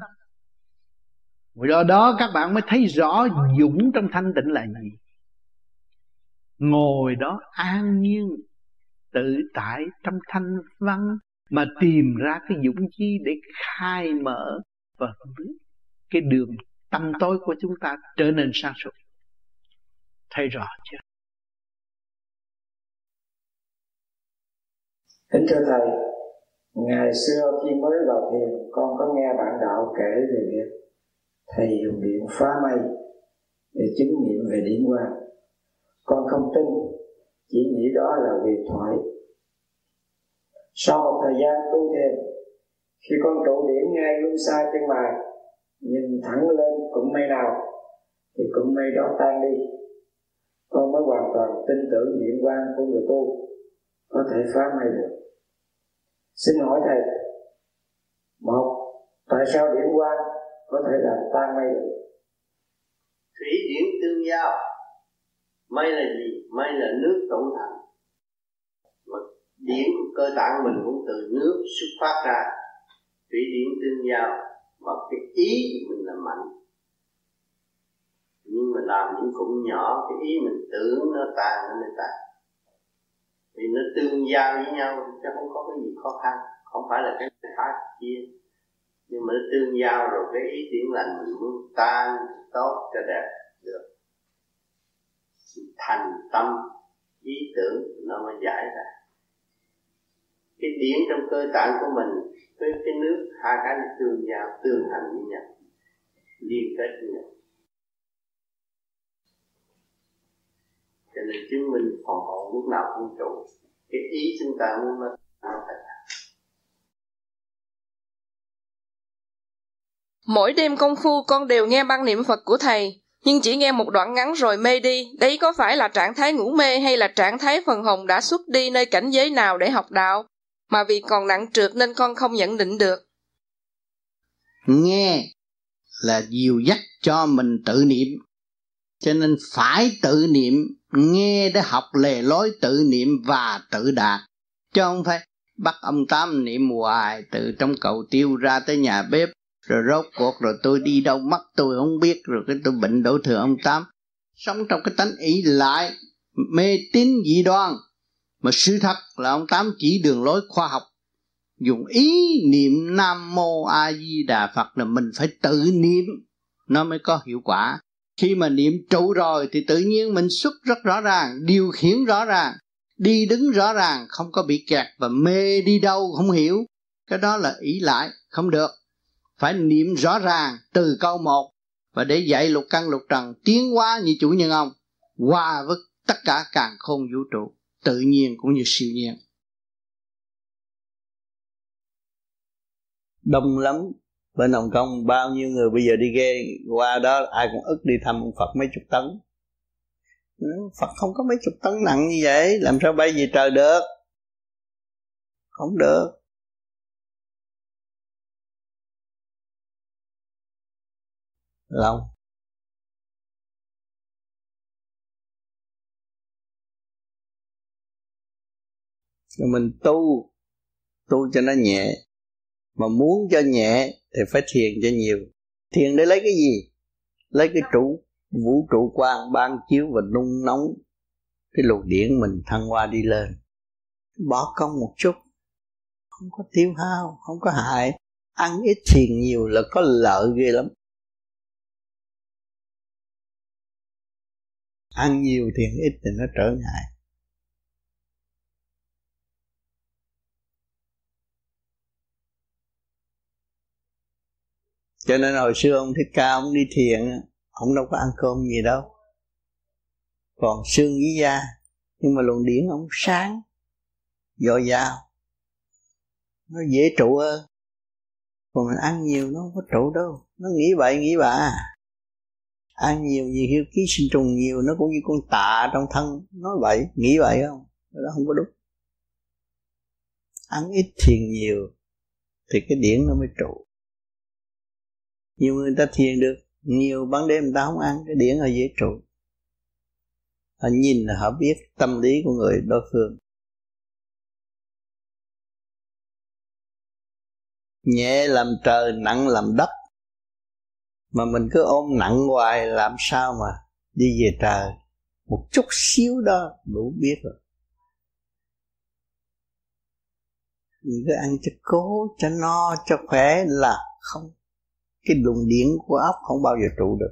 do đó các bạn mới thấy rõ dũng trong thanh tịnh là gì. Ngồi đó an nhiên, tự tại trong thanh văn, mà tìm ra cái dũng chi để khai mở và cái đường tâm tối của chúng ta trở nên sáng suốt. Thấy rõ chưa? Kính thưa thầy, ngày xưa khi mới vào thiền, con có nghe bạn đạo kể về việc thầy dùng điện phá mây để chứng nghiệm về điển quang. Con không tin, chỉ nghĩ đó là huyền thoại. Sau một thời gian tu thiền khi con trụ điểm ngay luôn xa chân mày nhìn thẳng lên cũng mây nào, thì cũng mây đó tan đi. Con mới hoàn toàn tin tưởng điện quan của người tu có thể phá mây được. Xin hỏi thầy, một, tại sao điện quan có thể làm tan mây được. Thủy điển tương giao. Mây là gì? Mây là nước tổng thành mà điển của cơ tạng mình cũng từ nước xuất phát ra. Thủy điển tương giao. Mà cái ý mình là mạnh. Nhưng mà làm những cũng nhỏ, cái ý mình tưởng nó tàn nó mới tàn vì nó tương giao với nhau, chứ không có cái gì khó khăn. Không phải là cái khác kia nhưng mà nó tương giao rồi, cái ý tiếng lành mình muốn tan tốt cho đẹp được. Thành tâm, ý tưởng nó mới giải ra. Cái điển trong cơ tạng của mình với cái nước, hai cái nó tương giao, tương hành với nhau, liên kết với nhau. Cho nên chứng minh phòng hộ lúc nào cũng trụ cái ý chúng ta muốn nó phải Mỗi đêm công phu con đều nghe băng niệm Phật của thầy, nhưng chỉ nghe một đoạn ngắn rồi mê đi. Đấy có phải là trạng thái ngủ mê hay là trạng thái phần hồn đã xuất đi nơi cảnh giới nào để học đạo? mà vì còn nặng trượt nên con không nhận định được. Nghe là dìu dắt cho mình tự niệm, cho nên phải tự niệm, nghe để học lề lối tự niệm và tự đạt, chứ không phải bắt ông Tám niệm hoài từ trong cầu tiêu ra tới nhà bếp rồi rốt cuộc rồi tôi đi đâu mất tôi không biết, rồi cái tôi bệnh đổ thừa ông Tám. Sống trong cái tánh ý lại, mê tín dị đoan. Mà sự thật là ông tám chỉ đường lối khoa học. Dùng ý niệm nam mô a di đà phật là mình phải tự niệm, nó mới có hiệu quả. Khi mà niệm trụ rồi thì tự nhiên mình xuất rất rõ ràng, điều khiển rõ ràng, đi đứng rõ ràng, không có bị kẹt và mê đi đâu, không hiểu. Cái đó là ý lại, không được phải niệm rõ ràng từ câu một và để dạy lục căn lục trần tiến hóa như chủ nhân ông, hòa với tất cả càng khôn vũ trụ, tự nhiên cũng như siêu nhiên. Đông lắm. Bên Hồng Kông bao nhiêu người bây giờ đi ghe qua đó, ai cũng ức đi thăm Phật mấy chục tấn. Ừ, Phật không có mấy chục tấn nặng như vậy, làm sao bay về trời được? Không được. Lòng rồi mình tu tu cho nó nhẹ. Mà muốn cho nhẹ thì phải thiền cho nhiều. Thiền để lấy cái gì? Lấy cái trụ, vũ trụ quang, ban chiếu và nung nóng. Cái luồng điển mình thăng hoa đi lên. Bỏ công một chút. Không có tiêu hao, không có hại. Ăn ít thiền nhiều là có lợi ghê lắm. Ăn nhiều thiền ít thì nó trở ngại. Cho nên hồi xưa ông thích ca, ông đi thiền ông đâu có ăn cơm gì đâu. Còn xương với da nhưng mà luồng điển ông sáng, dồi dào. Nó dễ trụ hơn. Còn mình ăn nhiều nó không có trụ đâu. Nó nghĩ vậy, nghĩ bạ ăn nhiều nhiều hiếu ký sinh trùng nhiều, nó cũng như con tạ trong thân. Nói vậy, nghĩ vậy không? Đó không có đúng. Ăn ít thiền nhiều thì cái điển nó mới trụ. Nhiều người ta thiền được nhiều, ban đêm người ta không ăn, cái điển là dễ trụ. Họ nhìn là họ biết tâm lý của người đối phương. Nhẹ làm trời, nặng làm đất mà mình cứ ôm nặng hoài làm sao mà đi về trời? Một chút xíu đó đủ biết rồi. Mình cứ ăn cho cố cho no cho khỏe là không. Cái luồng điện của óc không bao giờ trụ được.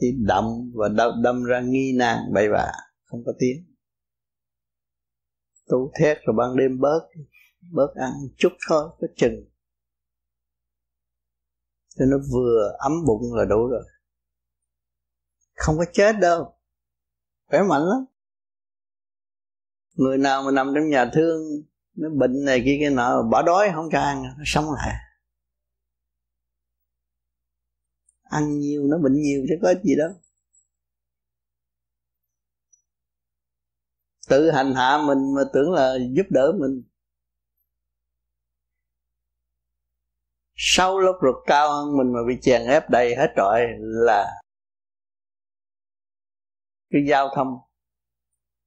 Thì đậm và đâm, đâm ra nghi nan bậy bạ không có tiếng. Tu thét rồi ban đêm bớt bớt ăn chút thôi có chừng cho nó vừa ấm bụng là đủ rồi. Không có chết đâu. Khỏe mạnh lắm. Người nào mà nằm trong nhà thương, nó bệnh này kia cái nọ, bỏ đói không cho ăn, nó sống lại. Ăn nhiều nó bệnh nhiều chứ có gì đâu. Tự hành hạ mình mà tưởng là giúp đỡ mình. Sâu lốc ruột cao hơn mình mà bị chèn ép đầy hết trọi là cái giao thông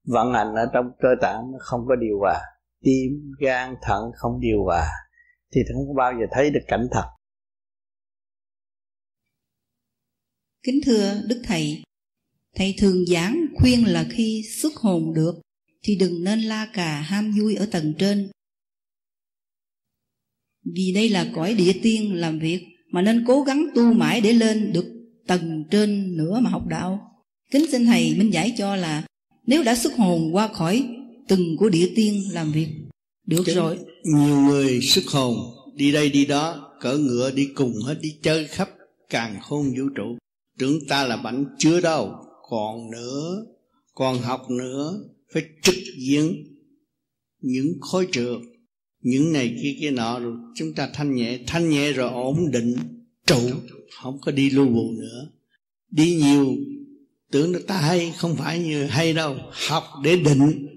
vận hành ở trong cơ tạng nó không có điều hòa. Tim gan, thận không điều hòa thì không có bao giờ thấy được cảnh thật. Kính thưa đức thầy thầy thường giảng khuyên là khi xuất hồn được thì đừng nên la cà ham vui ở tầng trên vì đây là cõi địa tiên làm việc mà nên cố gắng tu mãi để lên được tầng trên nữa mà học đạo. Kính xin thầy minh giải cho là nếu đã xuất hồn qua khỏi từng của địa tiên làm việc được Chứ rồi. nhiều người xuất hồn đi đây đi đó cỡ ngựa đi cùng hết đi chơi khắp càng khôn vũ trụ. Tưởng ta là bảnh chưa đâu còn nữa còn học nữa phải trực diện những khối trường những này kia kia nọ rồi chúng ta thanh nhẹ thanh nhẹ rồi ổn định trụ không có đi lưu bù nữa. Đi nhiều tưởng nó ta hay không phải như hay đâu học để định.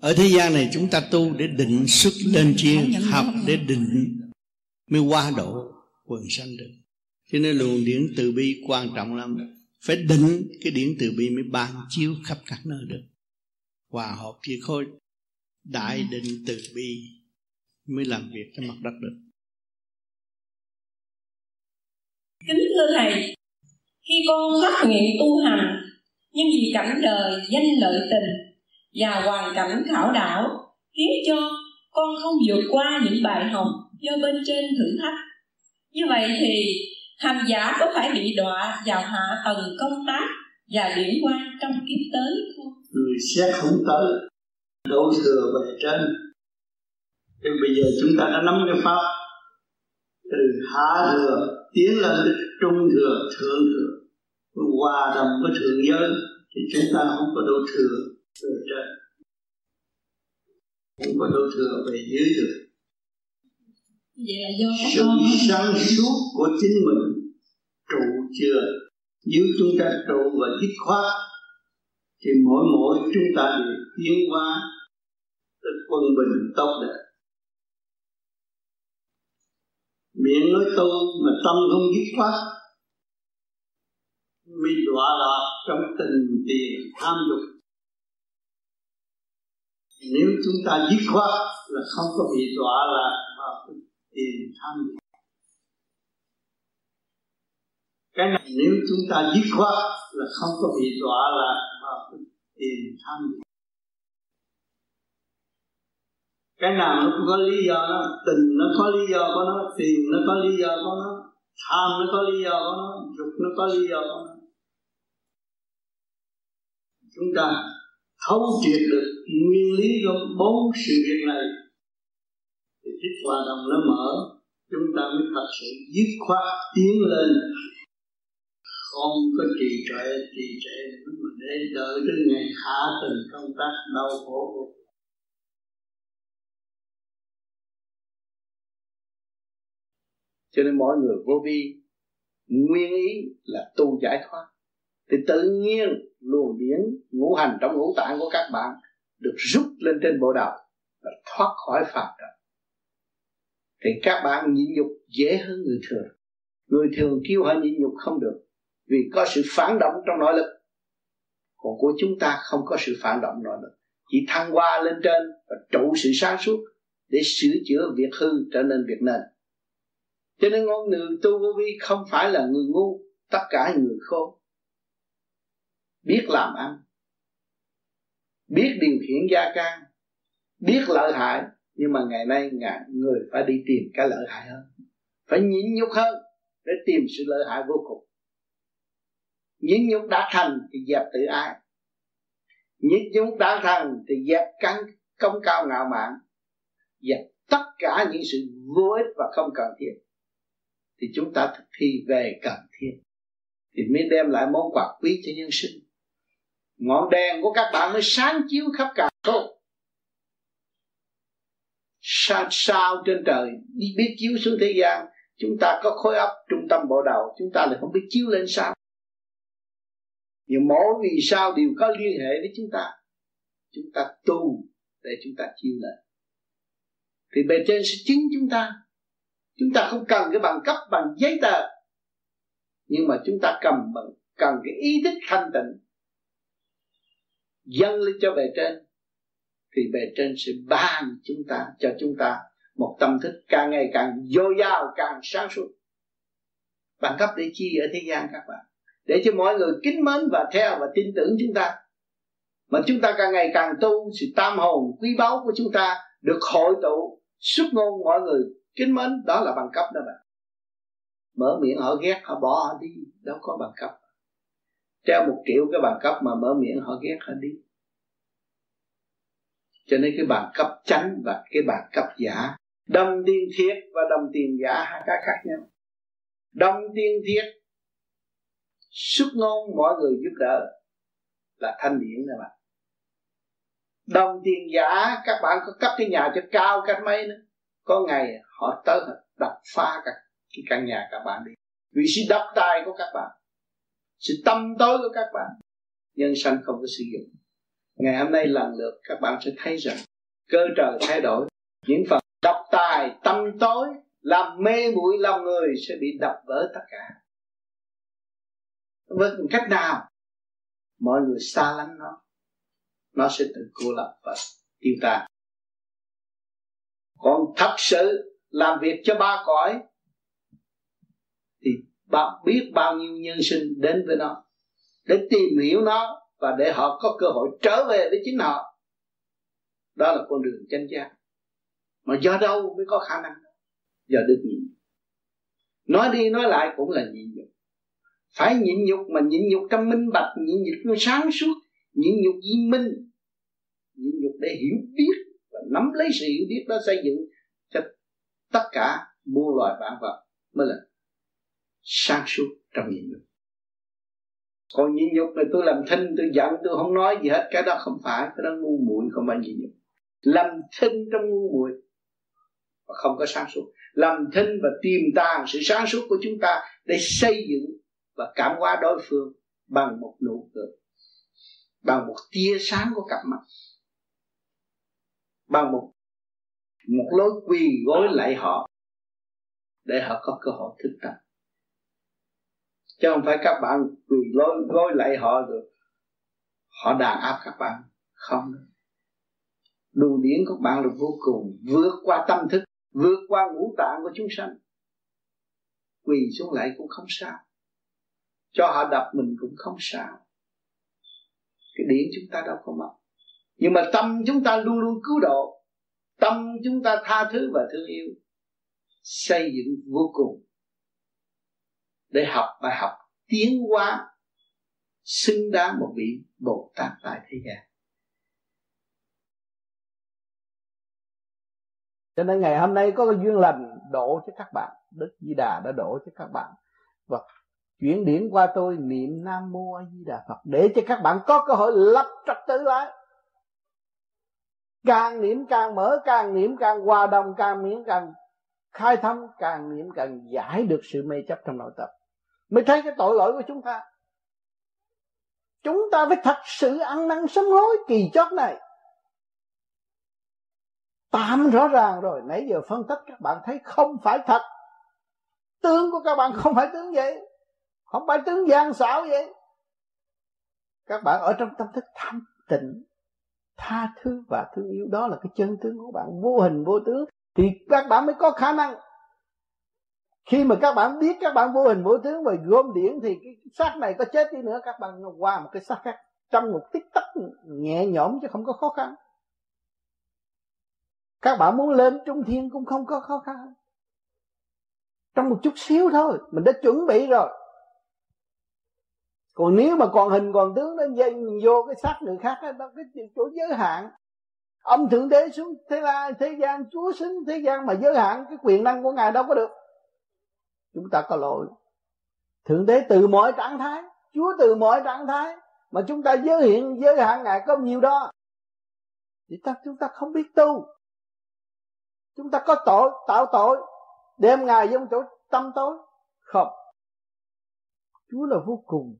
Ở thế gian này chúng ta tu để định xuất lên chiên học để định mới qua độ quần sanh được. Cho nên luồng điển từ bi quan trọng lắm. Phải định cái điển từ bi mới ban chiếu khắp các nơi được. Hòa hợp với khối đại định từ bi mới làm việc trên mặt đất được. Kính thưa thầy khi con phát nguyện tu hành nhưng vì cảnh đời danh lợi tình và hoàn cảnh khảo đảo khiến cho con không vượt qua những bài học do bên trên thử thách. Như vậy thì hành giả có phải bị đọa vào hạ tầng công tác và điển qua trong kiếp tới không? Người xét không tới đổ thừa về trên thì bây giờ chúng ta đã nắm cái pháp từ hạ thừa tiến lên trung thừa thượng thừa. Hòa đồng với thượng giới thì chúng ta không có đổ thừa về trên. Không có đổ thừa về dưới được. Vậy là do các sự con sáng suốt của chính mình trụ chưa? Nếu chúng ta trụ và dứt khoát thì mỗi mỗi chúng ta đều tiến qua tới quân bình tốt đẹp miệng nói tu mà tâm không dứt khoát. Bị đọa lạc trong tình tiền tham dục. Nếu chúng ta dứt khoát là không có bị đọa lạc vào tiền tham dục. Cái này nếu chúng ta dứt khoát là không có bị đọa lạc vào tiền tham dục. Cái nào nó cũng có lý do nó tình nó có lý do của nó, tiền nó có lý do của nó, tham nó có lý do của nó, dục nó có lý do của nó. Chúng ta thấu triệt được nguyên lý của bốn sự việc này. Thì thích hòa đồng nó mở, chúng ta mới thật sự dứt khoát tiến lên. Không có trì trệ trì trệ mà để đợi đến ngày hạ tình công tác, đau khổ của cho nên mọi người vô vi, nguyên ý là tu giải thoát. Thì tự nhiên luồng điển ngũ hành trong ngũ tạng của các bạn được rút lên trên bộ đầu và thoát khỏi phạm trần. Thì các bạn nhịn nhục dễ hơn người thường. Người thường kêu họ nhịn nhục không được vì có sự phản động trong nội lực. Còn của chúng ta không có sự phản động nội lực. Chỉ thăng hoa lên trên và trụ sự sáng suốt để sửa chữa việc hư trở nên việc nền cho nên con người tu vô vi không phải là người ngu, tất cả người khôn. Biết làm ăn, biết điều khiển gia can, biết lợi hại, nhưng mà ngày nay ngài, người phải đi tìm cái lợi hại hơn, phải nhịn nhục hơn để tìm sự lợi hại vô cùng. Nhịn nhục đã thành thì dẹp tự ái. Nhịn nhục đã thành thì dẹp căng, công cao ngạo mạn. Dẹp tất cả những sự vô ích và không cần thiết thì chúng ta thực thi về cần thiết. Thì mới đem lại món quà quý cho nhân sinh. Ngọn đèn của các bạn mới sáng chiếu khắp cả không sao sao trên trời, đi biết chiếu xuống thế gian, chúng ta có khối óc trung tâm bộ đầu, chúng ta lại không biết chiếu lên sao. Nhưng mỗi vì sao đều có liên hệ với chúng ta chúng ta tu để chúng ta chiêu lên. Thì bề trên sẽ chứng chúng ta chúng ta không cần cái bằng cấp, bằng giấy tờ. Nhưng mà chúng ta cầm bằng, cần cái ý thức thanh tịnh. Dâng lên cho bề trên, thì bề trên sẽ ban chúng ta, cho chúng ta một tâm thức càng ngày càng dồi dào, càng sáng suốt. Bằng cấp để chi ở thế gian các bạn? Để cho mọi người kính mến và theo và tin tưởng chúng ta. Mà chúng ta càng ngày càng tu, sự tam hồn quý báu của chúng ta được hội tụ, xuất ngôn mọi người kính mến, đó là bằng cấp đó bạn. Mở miệng họ ghét, họ bỏ họ đi. Đâu có bằng cấp. Treo một triệu cái bằng cấp mà mở miệng họ ghét họ đi. Cho nên cái bằng cấp chánh và cái bằng cấp giả đồng tiền thiệt và đồng tiền giả hai cái khác nhau. Đồng tiền thiệt, xuất ngôn mọi người giúp đỡ là thanh điển nè bạn. Đồng tiền giả, các bạn có cấp cái nhà cho cao cách mấy nữa có ngày họ tới đập phá cả cái căn nhà các bạn đi. Vì sự đập tài của các bạn, sự tâm tối của các bạn, nhân sanh không có sử dụng. Ngày hôm nay lần lượt các bạn sẽ thấy rằng cơ trời thay đổi. Những phần độc tài, tâm tối làm mê muội lòng người sẽ bị đập vỡ tất cả. Với cách nào, mọi người xa lánh nó nó sẽ tự cô lập và tiêu tan còn thật sự làm việc cho ba cõi, thì bạn biết bao nhiêu nhân sinh đến với nó, để tìm hiểu nó và để họ có cơ hội trở về với chính họ. Đó là con đường chân giác. Mà do đâu mới có khả năng? Do được nhịn. Nói đi nói lại cũng là nhịn nhục. Phải nhịn nhục mà nhịn nhục trong minh bạch, nhịn nhục sáng suốt, nhịn nhục di minh. Nhịn nhục để hiểu biết nắm lấy sự hiểu biết đó xây dựng cho tất cả muôn loài vạn vật mới là sáng suốt trong nhịn nhục còn nhịn nhục là tôi làm thinh, tôi giận, tôi không nói gì hết, cái đó không phải, cái đó ngu muội, không phải nhịn nhục. Làm thinh trong ngu muội và không có sáng suốt. Làm thinh và tiềm tàng sự sáng suốt của chúng ta để xây dựng và cảm hóa đối phương bằng một nụ cười, bằng một tia sáng của cặp mắt bằng một một lối quỳ gối lại họ để họ có cơ hội thức tâm chứ không phải các bạn quỳ lối, gối lại họ rồi họ đàn áp các bạn. Không. Đường điển của bạn là vô cùng vượt qua tâm thức, vượt qua ngũ tạng của chúng sanh. Quỳ xuống lại cũng không sao. Cho họ đập mình cũng không sao. Cái điển chúng ta đâu có mất nhưng mà tâm chúng ta luôn luôn cứu độ. Tâm chúng ta tha thứ và thương yêu. Xây dựng vô cùng. Để học bài học tiến hóa, xứng đáng một vị bồ tát tại thế gian. Cho nên ngày hôm nay có cái duyên lành đổ cho các bạn. Đức di đà đã đổ cho các bạn. Và chuyển điển qua tôi niệm nam mô a di đà phật để cho các bạn có cơ hội lập trật tự lại càng niệm càng mở, càng niệm càng hòa đồng, càng niệm càng khai thông càng niệm càng giải được sự mê chấp trong nội tâm. Mới thấy cái tội lỗi của chúng ta. Chúng ta phải thật sự ăn năn sám hối kỳ chót này. Tạm rõ ràng rồi. Nãy giờ phân tích các bạn thấy không phải thật. Tướng của các bạn không phải tướng vậy. Không phải tướng gian xảo vậy. Các bạn ở trong tâm thức thanh tịnh tha thứ và thương yêu. Đó là cái chân tướng của bạn, vô hình, vô tướng. Thì các bạn mới có khả năng. Khi mà các bạn biết các bạn vô hình, vô tướng và gom điển thì cái xác này có chết đi nữa, các bạn qua một cái xác khác trong một tích tắc nhẹ nhõm chứ không có khó khăn. Các bạn muốn lên trung thiên cũng không có khó khăn. Trong một chút xíu thôi, mình đã chuẩn bị rồi còn nếu mà còn hình còn tướng nó dây vô cái xác người khác đó, cái chỗ giới hạn. Ông thượng đế xuống thế la thế gian, chúa sinh thế gian mà giới hạn cái quyền năng của ngài đâu có được. Chúng ta có lỗi. Thượng đế từ mọi trạng thái, chúa từ mọi trạng thái mà chúng ta giới hiện, giới hạn ngài có nhiều đó. Thì ta, chúng ta không biết tu. Chúng ta có tội, tạo tội, đem ngài vô chỗ tâm tối. Không. Chúa là vô cùng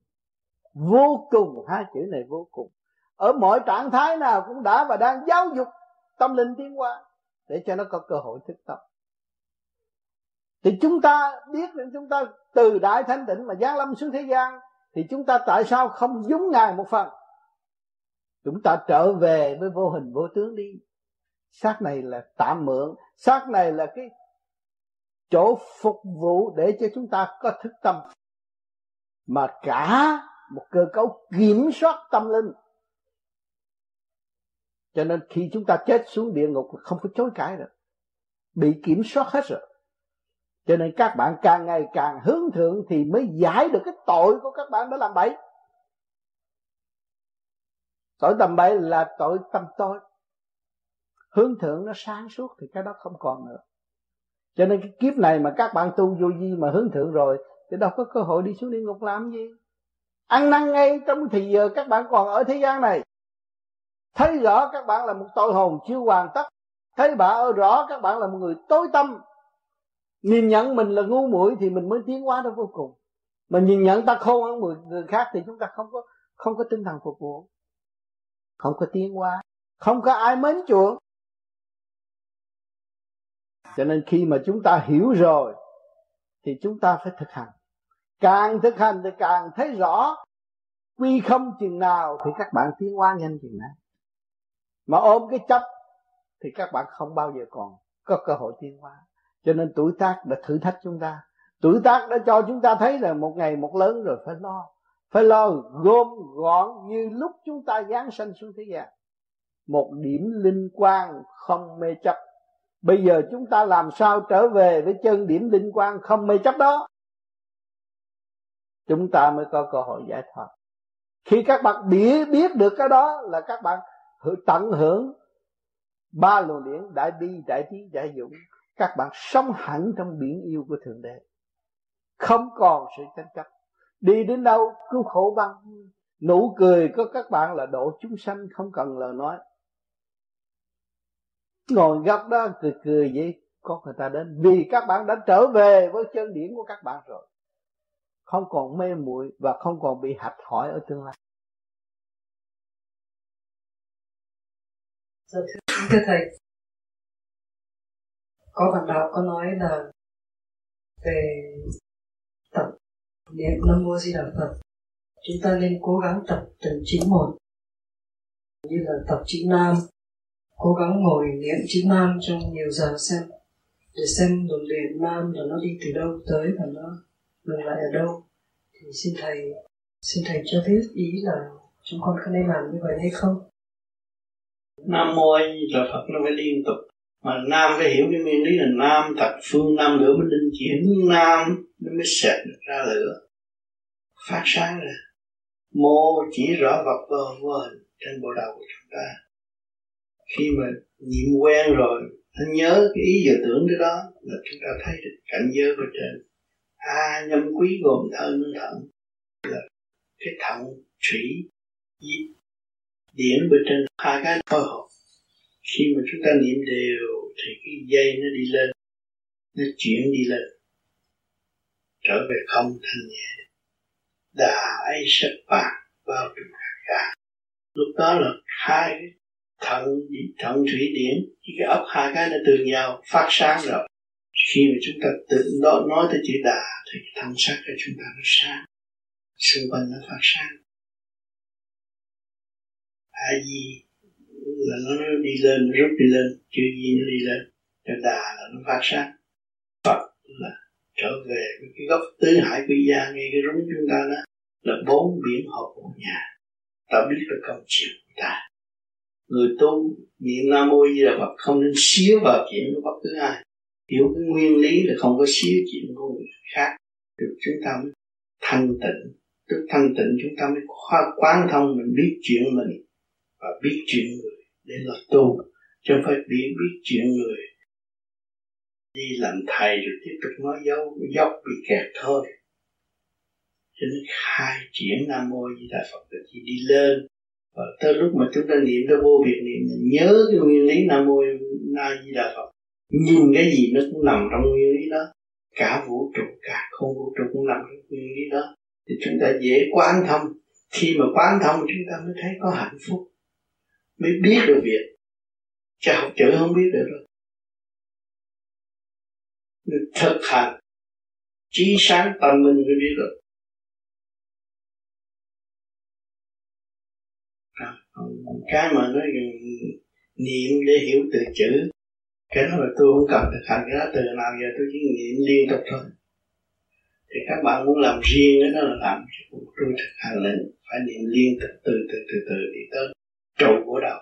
vô cùng, hai chữ này vô cùng. Ở mọi trạng thái nào cũng đã và đang giáo dục tâm linh tiến hóa để cho nó có cơ hội thức tâm. Thì chúng ta biết rằng chúng ta từ đại thanh tịnh mà giáng lâm xuống thế gian, thì chúng ta tại sao không giống ngài một phần? Chúng ta trở về với vô hình, vô tướng đi. Xác này là tạm mượn, xác này là cái chỗ phục vụ để cho chúng ta có thức tâm. Mà cả một cơ cấu kiểm soát tâm linh. Cho nên khi chúng ta chết xuống địa ngục, không có chối cãi được bị kiểm soát hết rồi. Cho nên các bạn càng ngày càng hướng thượng thì mới giải được cái tội của các bạn đã làm bậy. Tội tầm bậy là tội tâm tối. Hướng thượng nó sáng suốt thì cái đó không còn nữa. Cho nên cái kiếp này mà các bạn tu vô vi mà hướng thượng rồi, thì đâu có cơ hội đi xuống địa ngục làm gì ăn năn ngay trong thì giờ các bạn còn ở thế gian này. Thấy rõ các bạn là một tội hồn chưa hoàn tất. Thấy bà ở rõ các bạn là một người tối tâm. Nhìn nhận mình là ngu muội thì mình mới tiến hóa đến vô cùng. Mà nhìn nhận ta khôn hơn người, người khác thì chúng ta không có không có tinh thần phục vụ. Không có tiến hóa. Không có ai mến chuộng. Cho nên khi mà chúng ta hiểu rồi thì chúng ta phải thực hành. Càng thực hành thì càng thấy rõ quy không chừng nào thì các bạn tiến hóa nhanh chừng nào. Mà ôm cái chấp thì các bạn không bao giờ còn có cơ hội tiến hóa. Cho nên tuổi tác đã thử thách chúng ta. Tuổi tác đã cho chúng ta thấy là một ngày một lớn rồi phải lo. Phải lo gom gọn như lúc chúng ta giáng sanh xuống thế gian. Một điểm linh quang không mê chấp. Bây giờ chúng ta làm sao trở về với chân điểm linh quang không mê chấp đó? Chúng ta mới có cơ hội giải thoát khi các bạn biết biết được cái đó là các bạn tận hưởng ba luồng điển đại bi, đại trí, đại dũng. Các bạn sống hẳn trong biển yêu của thượng đế. Không còn sự tranh chấp. Đi đến đâu cứu khổ băng. Nụ cười của các bạn là độ chúng sanh không cần lời nói. Ngồi góc đó cười cười vậy, có người ta đến. Vì các bạn đã trở về với chân điển của các bạn rồi không còn mê muội và không còn bị hạch hỏi ở tương lai. Dạ thưa thầy có bạn đạo có nói là về tập niệm nam mô di đà phật, chúng ta nên cố gắng tập từng chính một, như là tập chữ nam. Cố gắng ngồi niệm chữ nam trong nhiều giờ xem, để xem luồng điện nam là nó đi từ đâu tới và nó mình lại ở đâu? Thì xin thầy xin thầy cho biết ý là chúng con có nên làm như vậy hay không? Nam mô là phật, nó phải liên tục. Mà nam phải hiểu cái nguyên lý là nam thật phương, nam lửa mới linh chuyển, nam nó mới sệt ra lửa. Phát sáng ra. Mô chỉ rõ vật vô vô hình trên bộ đầu của chúng ta. Khi mà nhiễm quen rồi, nó nhớ cái ý giờ tưởng cái đó là chúng ta thấy được cảnh giới bên trên a nhâm quý gồm thân thận là cái thận thủy điển bên trên hai cái phối hợp khi mà chúng ta niệm đều thì cái dây nó đi lên, nó chuyển đi lên, trở về không thanh nhẹ. Đà ấy sắc bạc bao trùm cả lúc đó là hai cái thận thận thủy điển cái ốc hai cái nó tương nhau phát sáng rồi khi mà chúng ta tự đó nói tới chữ đà thì thân sắc của chúng ta nó sáng, xung quanh nó phát sáng. Tại vì là nó đi lên, nó rút đi lên, chữ gì nó đi lên cho đà là nó phát sáng. Phật là trở về với cái gốc tứ hải quy gia ngay cái rúng chúng ta đó, là bốn biển hợp một nhà. Ta biết được công chuyện của ta. Người tu niệm nam mô di đà phật không nên xíu vào chuyện của bất cứ ai hiểu cái nguyên lý là không có xíu chuyện của người khác. Được chúng ta mới thanh tịnh. Tức thanh tịnh chúng ta mới khoa quán thông, mình biết chuyện mình và biết chuyện người để là tu, chứ không phải biết biết chuyện người. Đi làm thầy rồi tiếp tục nói dấu, dốc bị kẹt thôi. Cho nên hai chuyển nam mô di đà phật là chỉ đi lên. Và tới lúc mà chúng ta niệm tới vô việc niệm, nhớ cái nguyên lý nam mô na di đà phật nhìn cái gì nó cũng nằm trong nguyên lý đó. Cả vũ trụ, cả không vũ trụ cũng nằm trong nguyên lý đó. Thì chúng ta dễ quán thông. Khi mà quán thông, chúng ta mới thấy có hạnh phúc. Mới biết được việc. Chứ học chữ không biết được đâu. Thực hành. Trí sáng tâm mình mới biết được. À, cái mà nói niệm để hiểu từ chữ cái đó là tôi không cần thực hành cái đó, từ nào giờ tôi chỉ niệm liên tục thôi. Thì các bạn muốn làm riêng cái đó là làm tôi thực hành là phải niệm liên tục, từ từ từ từ đi tới trụ của đầu.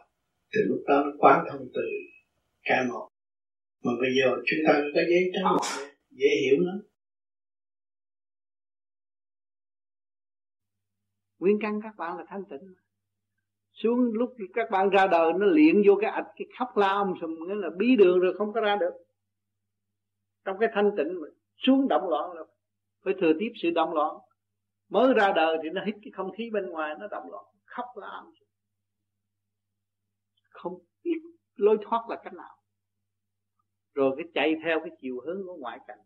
Từ lúc đó nó quán thông từ cái một. Mà bây giờ chúng ta có giấy trắng, dễ hiểu lắm. Nguyên căn các bạn là thanh tịnh xuống lúc các bạn ra đời, nó luyện vô cái ạch, cái khóc la ông sùm, nghĩa là bí đường rồi không có ra được. Trong cái thanh tịnh mà xuống động loạn là phải thừa tiếp sự động loạn. Mới ra đời thì nó hít cái không khí bên ngoài, nó động loạn, khóc la ông không biết lối thoát là cách nào. Rồi cái chạy theo cái chiều hướng của ngoại cảnh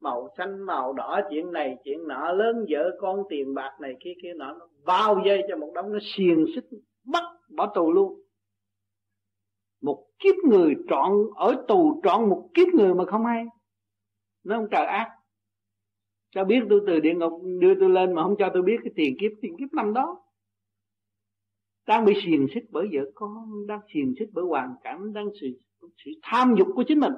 màu xanh, màu đỏ, chuyện này, chuyện nọ, lớn vợ con, tiền bạc này, kia kia nọ. Nó bao dây cho một đống, nó xiềng xích, bắt, bỏ tù luôn. Một kiếp người trọn, ở tù trọn một kiếp người mà không hay nó không trời ác. Sao biết tôi từ địa ngục đưa tôi lên mà không cho tôi biết cái tiền kiếp tiền kiếp năm đó. Đang bị xiềng xích bởi vợ con, đang xiềng xích bởi hoàn cảnh, đang sự sự tham dục của chính mình.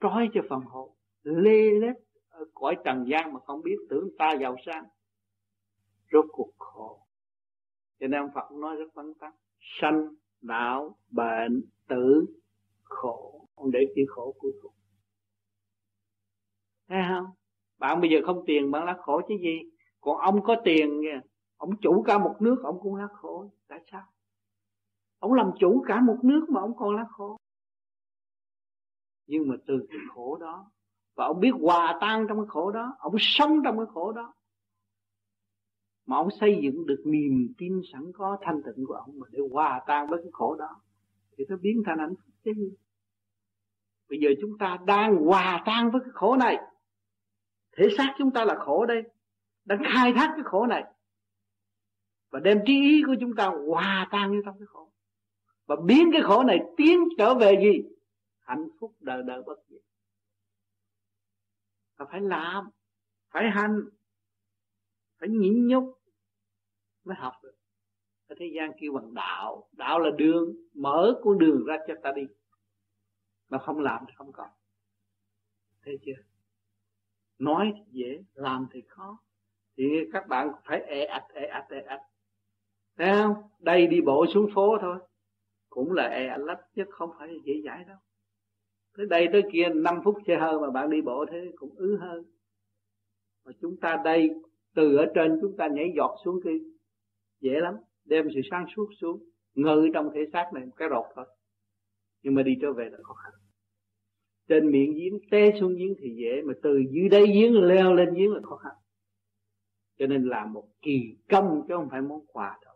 Trói cho phần hồn lê lết ở cõi trần gian mà không biết, tưởng ta giàu sang. Rốt cuộc khổ. Cho nên Phật nói rất vắn tắt. Sanh đạo bệnh, tử, khổ. Ông để chữ khổ cuối cùng. Thấy không? Bạn bây giờ không tiền, bạn lắc khổ chứ gì? Còn ông có tiền nha ông chủ cả một nước, ông cũng lắc khổ. Tại sao? Ông làm chủ cả một nước mà ông còn lắc khổ. Nhưng mà từ cái khổ đó và ông biết hòa tan trong cái khổ đó, ông sống trong cái khổ đó. Mà ông xây dựng được niềm tin sẵn có, thanh tịnh của ông mà để hòa tan với cái khổ đó, thì nó biến thành hạnh phúc chứ. Bây giờ chúng ta đang hòa tan với cái khổ này. Thể xác chúng ta là khổ đây. Đang khai thác cái khổ này. Và đem trí ý của chúng ta hòa tan như trong cái khổ. Và biến cái khổ này tiến trở về gì? Hạnh phúc đời đời bất diệt là phải làm, phải hành, phải nhịn nhục mới học được. Ở thế gian kêu bằng đạo đạo là đường, mở con đường ra cho ta đi. Mà không làm thì không còn thấy chưa? Nói thì dễ, làm thì khó. Thì các bạn phải e ạch e ạch e ạch. Thấy không? Đây đi bộ xuống phố thôi. Cũng là e ạch lắm, chứ không phải dễ dãi đâu tới đây tới kia 5 phút xe hơi mà bạn đi bộ thế cũng ứ hơn. Mà chúng ta đây từ ở trên chúng ta nhảy giọt xuống kia dễ lắm. Đem sự sáng suốt xuống ngự trong thể xác này một cái rột thôi. Nhưng mà đi trở về là khó khăn. Trên miệng giếng té xuống giếng thì dễ mà từ dưới đáy giếng leo lên giếng là khó khăn. Cho nên là một kỳ công chứ không phải món quà đâu.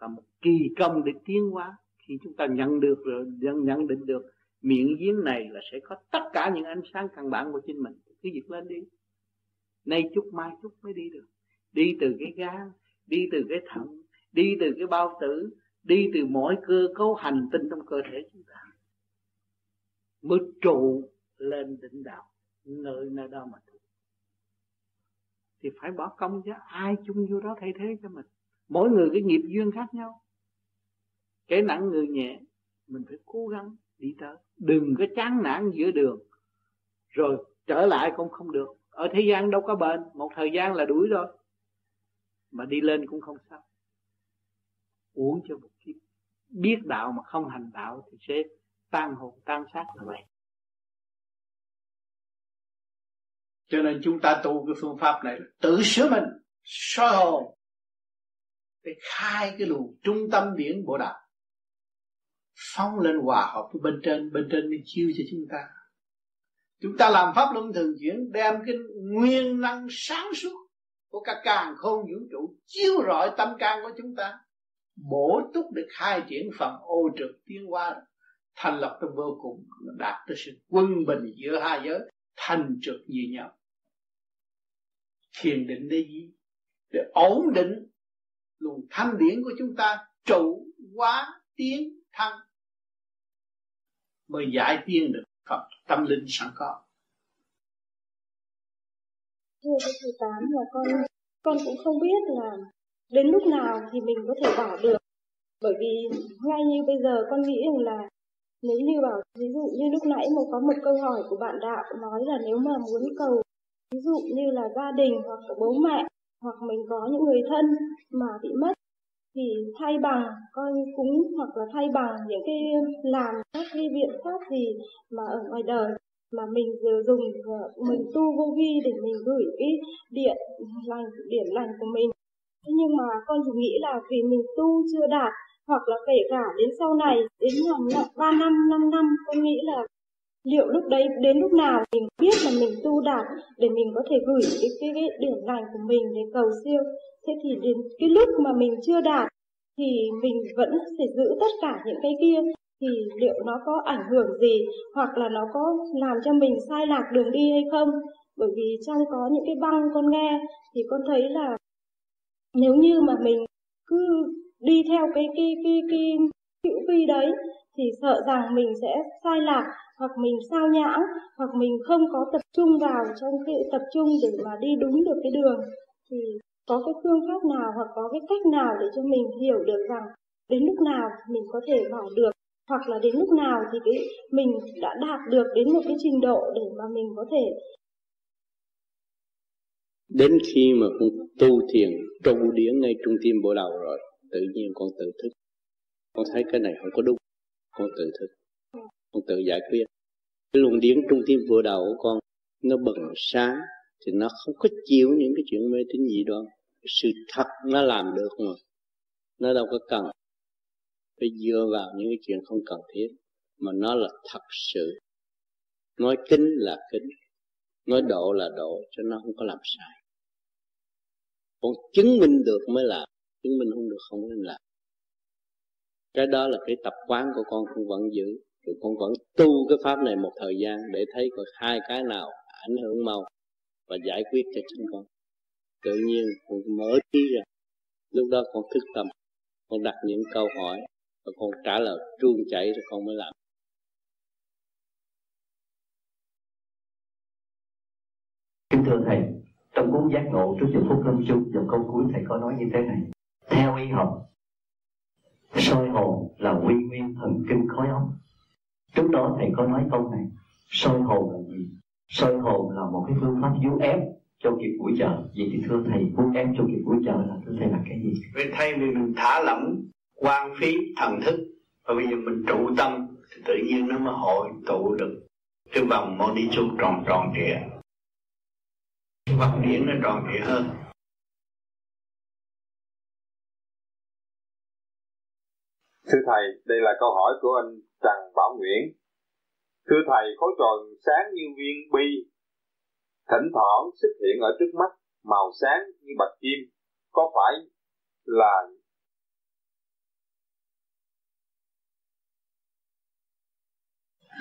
Là một kỳ công để tiến hóa. Khi chúng ta nhận được rồi nhận, nhận định được miệng giếng này là sẽ có tất cả những ánh sáng căn bản của chính mình. Cứ việc lên đi. Nay chút, mai chút mới đi được. Đi từ cái gan, đi từ cái thận, đi từ cái bao tử, đi từ mỗi cơ cấu hành tinh trong cơ thể chúng ta. Mới trụ lên đỉnh đạo, nơi nơi đó mà thôi thì phải bỏ công cho ai chung vô đó thay thế cho mình? Mỗi người cái nghiệp duyên khác nhau. Kẻ nặng người nhẹ, mình phải cố gắng đi tới. Đừng có chán nản giữa đường. Rồi trở lại cũng không được. Ở thế gian đâu có bệnh một thời gian là đuổi rồi mà đi lên cũng không sao. Uống cho một kiếp. Biết đạo mà không hành đạo thì sẽ tan hồn, tan xác là vậy. Cho nên chúng ta tu cái phương pháp này tự sửa mình, soi hồn để khai cái luồng trung tâm điển bộ đạo phóng lên hòa hợp với bên trên bên trên mới chiêu cho chúng ta. Chúng ta làm pháp luân thường chuyển, đem cái nguyên năng sáng suốt của các càng khôn vũ trụ chiếu rọi tâm can của chúng ta, bổ túc để khai triển phần ô trực tiến hóa, thành lập trong vô cùng, đạt tới sự quân bình giữa hai giới, thành trực như nhau. Thiền định để gì? Để ổn định luồng thanh điển của chúng ta, trụ, hóa, tiến thăng mới giải tiên được Phật tâm linh sẵn có. Thưa cái thầy tám là con con cũng không biết là đến lúc nào thì mình có thể bỏ được. Bởi vì ngay như bây giờ con nghĩ rằng là nếu như bảo, ví dụ như lúc nãy một có một câu hỏi của bạn đạo nói là nếu mà muốn cầu, ví dụ như là gia đình hoặc là bố mẹ hoặc mình có những người thân mà bị mất thì thay bằng, coi cúng hoặc là thay bằng những cái làm các cái biện pháp gì mà ở ngoài đời mà mình vừa dùng mình tu vô vi để mình gửi cái điện lành điện lành của mình. Thế nhưng mà con chỉ nghĩ là vì mình tu chưa đạt hoặc là kể cả đến sau này, đến hàng ba năm năm năm, con nghĩ là liệu lúc đấy đến lúc nào mình biết là mình tu đạt để mình có thể gửi cái cái, cái điểm lành của mình để cầu siêu. Thế thì đến cái lúc mà mình chưa đạt thì mình vẫn phải giữ tất cả những cái kia. Thì liệu nó có ảnh hưởng gì hoặc là nó có làm cho mình sai lạc đường đi hay không? Bởi vì trong có những cái băng con nghe thì con thấy là nếu như mà mình cứ đi theo cái cái cái cái hữu vi đấy thì sợ rằng mình sẽ sai lạc, hoặc mình sao nhãng, hoặc mình không có tập trung vào trong cái tập trung để mà đi đúng được cái đường. Thì có cái phương pháp nào hoặc có cái cách nào để cho mình hiểu được rằng đến lúc nào mình có thể bỏ được, hoặc là đến lúc nào thì cái mình đã đạt được đến một cái trình độ để mà mình có thể đến khi mà con tu thiền trụ điển ngay trung tim bộ đầu rồi, tự nhiên con tự thức. Con thấy cái này không có đúng con tự thức. Con tự giải quyết. Cái luồng điển trung tim vừa đầu của con, nó bừng sáng, thì nó không có chịu những cái chuyện mê tín gì đó sự thật nó làm được mà. Nó đâu có cần phải dựa vào những cái chuyện không cần thiết, mà nó là thật sự. Nói kính là kính, nói độ là độ cho nó không có làm sai. Còn chứng minh được mới làm, chứng minh không được không nên làm cái đó là cái tập quán của con con vẫn giữ. Rồi con vẫn tu cái pháp này một thời gian để thấy có hai cái nào ảnh hưởng mau và giải quyết cho chính con. Tự nhiên con mở trí ra. Lúc đó con thức tâm, con đặt những câu hỏi và con trả lời truôn chảy rồi con mới làm. Kính thưa thầy, trong cuốn giác ngộ trước giờ phút lâm chung dòng câu cuối thầy có nói như thế này. Theo y học soi hồn là quy nguyên thần kinh khối óc. Trước đó thầy có nói câu này, soi hồn là gì? Soi hồn là một cái phương pháp yếu ép cho việc buổi chợ vậy thì thưa thầy vuốt ép cho việc buổi chợ là, thưa thầy, là cái gì? Vì thay vì mình thả lỏng quan phí, thần thức, và bây giờ mình trụ tâm, thì tự nhiên nó mới hội tụ được cái vòng moni chung tròn tròn trịa. Cái vật điển nó tròn trịa hơn. Thưa Thầy, đây là câu hỏi của anh Trần Bảo Nguyễn. Thưa Thầy, khối tròn sáng như viên bi, thỉnh thoảng xuất hiện ở trước mắt, màu sáng như bạch kim, có phải là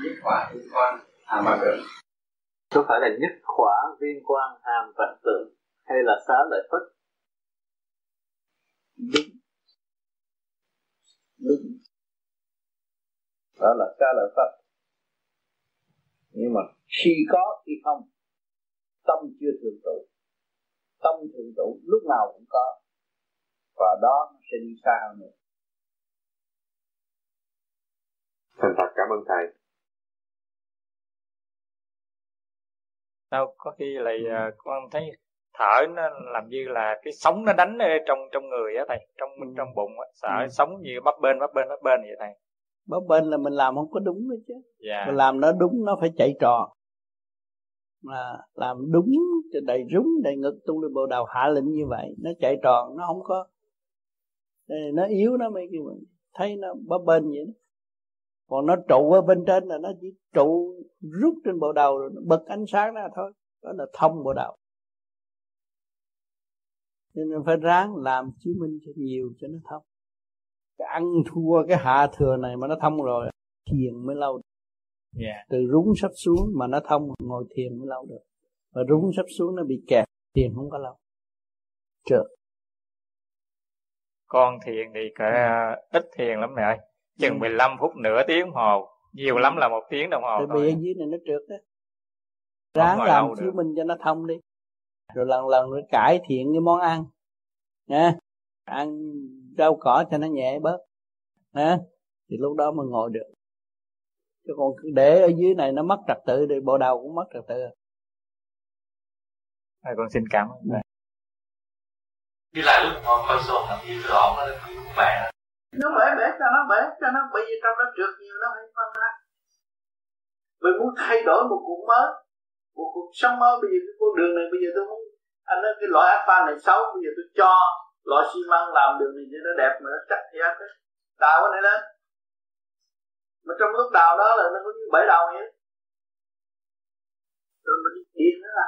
nhất khỏa viên quang hàm vạn tượng. Có phải là nhất khỏa viên quang hàm vạn tượng hay là xá lợi phất? Đúng đúng. Đó là xá lợi phất nhưng mà khi có khi không. Tâm chưa thường trụ. Tâm thường trụ lúc nào cũng có. Và đó nó sẽ đi xa hơn nữa. Thành thật cảm ơn thầy. Đâu có khi lại uh, con thấy thở nó làm như là cái sống nó đánh ở trong trong người á thầy trong ừ. trong bụng á sợ ừ. sống như bắp bên bắp bên bắp bên vậy thầy bắp bên là mình làm không có đúng đó chứ dạ. mình làm nó đúng nó phải chạy tròn mà làm đúng cho đầy rúng đầy ngực tung lên bộ đầu hạ lệnh như vậy nó chạy tròn nó không có nó yếu nó mới kêu mình thấy nó bắp bên vậy đó còn nó trụ ở bên trên là nó chỉ trụ rút trên bộ đầu rồi nó bật ánh sáng ra thôi đó là thông bộ đầu cho nên phải ráng làm chứng minh cho nhiều cho nó thông. Cái ăn thua cái hạ thừa này mà nó thông rồi thiền mới lâu yeah. Dạ. từ rúng sắp xuống mà nó thông ngồi thiền mới lâu được. Và rúng sắp xuống nó bị kẹt thiền không có lâu. Trượt con thiền thì cả ít thiền lắm mẹ ơi. Chừng 15 phút nửa tiếng hồ. Nhiều lắm là một tiếng đồng hồ Tại vì ở dưới này nó trượt đó ráng làm chiếu minh cho nó thông đi rồi lần lần rồi cải thiện cái món ăn. Nha. Ăn rau cỏ cho nó nhẹ bớt. Nha. Thì lúc đó mới ngồi được. Chứ còn để ở dưới này nó mất trật tự thì bộ đầu cũng mất trật tự. À, con xin cảm ơn thầy. Đi lại lúc ngồi coi sổ làm gì rõ nó cũng khỏe nó bể bể cho nó bể cho nó bởi vì trong nó trượt nhiều nó phải phân ra mình muốn thay đổi một cuộc mới một cuộc sống mới bây giờ cái con đường này bây giờ tôi muốn anh nói cái loại alpha này xấu bây giờ tôi cho loại xi măng làm đường này cho nó đẹp mà nó chắc thì anh đào cái này lên. Mà trong lúc đào đó là nó có như bể đầu vậy. Rồi mình điên nó là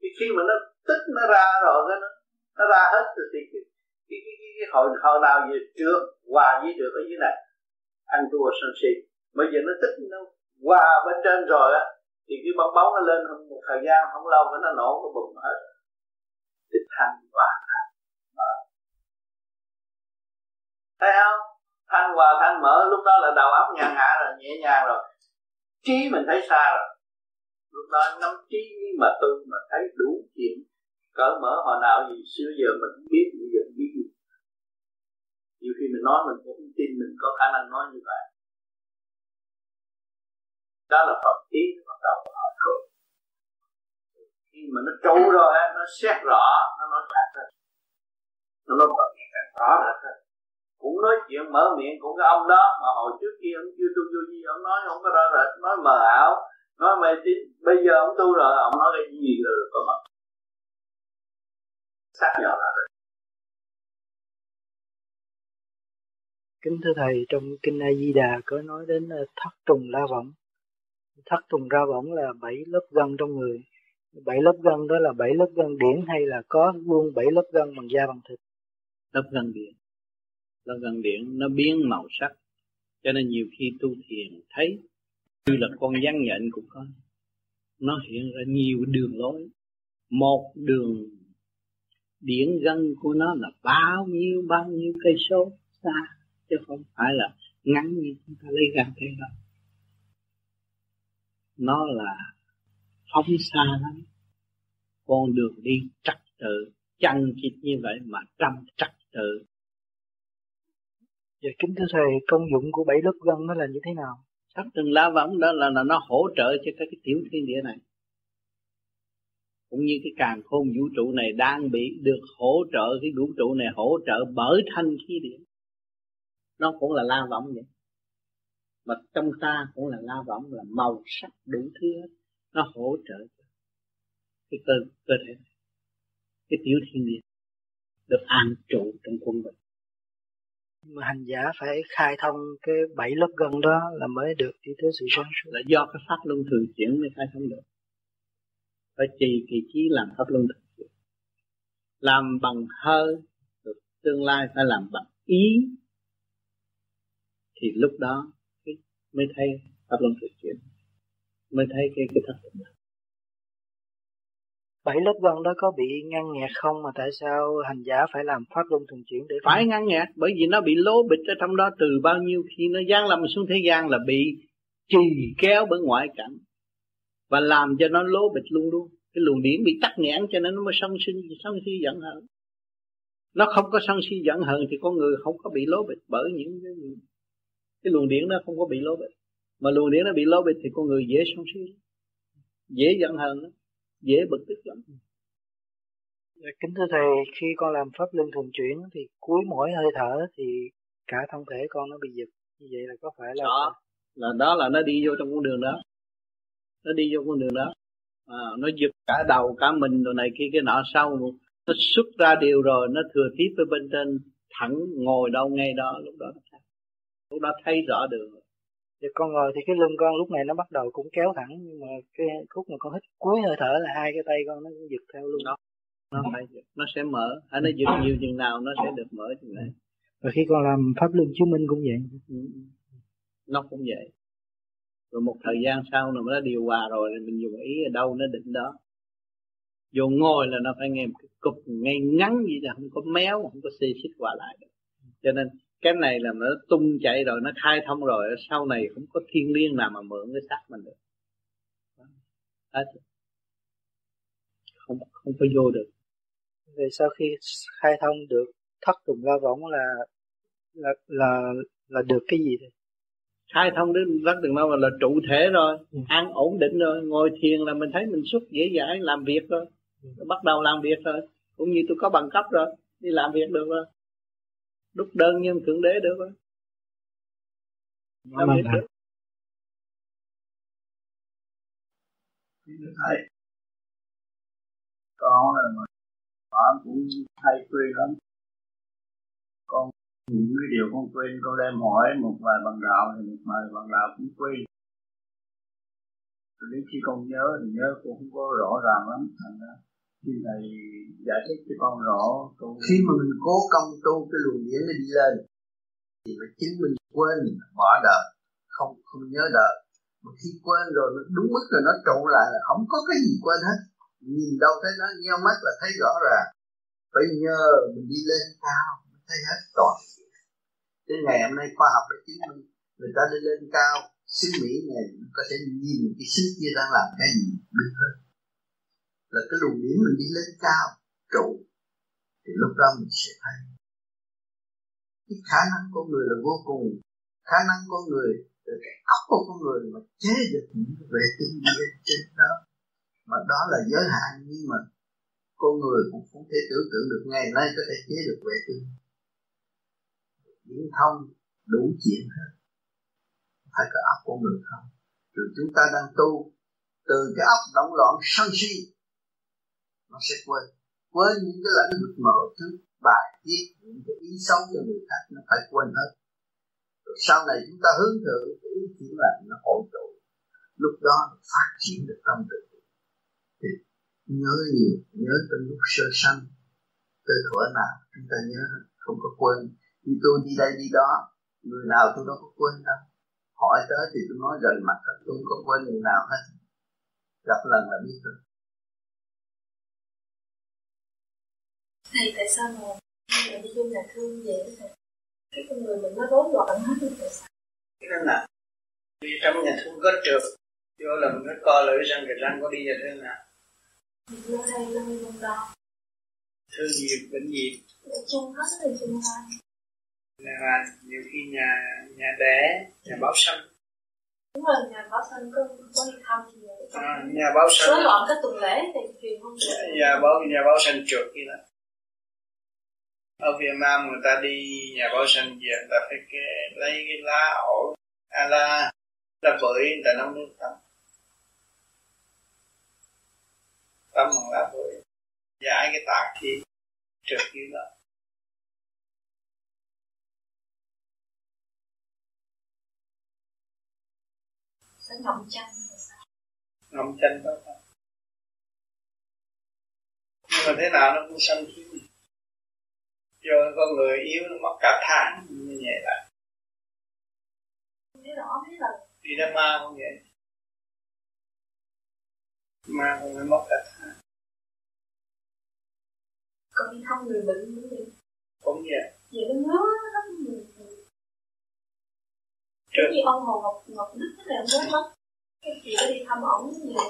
thì khi mà nó tích nó ra rồi cái nó nó ra hết rồi thì cái cái cái, cái, cái hồi hồi nào về trước hòa với được ở dưới này ăn thua sân si. Bây giờ nó tích nó hòa bên trên rồi á thì cái bong bóng nó lên một thời gian, không lâu cái nó nổ nó bùng hết. Thì thanh hòa thanh mở. Thấy không? Thanh hòa thanh mở, lúc đó là đầu óc nhàn hạ rồi, nhẹ nhàng rồi. Trí mình thấy xa rồi. Lúc đó nắm trí mà tư mà thấy đủ chuyện. Cỡ mở hồi nào gì, xưa giờ mình không biết, bây giờ biết gì. Nhiều khi mình nói mình cũng không tin mình có khả năng nói như vậy đó là phật trí bắt đầu họ thường khi mà nó trụ rồi nó xét rõ nó nói thật hơn nó nói bật càng rõ rệt hơn cũng nói chuyện mở miệng của cái ông đó mà hồi trước kia ông chưa tu vô gì ông nói không có rõ rệt nói mờ ảo nói mày tín. Bây giờ ông tu rồi ông nói cái gì rồi có mặt, xác nhận là rồi kính thưa thầy trong kinh A Di Đà có nói đến ờ, thất trùng la vọng thất trùng ra võng là bảy lớp gân trong người. Bảy lớp gân đó là bảy lớp gân điển hay là có luôn bảy lớp gân bằng da bằng thịt? Lớp gân điển. Lớp gân điển nó biến màu sắc, cho nên nhiều khi tu thiền thấy như là con rắn nhện cũng có. Nó hiện ra nhiều đường lối. Một đường điển gân của nó là bao nhiêu bao nhiêu cây số xa, chứ không phải là ngắn như chúng ta lấy gan thấy đâu nó là phóng xa lắm con đường đi trật tự chằng chịt như vậy mà trăm trật tự Dạ kính thưa thầy, công dụng của bảy lớp gân nó là như thế nào? Sắc từng lá võng đó là, là nó hỗ trợ cho cái, cái tiểu thiên địa này. Cũng như cái càng khôn vũ trụ này đang bị được hỗ trợ, cái vũ trụ này hỗ trợ bởi thanh khí điển. Nó cũng là la võng vậy. Mà trong ta cũng là la võng là màu sắc đủ thứ hết. Nó hỗ trợ cái cơ, cơ thể này. Cái tiểu thiên địa được an trụ trong quân bình mà hành giả phải khai thông cái bảy lớp gân đó là mới được đi tới sự sáng suốt là do cái pháp luân thường chuyển mới khai thông được phải trì kỳ trí làm pháp luân thường chuyển làm bằng hơi được tương lai phải làm bằng ý thì lúc đó mới thấy pháp luân thường chuyển. Mới thấy cái cái thật thực bảy lớp gân đó có bị ngăn nghẹt không? Mà tại sao hành giả phải làm pháp luân thường chuyển để phải ngăn nghẹt bởi vì nó bị lố bịch ở trong đó từ bao nhiêu khi nó giáng lâm xuống thế gian là bị trì kéo bởi ngoại cảnh và làm cho nó lố bịch luôn luôn. Cái luồng điển bị tắc nghẽn cho nên nó mới sân sinh sân si giận hờn. Nó không có sân si giận hờn thì con người không có bị lố bịch bởi những cái, luồng điển nó không có bị lố bịch mà luồng điển nó bị lố bịch thì con người dễ sân si dễ giận hờn dễ bực tức lắm dạ, Kính thưa Thầy, khi con làm pháp luân thường chuyển thì cuối mỗi hơi thở thì cả thân thể con nó bị giật. Như vậy là có phải là... Đó, là đó là nó đi vô trong con đường đó. Nó đi vô con đường đó. À, nó giật cả đầu, cả mình rồi này kia cái nọ sau. Nó xuất ra điều rồi, nó thừa tiếp ở bên trên thẳng ngồi đâu ngay đó lúc đó lúc đó thấy rõ đường thì con ngồi thì cái lưng con lúc này nó bắt đầu cũng kéo thẳng nhưng mà cái khúc mà con hít cuối hơi thở là hai cái tay con nó giật theo luôn. Đó. Nó phải nó sẽ mở. Hay nó giật nhiều chừng nào nó sẽ được mở chừng này và khi con làm pháp luân chứng minh cũng vậy. Ừ. nó cũng vậy. Rồi một thời gian sau nó điều hòa rồi mình dùng ý ở đâu nó định đó. Vô ngồi là nó phải nghe một cái cục ngay ngắn gì là không có méo không có xê xích qua lại được. Cho nên cái này là nó tung chạy rồi nó khai thông rồi sau này không có thiên liêng nào mà mượn cái xác mình được Hết. không không có vô được về sau khi khai thông được thất trùng la võng là là là là được cái gì thôi khai thông đến rất từng lâu là trụ thể rồi ừ. ăn ổn định rồi ngồi thiền là mình thấy mình xuất dễ dãi làm việc rồi ừ. bắt đầu làm việc rồi cũng như tôi có bằng cấp rồi đi làm việc được rồi đúc đơn nhân thượng đế được không? Làm được. Thầy, con là mà con cũng hay quên lắm. Con những cái điều con quên con đem hỏi một vài bằng đạo thì một vài bằng đạo cũng quên. Rồi đến khi con nhớ thì nhớ cũng không có rõ ràng lắm. Thành ra thì thầy giải thích cho con rõ con... khi mà mình cố công tu cái luồng điển nó đi lên, thì phải chính mình quên bỏ đời, không không nhớ đời. Mà khi quên rồi, nó đúng mức rồi, nó trụ lại là không có cái gì quên hết. Nhìn đâu thấy nó, nheo mắt là thấy rõ ràng. Phải nhờ mình đi lên cao, mới thấy hết toàn đến ngày hôm nay khoa học đã chứng minh, người ta đi lên cao, xứ Mỹ này có thể nhìn cái xứ kia đang làm cái gì, biết hết là cái luồng điển mình đi lên cao, trụ, thì lúc đó mình sẽ thấy. Cái khả năng con người là vô cùng. Khả năng con người, từ cái óc của con người mà chế được những vệ tinh đi lên trên đó. Mà đó là giới hạn, nhưng mà con người cũng không thể tưởng tượng được ngày nay có thể chế được vệ tinh. Viễn thông đủ chuyện hết. Phải có óc của người không? Rồi chúng ta đang tu, từ cái óc động loạn sân si nó sẽ quên. Quên những cái lãnh vực mở trước bài viết, những cái ý xấu cho người khác, nó phải quên hết. Rồi sau này chúng ta hướng thượng cái ý chuyển là nó hội tụ lúc đó phát triển được tâm tự thì nhớ nhiều, nhớ từ lúc sơ sanh từ thuở nào chúng ta nhớ không có quên. Như tôi đi đây đi đó, người nào tôi đâu có quên đâu. Hỏi tới thì tôi nói gần mặt tôi không có quên người nào hết. Gặp lần là biết rồi. Thầy tại sao mà mình đi vô nhà thương vậy thầy cái con người mình nó rối loạn hết rồi tại sao? Cái là đi trong nhà thương có trượt vô là mình nó co lưỡi răng cái răng có đi vào thế nào? Nó hay nó không đau thương gì bệnh gì? Chung hết rồi chung hết là nhiều khi nhà nhà đẻ nhà báo sanh. Đúng rồi nhà báo sanh có có đi thăm thì à, nhà báo sanh. Rối loạn cái tuần lễ thì truyền không được nhà báo nhà báo sanh trượt kia đó ở Việt Nam người ta đi nhà báo sanh về người ta phải cái, lấy cái lá ổi à la. Lá bưởi người ta nấu nước tắm. Tắm bằng lá bưởi. Giải cái tạc khí trượt kia đó. Ngậm chanh ngậm chanh đó. Nhưng mà thế nào nó cũng sanh khí cho con người yếu nó mất cả tháng như vậy là. Đi đám ma không vậy. Ma không phải mất cả tháng còn đi thăm người bệnh cũng vậy cũng vậy. Vậy nó ngứa lắm người cái gì ông hồ ngọc ngọc đức cái này mới mất. Cái chị có đi thăm ổng nhiều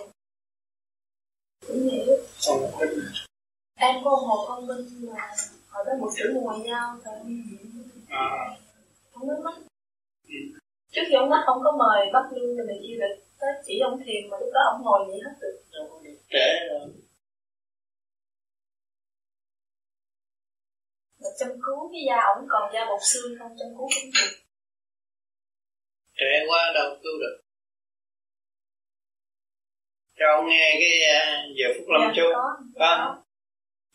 cũng vậy. Em có ông hồ công minh mà hồi đó một trưởng ngoại giao thôi. À. không biết mất. Trước khi ông mất không có mời bắt lương rồi này kia được tới chỉ ông thiền mà lúc đó ông ngồi vậy hết được. Trẻ rồi. Mà chăm cứu cái da ổng còn da bột xương không chăm cứu không được. Trẻ quá đâu cứu được. Cho ông nghe cái uh, giờ phút lâm dạ, chung có, có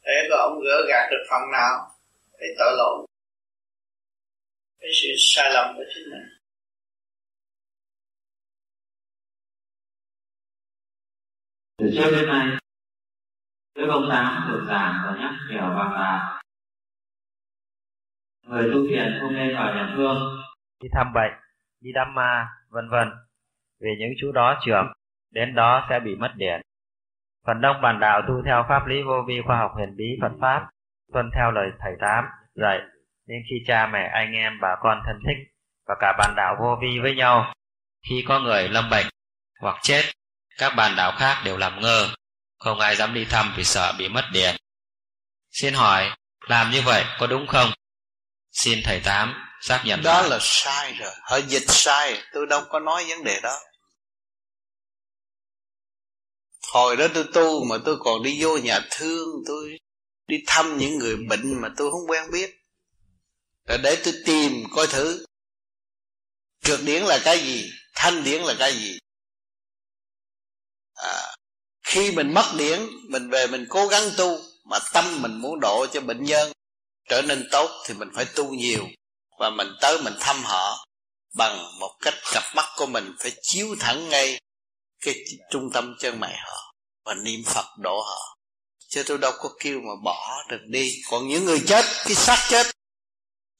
để có ông gỡ gạt được phần nào cái tội lỗi. Cái sự sai lầm của chính mình. Từ trước đến nay Đức Ông Tám được giảng và nhắc nhở rằng là người tu thiền không nên vào nhà thương. Đi thăm bệnh đi đám ma vân vân. Vì những chú đó trưởng đến đó sẽ bị mất điển phần đông bản đạo tu theo pháp lý vô vi khoa học huyền bí Phật pháp tuân theo lời thầy tám dạy nên khi cha mẹ anh em bà con thân thích và cả bản đạo vô vi với nhau. Khi có người lâm bệnh hoặc chết các bản đạo khác đều làm ngơ không ai dám đi thăm vì sợ bị mất điển xin hỏi làm như vậy có đúng không? Xin thầy tám xác nhận đó là sai rồi. Họ dịch sai tôi đâu có nói vấn đề đó hồi đó tôi tu mà tôi còn đi vô nhà thương tôi đi thăm những người bệnh mà tôi không quen biết. Rồi để tôi tìm coi thử. Trượt điển là cái gì? Thanh điển là cái gì? À, khi mình mất điển mình về mình cố gắng tu mà tâm mình muốn độ cho bệnh nhân trở nên tốt thì mình phải tu nhiều và mình tới mình thăm họ bằng một cách cặp mắt của mình phải chiếu thẳng ngay cái trung tâm chân mày họ và niệm Phật độ họ. Chứ tôi đâu có kêu mà bỏ được đi. Còn những người chết, cái xác chết,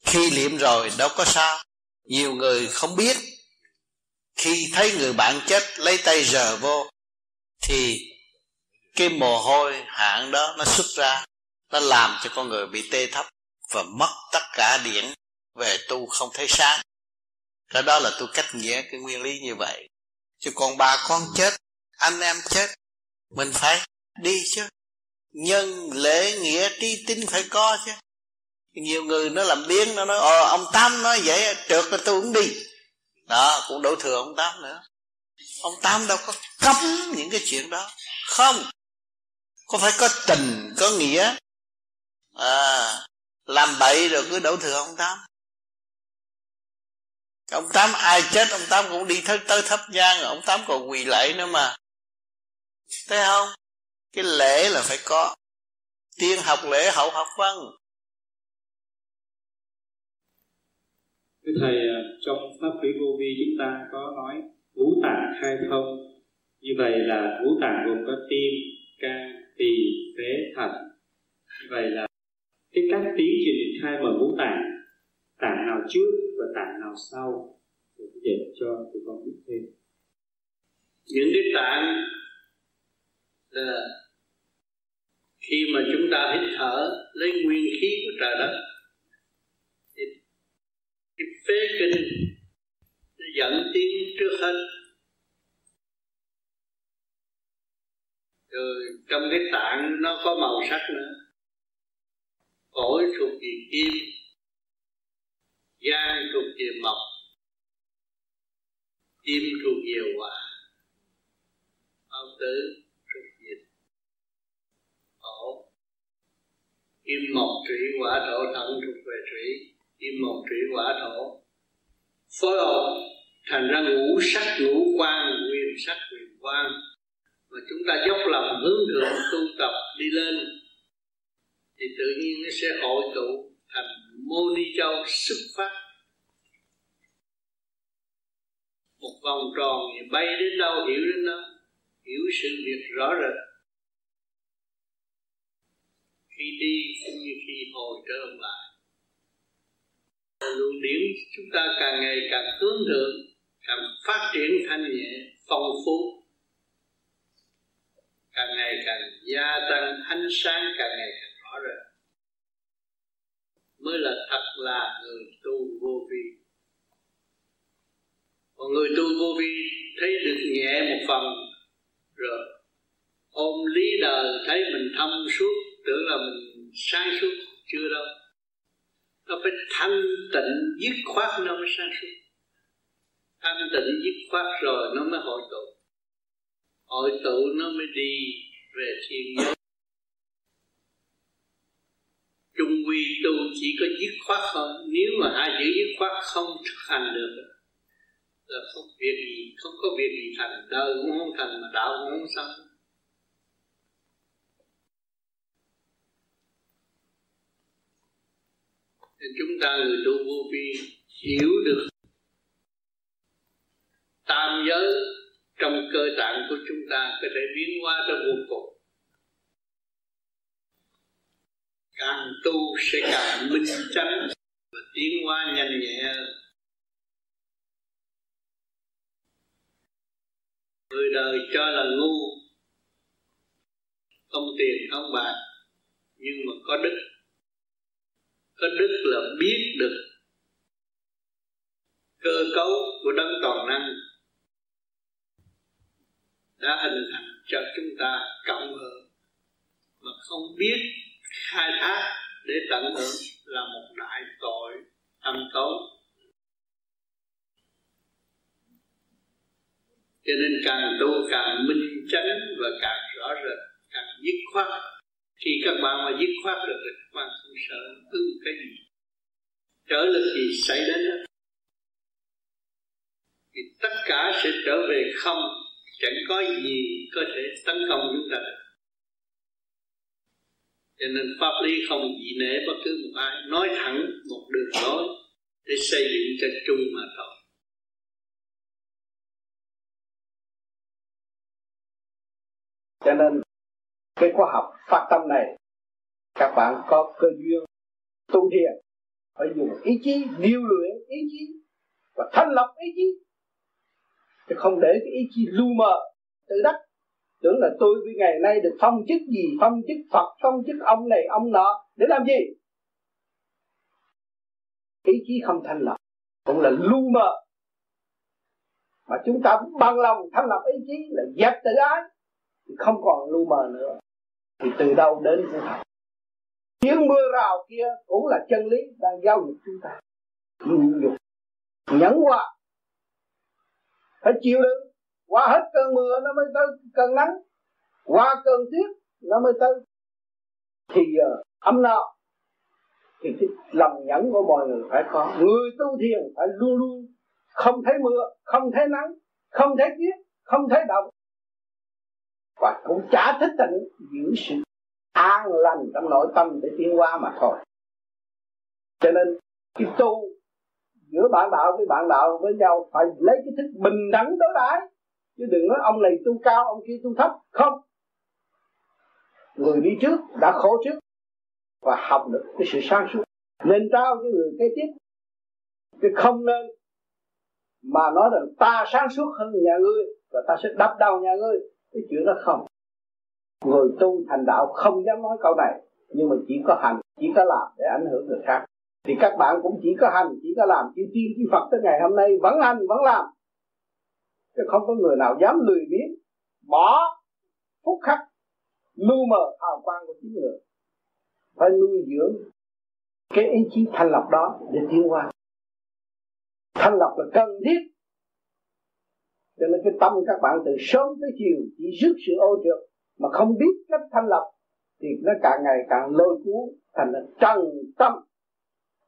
khi niệm rồi đâu có sao. Nhiều người không biết. Khi thấy người bạn chết, lấy tay rờ vô, thì cái mồ hôi hạn đó nó xuất ra, nó làm cho con người bị tê thấp và mất tất cả điển về tu không thấy sáng. Cái đó là tôi cách nghĩa cái nguyên lý như vậy. Chứ còn bà con chết, anh em chết mình phải đi chứ. Nhân lễ nghĩa tri tín phải có chứ. Nhiều người nó làm biến nó nói ờ ông tám nói vậy trượt là tôi cũng đi. Đó cũng đổ thừa ông tám nữa. Ông tám đâu có cấm những cái chuyện đó. Không. Có phải có tình có nghĩa? À làm bậy rồi cứ đổ thừa ông tám. Ông tám ai chết ông tám cũng đi tới, tới thấp nhang ông tám còn quỳ lạy nữa mà thấy không cái lễ là phải có tiên học lễ hậu học văn Thưa Thầy, à, trong Pháp lý vô vi chúng ta có nói ngũ tạng khai thông. Như vậy là ngũ tạng gồm có tim, can, tỳ, phế, thận. Như vậy là cái cách tiến truyền khai mở ngũ tạng, tạng nào trước và tạng nào sau để cho tụi con biết thêm. Những cái tạng là khi mà chúng ta hít thở, lấy nguyên khí của trời đất, thì cái phế kinh nó dẫn tiếng trước hết. Rồi trong cái tạng nó có màu sắc nữa. Phổi thuộc về kim, gan thuộc về mộc, tim thuộc về hỏa bao tử kim mộc thủy hỏa thổ thẳng thuộc về thủy. Kim mộc thủy hỏa thổ. Phối hợp thành ra ngũ sắc, ngũ quan quyền sắc quyền quan. Mà chúng ta dốc lòng hướng thượng tu tập đi lên, thì tự nhiên nó sẽ hội tụ thành mô ni châu xuất phát. Một vòng tròn thì bay đến đâu, hiểu đến đó, hiểu sự việc rõ rệt khi đi cũng như khi hồi trở lại. Luồng điển chúng ta càng ngày càng hướng thượng, càng phát triển thanh nhẹ, phong phú. Càng ngày càng gia tăng ánh sáng, càng ngày càng rõ rệt. Mới là thật là người tu vô vi. Còn người tu vô vi thấy được nhẹ một phần, rồi ôm lý đời, thấy mình thâm suốt tưởng là mình sáng suốt, chưa đâu. Nó phải thanh tịnh, dứt khoát nó mới sáng suốt. Thanh tịnh, dứt khoát rồi nó mới hội tụ. Hội tụ nó mới đi về thiên giới. Trung quy tu chỉ có dứt khoát thôi. Nếu mà hai chữ dứt khoát không thực hành được, là không việc gì, không có việc gì thành. Đời cũng không thành mà đạo cũng không xong. Nên chúng ta người tu vô vi hiểu được tam giới trong cơ tạng của chúng ta có thể biến hóa tới vô cùng. Càng tu sẽ càng minh chánh và tiến hóa nhanh nhẹ người đời cho là ngu, không tiền không bạc, nhưng mà có đức có đức là biết được cơ cấu của đấng toàn năng đã hình thành cho chúng ta cộng hưởng mà không biết khai thác để tận hưởng là một đại tội âm tốn cho nên càng tu càng minh chánh và càng rõ rệt, càng dứt khoát khi các bạn mà dứt khoát được thì các bạn không sợ hư cái gì. Trở lực gì xảy đến đó, thì tất cả sẽ trở về không. Chẳng có gì có thể tấn công chúng ta được. Cho nên pháp lý không dị nể bất cứ một ai. Nói thẳng một đường lối để xây dựng cho chung mà thôi. Cho nên cái khóa học phát tâm này, các bạn có cơ duyên tu thiền, phải dùng ý chí điều luyện ý chí và thanh lọc ý chí. Chứ không để cái ý chí lu mờ tự đắc. Tưởng là tôi vì ngày nay được phong chức gì, phong chức phật, phong chức ông này, ông nọ, để làm gì? Ý chí không thanh lọc, cũng là lu mờ. Mà chúng ta bằng lòng thanh lọc ý chí là dẹp tự ái, thì không còn lu mờ nữa thì từ đâu đến cũng học tiếng mưa rào kia cũng là chân lý đang giáo dục chúng ta. Nhịn nhục, nhẫn hòa, phải chịu đựng. Qua hết cơn mưa nó mới tới cơn nắng. Qua cơn tuyết nó mới tới. Thì giờ âm nào? Thì cái lòng nhẫn của mọi người phải có. Người tu thiền phải luôn luôn không thấy mưa, không thấy nắng, không thấy tuyết, không thấy động và cũng chả thích tình giữ sự an lành trong nội tâm để tiến qua mà thôi. Cho nên, cái tu giữa bạn đạo với bạn đạo với nhau phải lấy cái thức bình đẳng đối đãi. Chứ đừng nói ông này tu cao, ông kia tu thấp. Không. Người đi trước đã khổ trước và học được cái sự sáng suốt. Nên trao cho người kế tiếp. Chứ không nên mà nói rằng ta sáng suốt hơn nhà ngươi và ta sẽ đập đầu nhà ngươi cái chuyện đó không. Người tu thành đạo không dám nói câu này, nhưng mà chỉ có hành, chỉ có làm để ảnh hưởng người khác. Thì các bạn cũng chỉ có hành, chỉ có làm. Chỉ tiên, chỉ phật tới ngày hôm nay vẫn hành, vẫn làm. Chứ không có người nào dám lười biếng, bỏ phút khắc, lu mờ hào quang của chính người. Phải nuôi dưỡng cái ý chí thành lập đó để tiến qua thành lập là cần thiết cho nên cái tâm các bạn từ sớm tới chiều chỉ rước sự ô trượt mà không biết cách thanh lập thì nó càng ngày càng lôi cuốn, thành là trần tâm,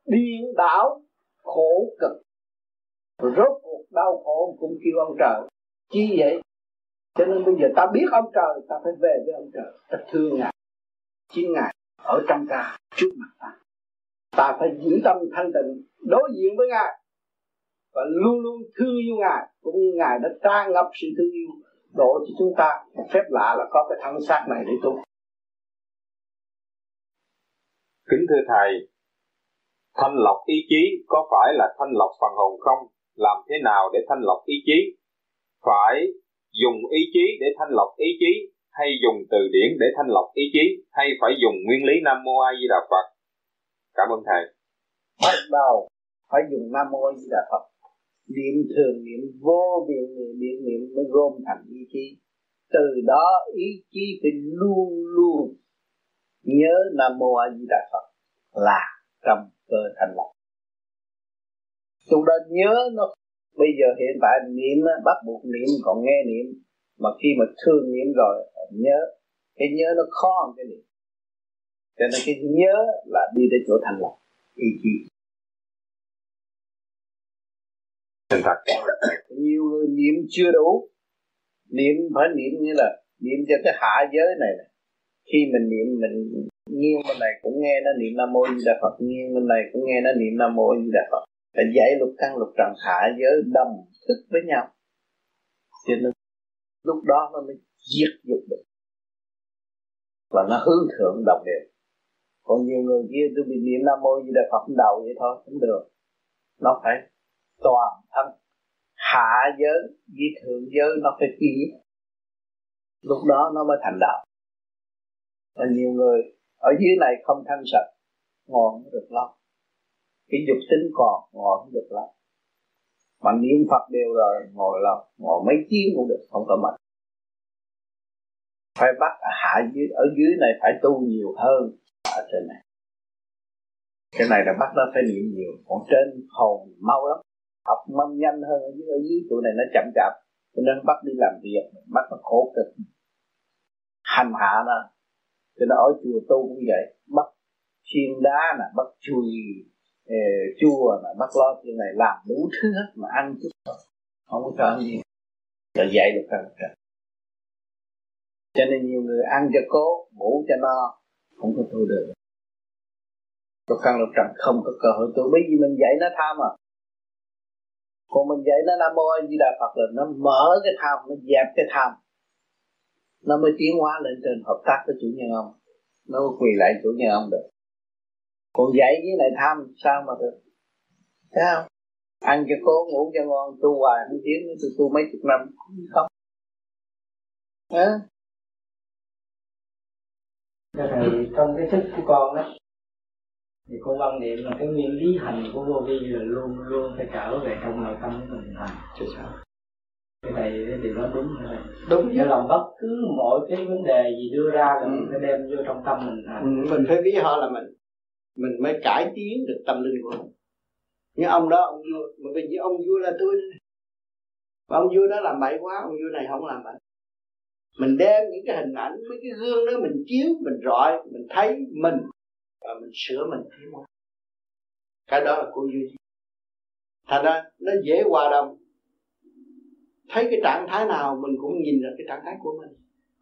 điên đảo, khổ cực. Rốt cuộc đau khổ cũng kêu ông trời, chi vậy? Cho nên bây giờ ta biết ông trời, ta phải về với ông trời. Ta thương ngài, chính ngài ở trong ta, trước mặt ta. Ta phải giữ tâm thanh tịnh, đối diện với ngài và luôn luôn thương yêu ngài cũng như ngài đã tràn ngập sự thương yêu độ cho chúng ta. Phép lạ là có cái thân xác này để tu. Kính thưa thầy thanh lọc ý chí có phải là thanh lọc phần hồn không? Làm thế nào để thanh lọc ý chí? Phải dùng ý chí để thanh lọc ý chí hay dùng từ điển để thanh lọc ý chí hay phải dùng nguyên lý nam mô a di đà phật? Cảm ơn thầy. Bắt đầu phải dùng nam mô a di đà phật niệm thường, niệm vô biện, niệm niệm niệm mới gom thành ý chí. Từ đó ý chí phải luôn luôn nhớ nam mô a di đà phật là trong cơ thành lập. Chúng ta nhớ nó. Bây giờ hiện tại niệm bắt buộc niệm, còn nghe niệm. Mà khi mà thương niệm rồi, nhớ. Cái nhớ nó khó hơn cái niệm. Cho nên cái nhớ là đi đến chỗ thành lập, ý chí. Thành thật. Nhiều người niệm chưa đủ niệm phải niệm như là niệm cho cái hạ giới này, này. khi mình niệm mình nghiêng bên này cũng nghe nó niệm nam mô di đà phật nghiêng bên này cũng nghe nó niệm nam mô di đà phật. Để dạy lục căn lục trần hạ giới đồng thức với nhau. Cho nên lúc đó nó mới diệt dục được. Và nó hướng thượng đồng đều. Còn nhiều người kia tôi bị niệm nam mô di đà phật đầu vậy thôi cũng được. Nó phải toàn thân. Hạ giới với thượng giới nó phải phi lúc đó nó mới thành đạo. Và nhiều người ở dưới này không thanh sạch, ngồi không được lâu. Cái dục tính còn ngồi không được lâu. Mà niệm phật đều rồi ngồi lâu, ngồi mấy tiếng cũng được, không có mệt. Phải bắt hạ dưới, ở dưới này phải tu nhiều hơn ở trên này. Cái này là bắt nó phải niệm nhiều, còn trên hồn mau lắm học mâm nhanh hơn ở dưới, ở dưới tụi này nó chậm chạp. Cho nên bắt đi làm việc bắt nó khổ cực. Hành hạ nó. Cho nên ở chùa tu cũng vậy. Bắt chiên đá nè bắt chùi ờ, eh, chua nè bắt lo chuyện này làm đủ thứ hết mà ăn chút. Không có cho ăn gì. Là dạy được cả một cho nên nhiều người ăn cho cố ngủ cho no không có tu được. Lục căn lục trần không có cơ hội tu. Bởi vì mình dạy nó tham à còn mình dạy nó, nam mô a di đà phật là nó mở cái tham nó dẹp cái tham nó mới tiến hóa lên trên hợp tác với chủ nhân ông. Nó mới quỳ lại chủ nhân ông được. Còn dạy với lại tham sao mà được? Thấy không? Ăn cho cố, ngủ cho ngon, tu hoài không tiến tôi tu mấy chục năm, không Hả? Thầy trong cái thức của con đó thì con quan niệm là cái nguyên lý hành của vô vi là luôn luôn phải trở về trong nội tâm của mình hành. Chứ sao? Cái này thì nó đúng rồi đúng chứ. làm bất cứ mọi cái vấn đề gì đưa ra là ừ. mình phải đem vô trong tâm mình hành. Ừ, mình phải biết họ là mình. Mình mới cải tiến được tâm linh của mình. Nhưng ông đó ông vua mà giờ ông vua là tôi. Và ông vua đó làm bậy quá ông vua này không làm bậy. Mình đem những cái hình ảnh mấy cái gương đó mình chiếu mình rọi mình thấy mình và mình sửa mình tiến hóa cái đó là của duy thành ra nó dễ hòa đồng. Thấy cái trạng thái nào mình cũng nhìn ra cái trạng thái của mình.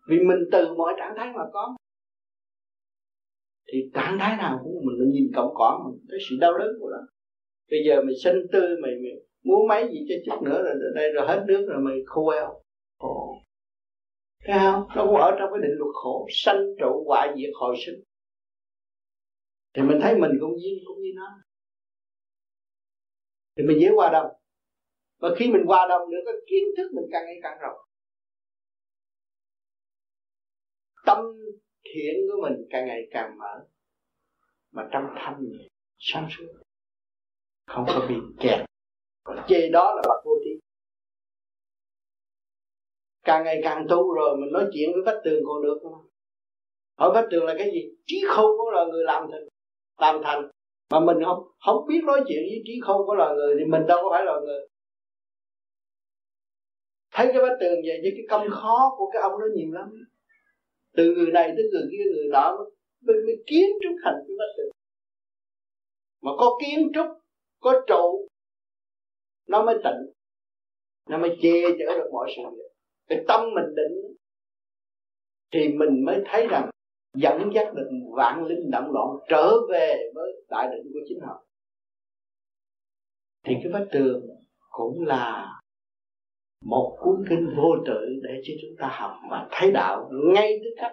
Vì mình từ mọi trạng thái mà có. Thì trạng thái nào cũng mình nhìn cộng cỏ mình thấy sự đau đớn của nó. Bây giờ mình sinh tư mày, mày muốn mấy gì cho chút nữa rồi đây rồi hết nước rồi mày khô eo. Khổ. Thấy không? Nó cũng ở trong cái định luật khổ. Sanh trụ hoại diệt hồi sinh thì mình thấy mình cũng như cũng như nó. Thì mình dễ qua đồng. Và khi mình qua đồng nữa, cái kiến thức mình càng ngày càng rộng. Tâm thiện của mình càng ngày càng mở. Mà trong thanh sáng suốt. Không có bị kẹt. Còn chê đó là bậc vô trí. càng ngày càng tu rồi mình nói chuyện với vách tường còn được không hỏi vách tường là cái gì? Trí khôn của là người làm thành tam thành mà mình không không biết nói chuyện với trí không có là người thì mình đâu có phải là người. Thấy cái bát tường vậy những cái công khó của cái ông đó nhiều lắm. Từ người này tới người kia người đó mới, mới kiến trúc thành cái bát tường. Mà có kiến trúc có trụ nó mới tịnh nó mới che chở được mọi sự. Việc cái tâm mình định thì mình mới thấy rằng dẫn dắt được vạn linh động loạn trở về với đại định của chính họ. Thì cái vách tường cũng là một cuốn kinh vô tự để cho chúng ta học và thấy đạo ngay tức khắc.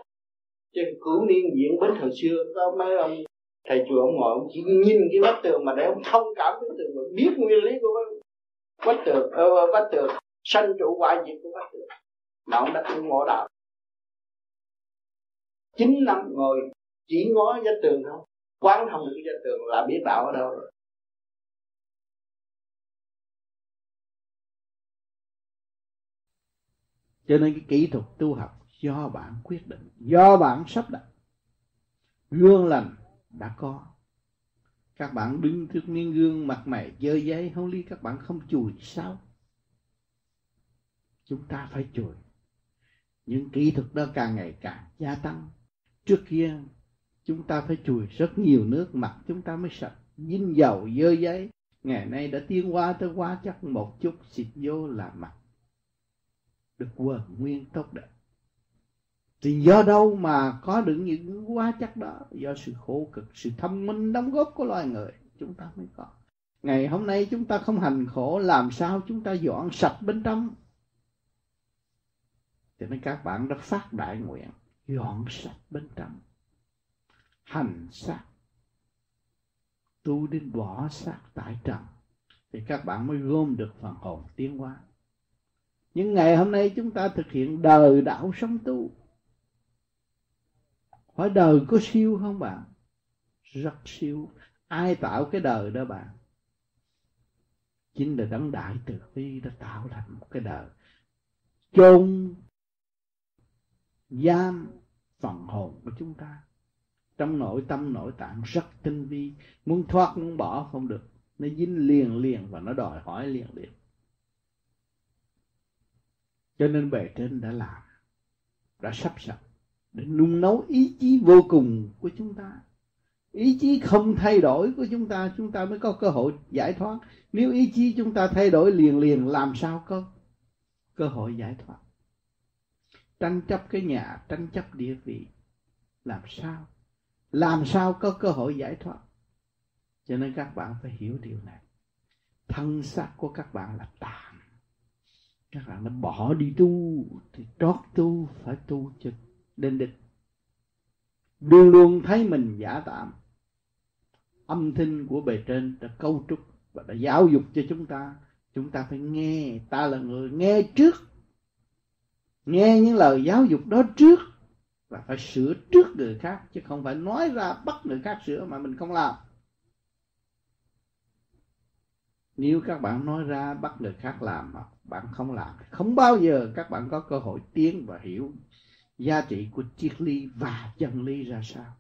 Trên cửu niên diễn bến thời xưa có mấy ông thầy chùa ông ngồi ông chỉ nhìn cái vách tường mà để ông thông cảm với tường mà biết nguyên lý của vách tường ờ, vách tường sanh trụ hoại diệt của vách tường. Mà ông đã tu ngộ đạo chín năm ngồi chỉ ngó vách tường không quán không được cái vách tường là biết đạo ở đâu rồi. Cho nên cái kỹ thuật tu học do bạn quyết định, do bạn sắp đặt. Gương lành đã có. Các bạn đứng trước miếng gương mặt mày dơ giấy không lý các bạn không chùi sao? Chúng ta phải chùi. Những kỹ thuật đó càng ngày càng gia tăng trước kia, chúng ta phải chùi rất nhiều nước, mặt chúng ta mới sạch. Dinh dầu, dơ giấy. Ngày nay đã tiến qua tới quá chắc một chút xịt vô là mặt. Được quần nguyên tốt đẹp thì do đâu mà có được những hóa chất đó? Do sự khổ cực, sự thông minh đóng góp của loài người chúng ta mới có. Ngày hôm nay chúng ta không hành khổ, làm sao chúng ta dọn sạch bên trong? Cho nên các bạn đã phát đại nguyện dọn sạch bên trong. Hành sát tu đến bỏ xác tại trần. Thì các bạn mới gom được phần hồn tiến hóa. Nhưng ngày hôm nay chúng ta thực hiện đời đạo sống tu. Hỏi đời có siêu không bạn? Rất siêu. Ai tạo cái đời đó bạn? Chính là đấng đại từ bi đã tạo thành một cái đời chôn giam phần hồn của chúng ta. Trong nội tâm, nội tạng rất tinh vi. Muốn thoát, muốn bỏ không được. Nó dính liền liền và nó đòi hỏi liền liền cho nên bề trên đã làm, đã sắp sẵn để nung nấu ý chí vô cùng của chúng ta. Ý chí không thay đổi của chúng ta chúng ta mới có cơ hội giải thoát. Nếu ý chí chúng ta thay đổi liền liền, làm sao có cơ hội giải thoát? Tranh chấp cái nhà, tranh chấp địa vị. Làm sao? Làm sao có cơ hội giải thoát? Cho nên các bạn phải hiểu điều này. Thân xác của các bạn là tạm các bạn đã bỏ đi tu, thì trót tu, phải tu cho đến đích. Luôn luôn thấy mình giả tạm. Âm thanh của bề trên đã câu trúc và đã giáo dục cho chúng ta. Chúng ta phải nghe. Ta là người nghe trước nghe những lời giáo dục đó trước và phải sửa trước người khác, chứ không phải nói ra bắt người khác sửa mà mình không làm. Nếu các bạn nói ra bắt người khác làm mà bạn không làm, không bao giờ các bạn có cơ hội tiến và hiểu giá trị của triết lý và chân lý ra sao.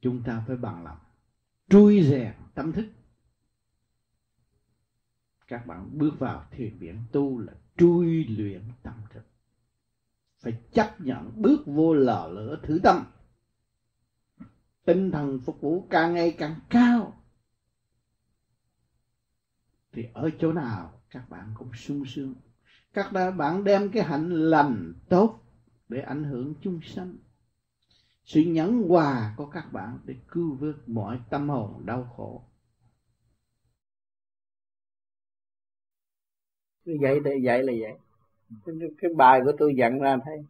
Chúng ta phải bằng lòng, trui rèn tâm thức các bạn bước vào thiền viện tu là trui luyện tâm thức. Phải chấp nhận bước vô lò lửa thử tâm. Tinh thần phục vụ càng ngày càng cao. Thì ở chỗ nào các bạn cũng sung sướng. Các bạn đem cái hạnh lành tốt để ảnh hưởng chúng sanh. Sự nhẫn hòa của các bạn để cứu vớt mọi tâm hồn đau khổ. Vậy thì vậy là vậy. Cái, cái bài của tôi dặn ra thấy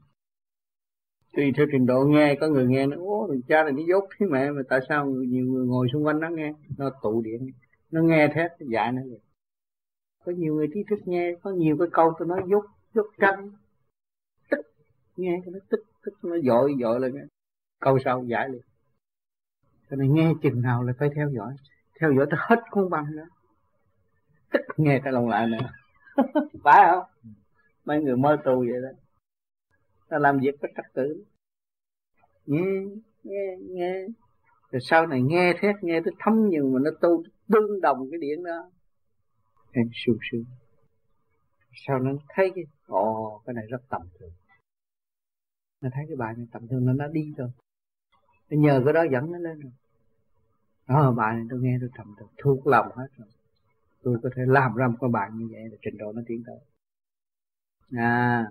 tùy theo trình độ nghe có người nghe nó ố thằng cha này nó dốt thế mẹ mà tại sao nhiều người ngồi xung quanh nó nghe? Nó tụ điện nó nghe thế dạy nó vậy. Có nhiều người trí thức nghe có nhiều cái câu tôi nói dốt dốt tranh. Tức nghe cái nó tức tức nó dội dội lên. Câu sau giải liền. Cho nên nghe chừng nào là phải theo dõi. Theo dõi tới hết cuốn băng nữa tức nghe cái lòng lại nữa. phải không? Mấy người mơ tù vậy đó. Ta làm việc có trật tự. Nghe nghe nghe. Rồi sau này nghe thét, nghe tới thấm nhưng mà nó tu tương đồng cái điện đó. Em sung sướng. Sau nó thấy cái, ồ, cái này rất tầm thường. Nó thấy cái bài này tầm thường nó nó đi rồi. Nó nhờ cái đó dẫn nó lên rồi. Đó bài này tôi nghe tôi tầm thường thuộc lòng hết rồi tôi có thể làm ra một cái bài như vậy là trình độ nó tiến tới. À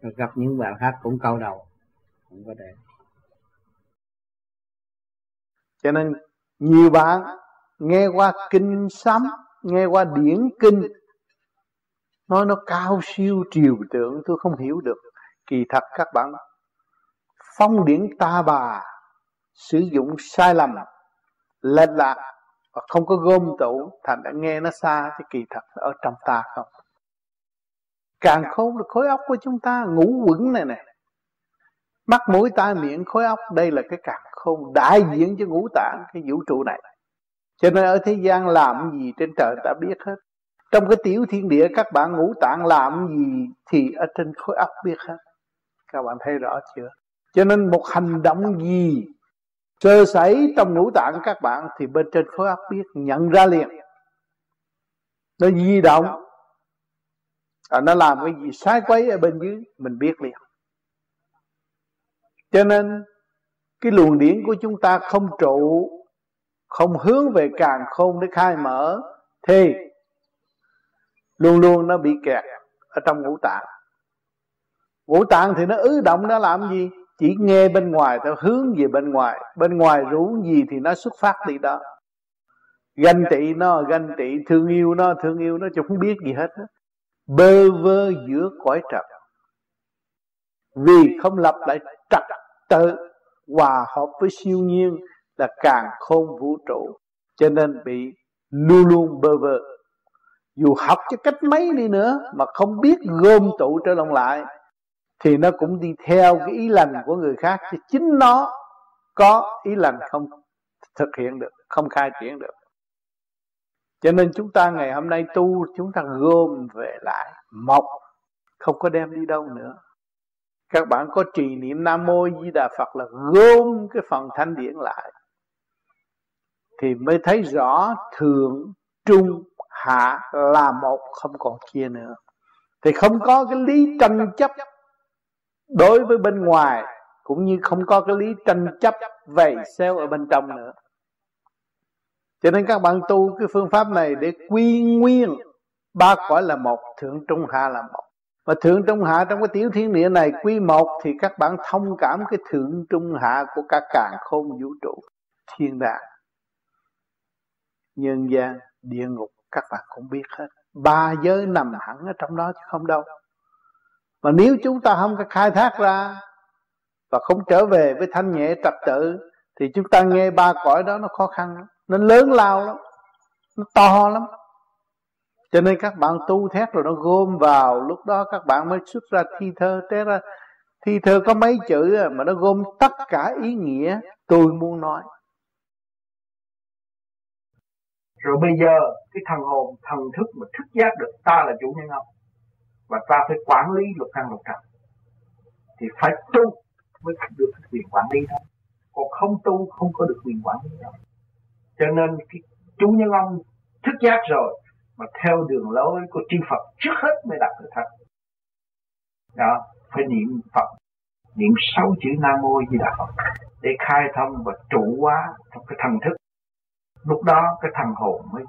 rồi gặp những bạn khác cũng cao đầu cũng có thể cho nên nhiều bạn nghe qua kinh sấm, nghe qua điển kinh, nói nó cao siêu triều tượng, tôi không hiểu được. Kỳ thật các bạn, phong điển ta bà sử dụng sai lầm, lệch lạc và không có gom tụ thành đã nghe nó xa thì kỳ thật ở trong ta không. Càng khôn là khối óc của chúng ta ngủ quẩn này nè. Mắt, mũi, tai, miệng, khối óc, đây là cái càng khôn đại diện cho ngũ tạng, cái vũ trụ này. Cho nên ở thế gian làm gì trên trời ta biết hết. Trong cái tiểu thiên địa, các bạn ngũ tạng làm gì thì ở trên khối óc biết hết. Các bạn thấy rõ chưa? Cho nên một hành động gì sơ sẩy trong ngũ tạng các bạn thì bên trên khối óc biết nhận ra liền. Nó di động. À, nó làm cái gì sai quấy ở bên dưới mình biết liền. Cho nên cái luồng điển của chúng ta không trụ không hướng về càng khôn để khai mở thì luôn luôn nó bị kẹt ở trong ngũ tạng. Ngũ tạng thì nó ứ động nó làm gì? Chỉ nghe bên ngoài theo hướng về bên ngoài. Bên ngoài rủ gì thì nó xuất phát đi đó. Ganh tị nó, ganh tị. Thương yêu nó, thương yêu nó chứ không biết gì hết bơ vơ giữa cõi trần. Vì không lập lại trật tự, hòa hợp với siêu nhiên là càng khôn vũ trụ, cho nên bị luôn luôn bơ vơ. Dù học cho cách mấy đi nữa mà không biết gom tụ trở lòng lại thì nó cũng đi theo cái ý lành của người khác thì chính nó có ý lành không thực hiện được, không khai triển được. Cho nên chúng ta ngày hôm nay tu, chúng ta gom về lại mộc không có đem đi đâu nữa. Các bạn có trì niệm nam mô di đà phật là gom cái phần thanh điển lại, thì mới thấy rõ thượng, trung, hạ là một, không còn chia nữa. Thì không có cái lý tranh chấp đối với bên ngoài, cũng như không có cái lý tranh chấp vầy xeo ở bên trong nữa. Cho nên các bạn tu cái phương pháp này để quy nguyên, ba cõi là một, thượng trung hạ là một. Và thượng trung hạ trong cái tiểu thiên địa này quy một thì các bạn thông cảm cái thượng trung hạ của cả càng khôn vũ trụ, thiên đàng, nhân gian, địa ngục, các bạn cũng biết hết. Ba giới nằm hẳn ở trong đó chứ không đâu mà nếu chúng ta không có khai thác ra và không trở về với thanh nhẹ trật tự, thì chúng ta nghe ba cõi đó nó khó khăn lắm, nó lớn lao lắm, nó to lắm. Cho nên các bạn tu thét rồi nó gom vào, lúc đó các bạn mới xuất ra thi thơ, té ra. Thi thơ có mấy chữ mà nó gom tất cả ý nghĩa tôi muốn nói. Rồi bây giờ, cái thần hồn, thần thức mà thức giác được, ta là chủ nhân ông và ta phải quản lý luật căn luật trần thì phải tu mới được quyền quản lý đó. Còn không tu, không có được quyền quản lý đâu cho nên cái chủ nhân ông thức giác rồi, mà theo đường lối của chư Phật trước hết mới đạt được thật. Đó, phải niệm Phật, niệm sáu chữ Nam Mô Di Đà Phật để khai thông và trụ hóa trong cái thần thức. Lúc đó cái thần hồn mới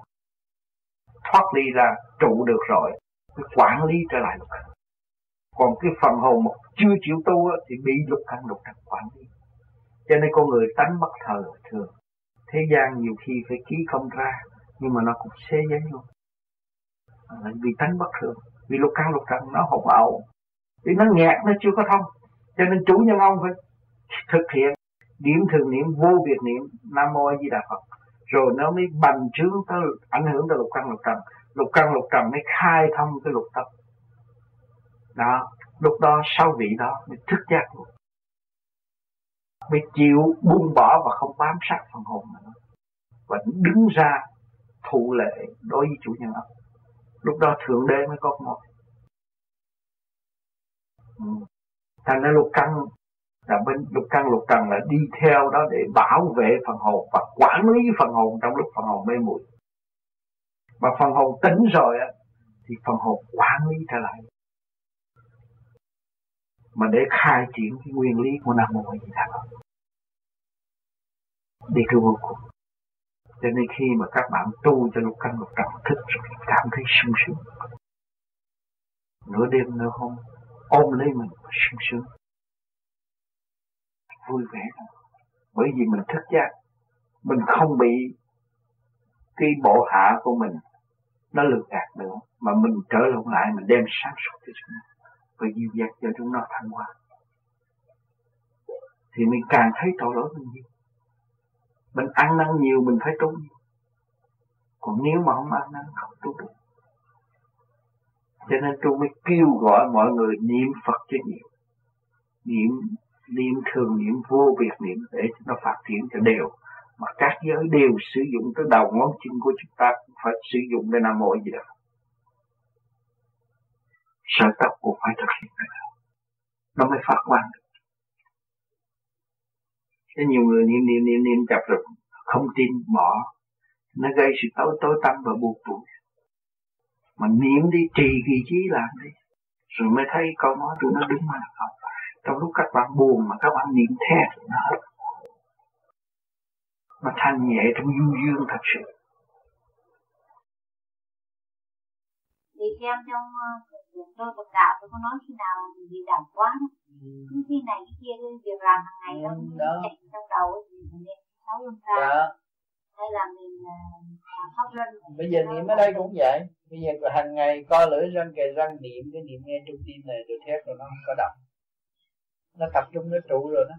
thoát ly ra, trụ được rồi mới quản lý trở lại lục căn còn cái phần hồn một chưa chịu tu thì bị lục căn lục trần quản lý. Cho nên con người tánh bất thờ thường. Thế gian nhiều khi phải ký công ra nhưng mà nó cũng xé giấy luôn. À, vì tánh bất thường. Vì lục căn lục trần nó hỗn ẩu vì nó nghẹt nó chưa có thông. Cho nên chủ nhân ông phải thực hiện điểm thường niệm vô biệt niệm. Nam mô a di đà phật. Rồi nó mới bành trướng tới ảnh hưởng tới lục căn lục trần lục căn, lục trần mới khai thông cái lục tập đó, lúc đó sau vị đó mới thức giác luôn mới chịu buông bỏ và không bám sát phần hồn nữa. Và đứng ra thụ lệ đối với chủ nhân ông lúc đó thượng đế mới có ngồi ừ. thành ra lục căn là bên, lục căn, lục trần là đi theo đó để bảo vệ phần hồn và quản lý phần hồn trong lúc phần hồn mê muội mà phần hồn tỉnh rồi á, thì phần hồn quản lý trở lại. Mà để khai triển cái nguyên lý của nam mô a di đà phật. Đi cứ vô cùng. Cho nên khi mà các bạn tu cho lục căn lục trần thức rồi cảm thấy sung sướng. Nửa đêm nửa hôm, ôm lấy mình sung sướng. Vui vẻ bởi vì mình thức giác. Mình không bị cái bộ hạ của mình nó lừa gạt nữa, mà mình trở lộn lại, mình đem sáng suốt cho chúng nó, và dịu dàng cho chúng nó thăng hoa. Thì mình càng thấy tội lỗi mình nhiều. Mình ăn năn nhiều, mình phải tu còn nếu mà không ăn năn, không tu được. Cho nên tôi mới kêu gọi mọi người niệm Phật cho nhiều. Niệm niệm thường, niệm vô biệt niệm để nó phát triển cho đều mà các giới đều sử dụng tới đầu ngón chân của chúng ta cũng phải sử dụng để nam mô gì đó sợi tóc cũng phải thực hiện cái đó. Nó mới phát quang được. Thế nhiều người niệm niệm niệm niệm chập rồi không tin, bỏ. Nó gây sự tối tối tâm và buồn tủi. Mà niệm đi trì kỳ trí làm đi. Rồi mới thấy câu nói tụi nó đúng mà không trong lúc các bạn buồn mà các bạn niệm theo nó hết mà thanh nhẹ trong du dương thật sự. Thì xem trong uh, tôi Phật đạo tôi có nói khi nào bị đảo quá ừ. khi này cái kia việc làm hàng ngày nó cũng chạy trong đầu thì mình niệm sáu luân ra hay là mình uh, pháp luân. Bây giờ niệm ở đây cũng vậy. Bây giờ hàng ngày co lưỡi răng kề răng niệm cái niệm nghe trong tim này được thét rồi nó không có động. Nó tập trung nó trụ rồi đó.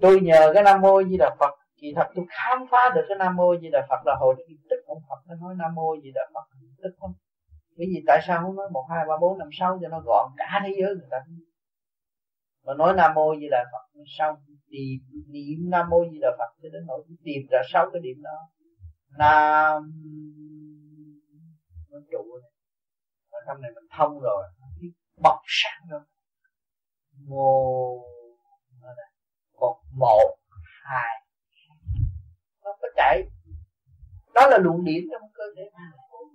Tôi nhờ cái nam mô di đà phật kỳ thật tôi khám phá được cái nam mô di đà phật là hồi tức ông phật nó nói nam mô di đà phật tức không bởi vì tại sao không nói một hai ba bốn năm sáu cho nó gọn cả thế giới người ta mà nói nam mô di đà phật xong tìm niệm nam mô di đà phật cho đến nỗi tìm ra sáu cái điểm đó nam nó trụ ở trong này mình thông rồi bọc sáng rồi mô còn một hai chạy. Đó là luồng điện trong cơ thể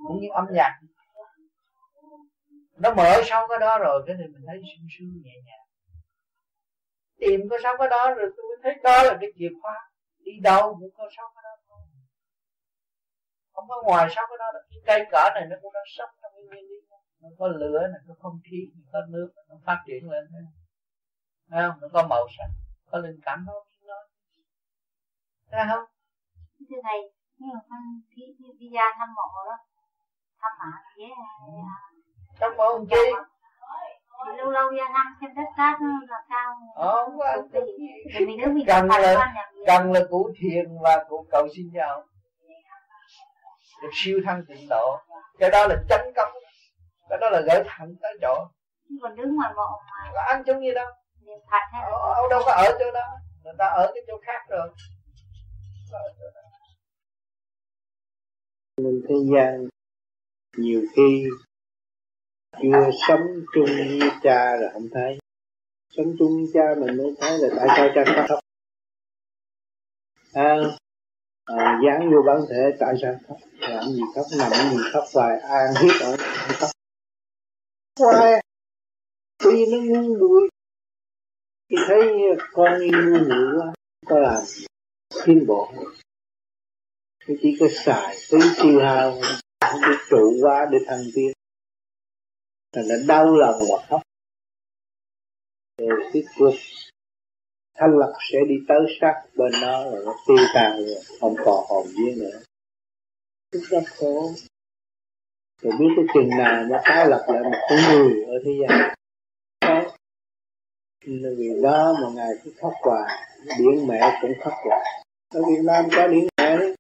cũng như âm nhạc. Nó mở sau cái đó rồi, cái thì mình thấy sung sướng nhẹ nhàng. Tìm có sau cái đó rồi tôi thấy đó là cái chìa khóa đi đâu cũng có sau cái đó thôi. Không có ngoài sau cái đó cái cây cỏ này nó cũng đang sống trong cái nguyên lý nó có lửa này có không khí có nước, nó phát triển lên thế Thấy không? Nó có màu sắc, Có linh cảm nó nói Thấy không? Thưa Thầy Nhưng mà con đi, ra thăm mộ đó. Thăm mạ ghé Thăm mộ làm chi? Thì lâu lâu ra thăm xem đất cát là sao. Ờ, không có Thì mình nếu mình cần là, cần là cụ thiền và cụ cầu xin nhau. Được siêu thăng tịnh độ. Cái đó là chánh công. Cái đó là gửi thẳng tới chỗ. Còn đứng ngoài mộ mà. Có ăn chung gì đâu. Ông đâu có ở chỗ đó. Người ta ở cái chỗ khác rồi mình thế gian nhiều khi chưa sống chung với cha là không thấy. Sống chung với cha mình mới thấy là tại sao cha khóc? À, à, dán vô bản thể tại sao khóc? Làm gì khóc nằm gì khóc hoài an hiếp ở khóc. Hoài vì nó ngu muội thì thấy con yêu ngu quá có làm tiến bộ thì chỉ có xài phí tiêu hao không biết trụ quá để thăng tiến. Thành là đau lòng hoặc khóc. Rồi cái cuộc thanh lập sẽ đi tới sát bên nó rồi nó tiêu tan rồi, không còn hồn vía nữa. Rất rất khổ. Rồi biết cái chừng nào nó tái lập lại một con người ở thế gian. Nên vì đó mà ngài cứ khóc hoài, điển mẹ cũng khóc hoài. Ở Việt Nam có điển mẹ đấy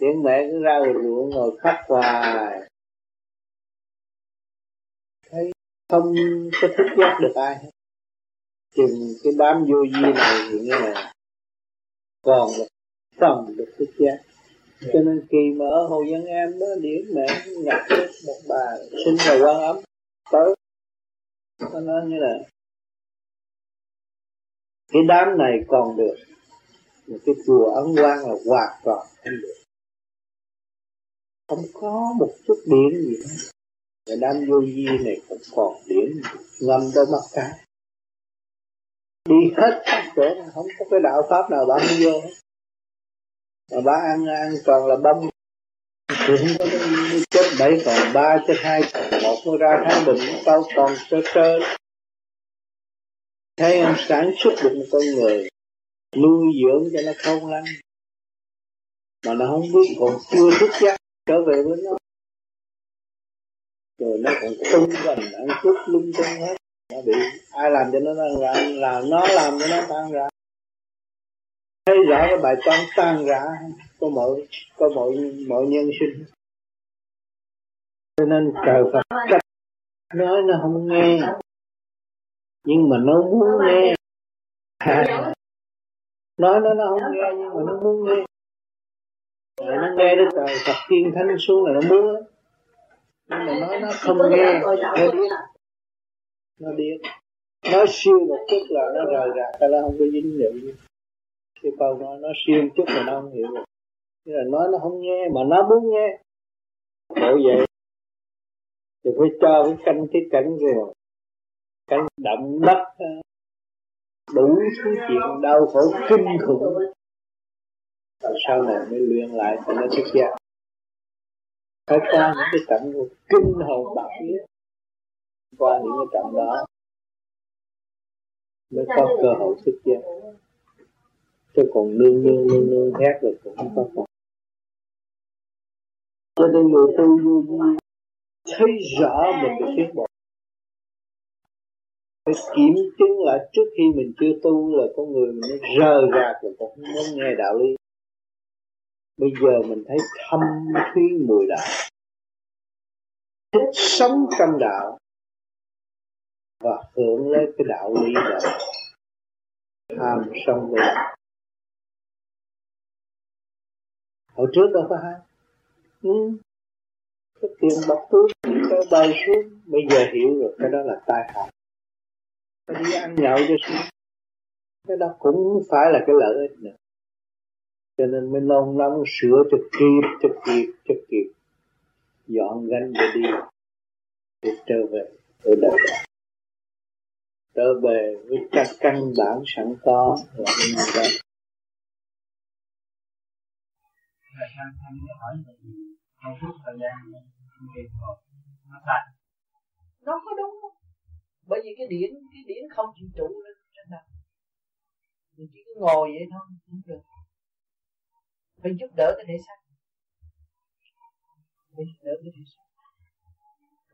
điển mẹ cứ ra ruộng ngồi khóc hoài. Thấy không có thức giác được ai hết. Chừng cái đám vô vi này thì như là còn là phần được thức giác cho nên kỳ mà ở hồ dân em đó điển mẹ nhập một bà sinh vào quan ấm tới. Nó nói như là cái đám này còn được. Mà cái chùa ấn quan là hoàn toàn không được không có một chút điển gì hết. Cái đám vô vi này cũng còn điển ngâm đâu mắt cái, đi hết các chỗ không có cái đạo pháp nào bạn vô hết. Mà ba ăn ăn toàn là bông thì không có cái chết bảy còn ba chết hai còn một. Nó ra thái bình tao còn sơ sơ. Thấy em sản xuất được một con người. Nuôi dưỡng cho nó không lắm mà nó không biết còn chưa thức giác trở về với nó. Rồi nó còn tung gần, ăn chút lung tung hết. Nó bị ai làm cho nó tan rã? Là nó làm cho nó tan rã. Thấy rõ cái bài toán tan rã có mọi có mọi mọi nhân sinh. Cho nên trời Phật trách nói nó không nghe. Nhưng mà nó muốn nghe. Nói nó nó không nghe, nhưng mà nó muốn nghe rồi nó nghe đến trời Phật tiên thánh xuống là nó muốn nhưng mà nói nó không nghe. Nó điếc nó điếc nói siêu một chút là nó rời rạc cái nó không có dính liệu cái câu nói, nó siêu một chút mà nó không hiểu. Được Thế là nói nó không nghe, mà nó muốn nghe. Bộ vậy, thì phải cho cái canh cái cảnh rồi cảnh động đất, đủ thứ chuyện đau khổ kinh khủng và sau này mới luyện lại thì nó thức giác phải qua những cái trận kinh hồn bạc biết qua những cái trận đó mới có cơ hội thức giác chứ còn nương nương nương nương thét rồi cũng không có còn. cho nên người tu vô vi thấy rõ mình được tiến bộ. Phải kiểm chứng lại trước khi mình chưa tu là con người mình rờ rạc rồi cũng không muốn nghe đạo lý bây giờ mình thấy thâm thúy mười đạo. Thích sống trong đạo và hưởng lấy cái đạo lý đó. Tham sân với đạo hồi trước đâu có hai ừ. cái tiền bọc túi cái bay xuống. Bây giờ hiểu rồi, cái đó là tai hại cái đi ăn nhậu cho xuống cái đó cũng phải là cái lợi ích nữa cho nên mới nôn nóng sửa cho kịp cho kịp cho kịp. Dọn gánh để đi. Để trở về ở đời trở về với các căn bản sẵn có là như vậy thời gian thanh mới hỏi là trong suốt thời gian nghiệp nó sai nó có đúng không? Bởi vì cái điển cái điển không chịu trụ lên trên đầu mình chỉ cứ ngồi vậy thôi không được phải giúp đỡ cái thể xác. Phải giúp đỡ cái thể xác.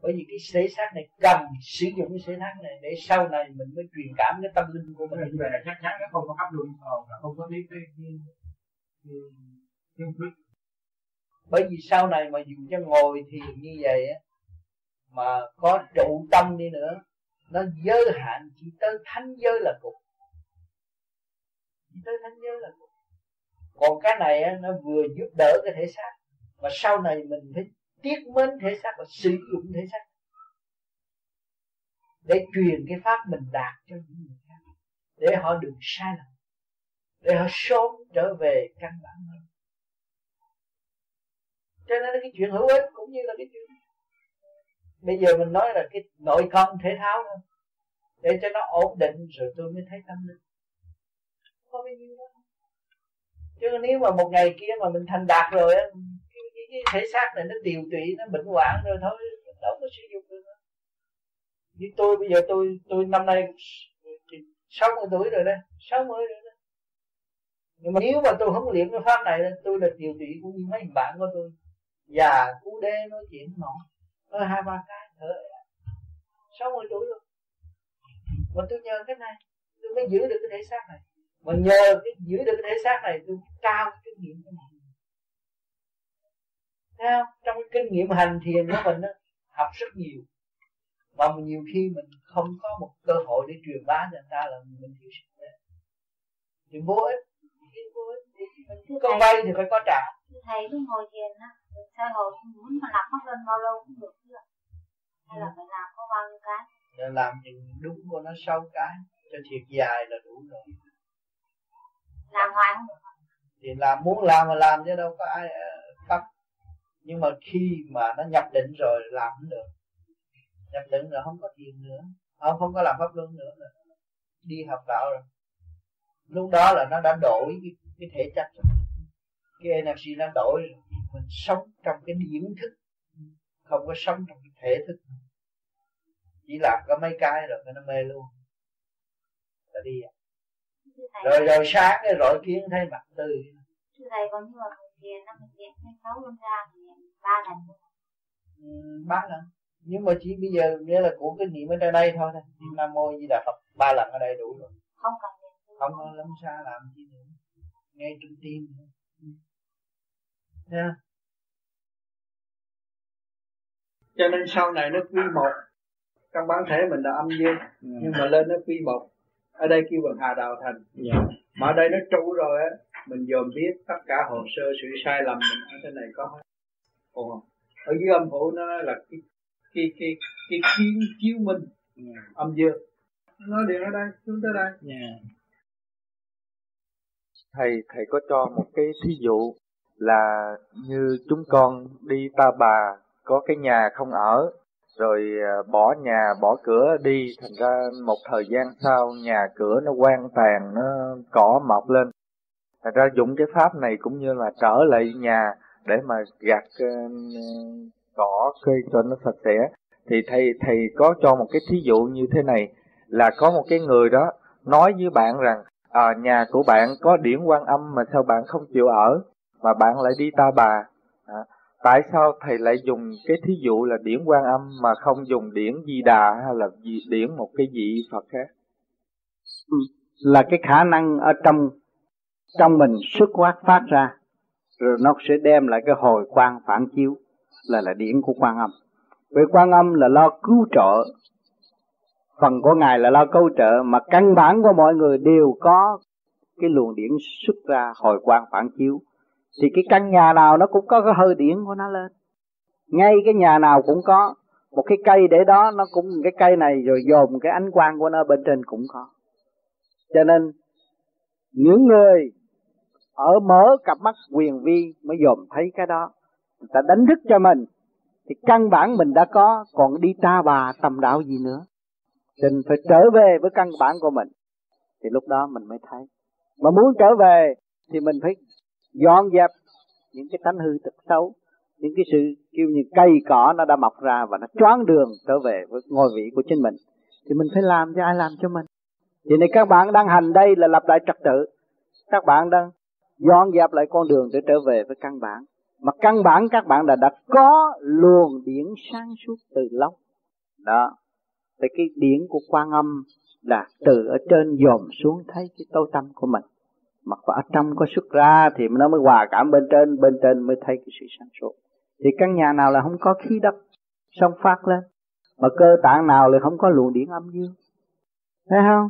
Bởi vì cái thể xác này cần sử dụng cái thể xác này để sau này mình mới truyền cảm cái tâm linh của mình. Vậy là chắc chắn nó không có pháp luân không có biết cái, cái, bởi vì sau này mà dùng cho ngồi thì như vậy á mà có trụ tâm đi nữa nó giới hạn chỉ tới thánh giới là cùng. Chỉ tới thánh giới là cùng còn cái này nó vừa giúp đỡ cái thể xác, mà sau này mình phải tiếc mến thể xác và sử dụng thể xác để truyền cái pháp mình đạt cho những người khác, để họ đừng sai lầm, để họ sớm trở về căn bản hơn. Cho nên cái chuyện hữu ích cũng như là cái chuyện bây giờ mình nói là cái nội công thể thao thôi, để cho nó ổn định rồi tôi mới thấy tâm linh. Có bao nhiêu đó chứ nếu mà một ngày kia mà mình thành đạt rồi cái, cái, cái thể xác này nó tiều tụy nó bệnh hoạn rồi thôi đâu có sử dụng được. Như tôi bây giờ tôi tôi năm nay 60 tuổi rồi đây 60 rồi đây nhưng mà nếu mà tôi không luyện cái pháp này tôi là điều trị cũng như mấy bạn của tôi. Già cú đê nói chuyện nọ nói hai ba cái thở sáu mươi tuổi rồi. Mà tôi nhờ cái này tôi mới giữ được cái thể xác này mà nhờ cái giữ được cái thể xác này tôi cao kinh nghiệm cái này Thấy không? trong cái kinh nghiệm hành thiền của mình đó, học rất nhiều. Mà nhiều khi mình không có một cơ hội để truyền bá cho người ta là mình thiếu sức khỏe. Thì vô ích. Vô ích. Thì có vay thì phải có trả. Thầy cứ ngồi thiền á sao hồi muốn mà làm pháp luân bao lâu cũng được chứ? Hay là phải làm có bao nhiêu cái? Để làm những đúng của nó sáu cái cho thiệt dài là đủ rồi làm hoài không? Được thì làm muốn làm mà làm chứ đâu có ai ờ, bắt. Nhưng mà khi mà nó nhập định rồi làm cũng được. Nhập định rồi không có tiền nữa. Không không có làm pháp luân nữa rồi. đi học đạo rồi. Lúc đó là nó đã đổi cái, cái thể chất cái energy nó đổi rồi. Mình sống trong cái điển thức. Không có sống trong cái thể thức. Chỉ làm có mấy cái rồi nó mê luôn. Là đi à rồi rồi sáng cái rọi kiến thấy mặt tươi thưa thầy còn như mà thiền nó mình thiền hay sáu lần ra thì ba lần ừ, ba lần. Nhưng mà chỉ bây giờ nghĩa là của cái niệm ở trên đây thôi thôi. Niệm nam mô di đà phật ba lần ở đây đủ rồi. Không cần không có lắm xa làm gì nữa. Nghe trung tim nha cho nên sau này nó quy một. Trong bản thể mình là âm dương ừ. nhưng mà lên nó quy một ở đây kêu bằng hà đạo thành yeah. Dạ. mà ở đây nó trụ rồi á mình dòm biết tất cả hồ sơ sự sai lầm mình ở trên này có hết Ồ, ở dưới âm phủ nó là cái cái cái cái kiến chiếu minh yeah. Dạ. âm dương nó điện ở đây xuống tới đây yeah. Dạ. thầy thầy có cho một cái thí dụ là như chúng con đi ta bà có cái nhà không ở rồi à, bỏ nhà bỏ cửa đi. Thành ra một thời gian sau nhà cửa nó quan tàn nó cỏ mọc lên. Thành ra dùng cái pháp này cũng như là trở lại nhà để mà gặt uh, à, cỏ cây cho nó sạch sẽ. Thì thầy thầy có cho một cái thí dụ như thế này là có một cái người đó nói với bạn rằng à, nhà của bạn có điển quan âm mà sao bạn không chịu ở? Mà bạn lại đi ta bà tại sao thầy lại dùng cái thí dụ là điển quan âm mà không dùng điển di đà hay là điển một cái vị phật khác? Ừ, là cái khả năng ở trong trong mình xuất quát phát ra rồi nó sẽ đem lại cái hồi quang phản chiếu là là điển của quan âm. Vì quan âm là lo cứu trợ. Phần của ngài là lo cứu trợ mà căn bản của mọi người đều có cái luồng điển xuất ra hồi quang phản chiếu thì cái căn nhà nào nó cũng có cái hơi điển của nó lên. Ngay cái nhà nào cũng có. Một cái cây để đó, nó cũng cái cây này rồi dồn cái ánh quang của nó bên trên cũng có. Cho nên, những người ở mở cặp mắt quyền vi mới dòm thấy cái đó. Người ta đánh thức cho mình. Thì căn bản mình đã có, còn đi ta bà tầm đạo gì nữa. Thì mình phải trở về với căn bản của mình. Thì lúc đó mình mới thấy. Mà muốn trở về thì mình phải dọn dẹp những cái tánh hư tật xấu, những cái sự kêu như cây cỏ nó đã mọc ra và nó choáng đường trở về với ngôi vị của chính mình. Thì mình phải làm cho ai làm cho mình? Thì này các bạn đang hành đây là lập lại trật tự. Các bạn đang dọn dẹp lại con đường để trở về với căn bản. Mà căn bản các bạn đã đã có luồng điển sáng suốt từ lâu. Đó. Thì cái điển của quan âm là từ ở trên dòm xuống thấy cái tối tâm của mình mà ở trong có xuất ra thì nó mới hòa cảm bên trên bên trên mới thấy cái sự sáng suốt. Thì căn nhà nào là không có khí đất xong phát lên mà cơ tạng nào là không có luồng điện âm dương? Thấy không?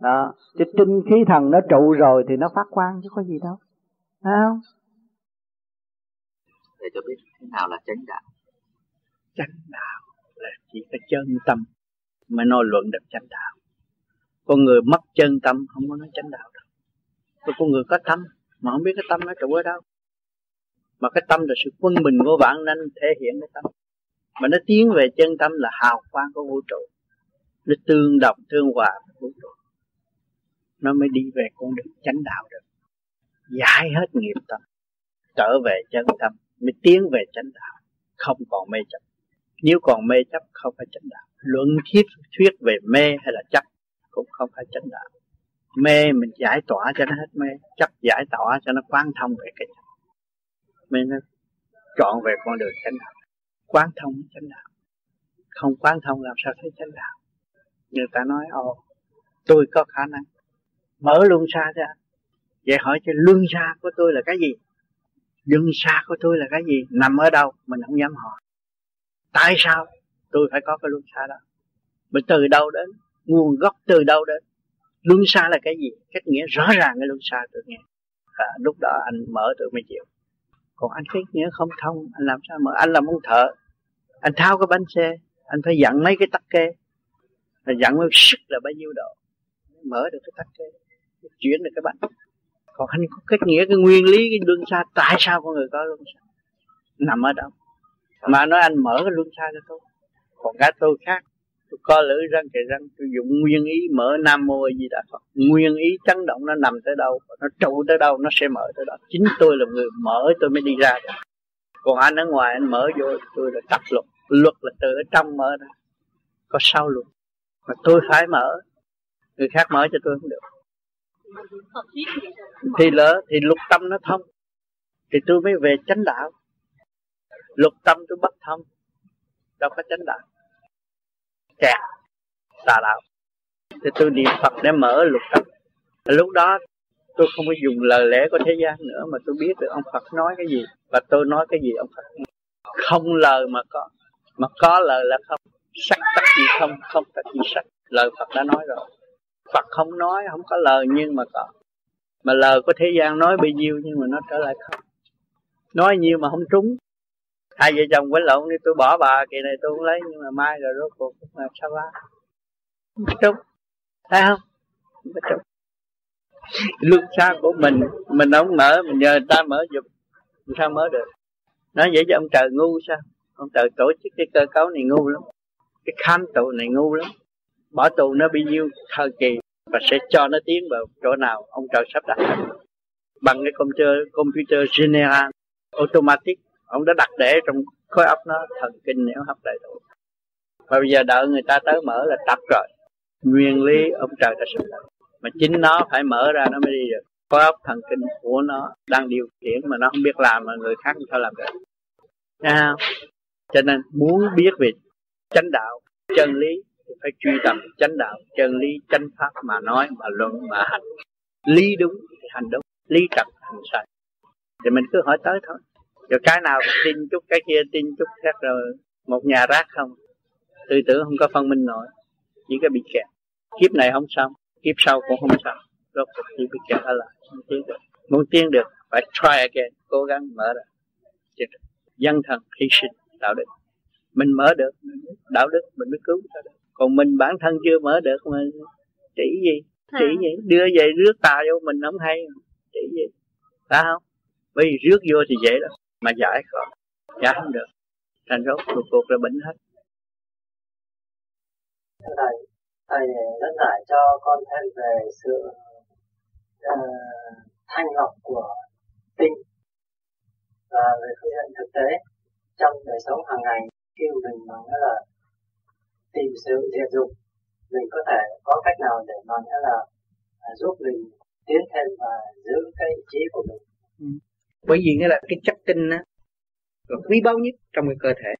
Đó cái tinh khí thần nó trụ rồi thì nó phát quang chứ có gì đâu. Thấy không? Để cho biết thế nào là chánh đạo. Chánh đạo là chỉ có chân tâm mới nói luận được chánh đạo. Con người mất chân tâm không có nói chánh đạo và con người có tâm, mà không biết cái tâm nó trụ ở đâu. Mà cái tâm là sự quân bình của vạn nên thể hiện cái tâm. Mà nó tiến về chân tâm là hào quang của vũ trụ. Nó tương đồng, tương hòa với vũ trụ. Nó mới đi về con đường chánh đạo được. Giải hết nghiệp tâm, trở về chân tâm, mới tiến về chánh đạo. Không còn mê chấp. Nếu còn mê chấp, không phải chánh đạo. Luận thuyết thuyết về mê hay là chấp, cũng không phải chánh đạo mê, mình giải tỏa cho nó hết mê, chấp giải tỏa cho nó quán thông về cái chấp mình nó chọn về con đường chánh đạo. Quán thông chánh đạo. Không quán thông làm sao thấy chánh đạo? Người ta nói, ồ, tôi có khả năng mở luân xa ra vậy hỏi cho luân xa của tôi là cái gì? Luân xa của tôi là cái gì? Nằm ở đâu? Mình không dám hỏi. Tại sao tôi phải có cái luân xa đó? Mình từ đâu đến? Nguồn gốc từ đâu đến? Luân xa là cái gì? Cách nghĩa rõ ràng cái luân xa tôi nghe. À, lúc đó anh mở tôi mới chịu. Còn anh cái nghĩa không? Thông anh làm sao mở anh làm ông thợ. Anh thao cái bánh xe. Anh phải dặn mấy cái tắc kê. Là dặn mấy sức là bao nhiêu độ? Mở được cái tắc kê. Chuyển được cái bánh. Còn anh có cách nghĩa cái nguyên lý cái luân xa tại sao con người có luân xa? Nằm ở đâu? Mà nói anh mở cái luân xa cho tôi. Còn cái tôi khác tôi co lưỡi răng kề răng, tôi dùng nguyên ý mở nam mô a di đà phật. Nguyên ý chấn động nó nằm tới đâu nó trụ tới đâu, nó sẽ mở tới đó. Chính tôi là người mở, tôi mới đi ra được. Còn anh ở ngoài, anh mở vô, tôi là tắt luật. Luật là từ ở trong mở ra, có sao luôn mà tôi phải mở, người khác mở cho tôi không được. Thì lỡ, thì lục tâm nó thông, thì tôi mới về chánh đạo. Lục tâm tôi bất thông, đâu có chánh đạo kẹt tà đạo thì tôi niệm phật để mở lục tâm. Lúc đó, tôi không có dùng lời lẽ của thế gian nữa mà tôi biết được ông phật nói cái gì và tôi nói cái gì ông phật. Nói. không lời mà có mà có lời là không. Sắc tất gì không không tất gì sắc lời phật đã nói rồi. Phật không nói, không có lời nhưng mà có. Mà lời của thế gian nói bao nhiêu nhưng mà nó trở lại không. Nói nhiều mà không trúng hai vợ chồng quấn lộn đi, tôi bỏ bà, kỳ này tôi không lấy, nhưng mà mai rồi rốt cuộc làm sao ba? Trúng thấy không? Không trúng lương xa của mình mình không mở, mình nhờ người ta mở giùm sao mở được? Nói vậy cho ông trời ngu sao? Ông trời tổ chức cái cơ cấu này ngu lắm. Cái khám tù này ngu lắm. Bỏ tù nó bao nhiêu thời kỳ và sẽ cho nó tiến vào chỗ nào, ông trời sắp đặt. Bằng cái computer computer general, automatic ông đã đặt để trong khối óc nó thần kinh nếu hấp đầy đủ và bây giờ đợi người ta tới mở là tập rồi. Nguyên lý ông trời đã sắp đặt mà chính nó phải mở ra, nó mới đi được. Khối óc thần kinh của nó đang điều khiển mà nó không biết làm mà người khác không sao làm được. Nha cho nên muốn biết về chánh đạo, chân lý thì phải truy tầm chánh đạo, chân lý chánh pháp mà nói, mà luận, mà hành. Lý đúng thì hành đúng, lý trật, hành sai. Thì mình cứ hỏi tới thôi rồi cái nào tin chút cái kia tin chút khác rồi một nhà rác không? Tư tưởng không có phân minh nổi chỉ có bị kẹt. Kiếp này không xong kiếp sau cũng không xong. Rốt cuộc chỉ bị kẹt ở lại không tiến được. Muốn tiến được phải try again cố gắng mở ra. Dân thần hy sinh đạo đức. Mình mở được đạo đức mình mới cứu được. Còn mình bản thân chưa mở được mà chỉ gì? Chỉ gì? Đưa về rước tà vô mình không hay. Chỉ gì? Phải không? Vì rước vô thì dễ lắm mà giải khỏi giải không được. Thành rốt cuộc cuộc là bệnh hết. Thầy thầy dẫn giải cho con thêm về sự uh, thanh lọc của tinh và về phương diện thực tế. Trong đời sống hàng ngày khi mình nói là tìm sự diệt dục mình có thể có cách nào để mà nghĩa là à, giúp mình tiến thêm và giữ cái ý chí của mình? Ừ bởi vì nghĩa là cái chất tinh á, là quý báu nhất trong cái cơ thể.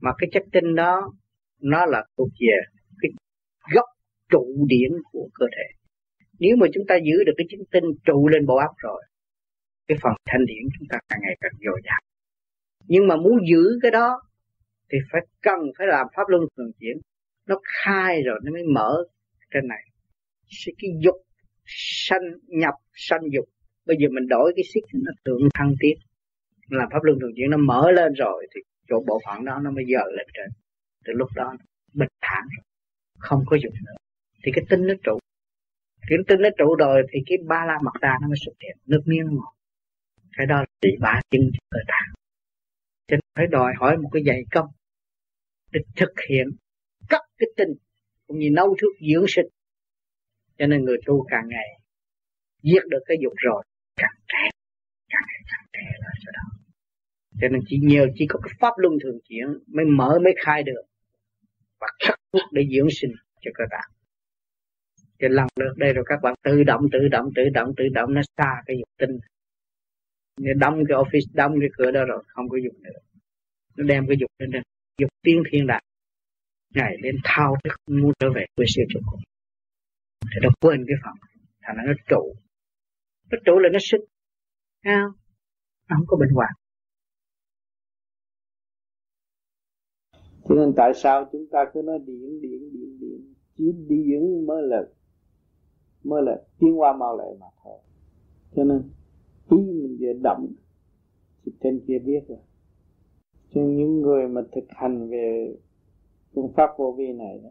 Mà cái chất tinh đó, nó là thuộc về cái gốc trụ điển của cơ thể. Nếu mà chúng ta giữ được cái chất tinh trụ lên bộ óc rồi, cái phần thanh điển chúng ta càng ngày càng dồi dào. Nhưng mà muốn giữ cái đó, thì phải cần phải làm pháp luân thường chuyển. Nó khai rồi nó mới mở trên này. Cái dục sanh nhập sanh dục bây giờ mình đổi cái xích nó tượng thăng tiến. Làm pháp luân thường chuyển nó mở lên rồi thì chỗ bộ phận đó nó mới dời lên trên. Từ lúc đó bình thản rồi, không có dục nữa. Thì cái tinh nó trụ. Cái tinh nó trụ rồi thì cái ba la mặt ta nó mới xuất hiện. Nước miếng ngọt. Cái đó là trị ba chân cơ tạng cho nên phải đòi hỏi một cái dạy công để thực hiện cắt cái tinh cũng như nấu thuốc dưỡng sinh. Cho nên người tu càng ngày giết được cái dục rồi càng trẻ càng ngày càng trẻ lên cho đó cho nên chỉ nhiều chỉ có cái pháp luân thường chuyển mới mở, mới khai được. Và khắc phục để dưỡng sinh cho cơ tạng. Cho lần lượt đây rồi các bạn tự động tự động tự động tự động nó xa cái dục tinh. Nó đóng cái office, đóng cái cửa đó rồi, không có dùng nữa. Nó đem cái dục lên dục tiên thiên đại ngày lên thao thức muốn trở về quê siêu cho cùng thì nó quên cái phần. Thành nó trụ nó trụ là nó sinh sao nó không có bình hòa cho nên tại sao chúng ta cứ nói điện điện điện điện chỉ điện mới là mới là tiến qua mau lệ mà thôi. Cho nên ý mình vừa động thì trên kia biết rồi. Cho những người mà thực hành về phương pháp vô vi này đó,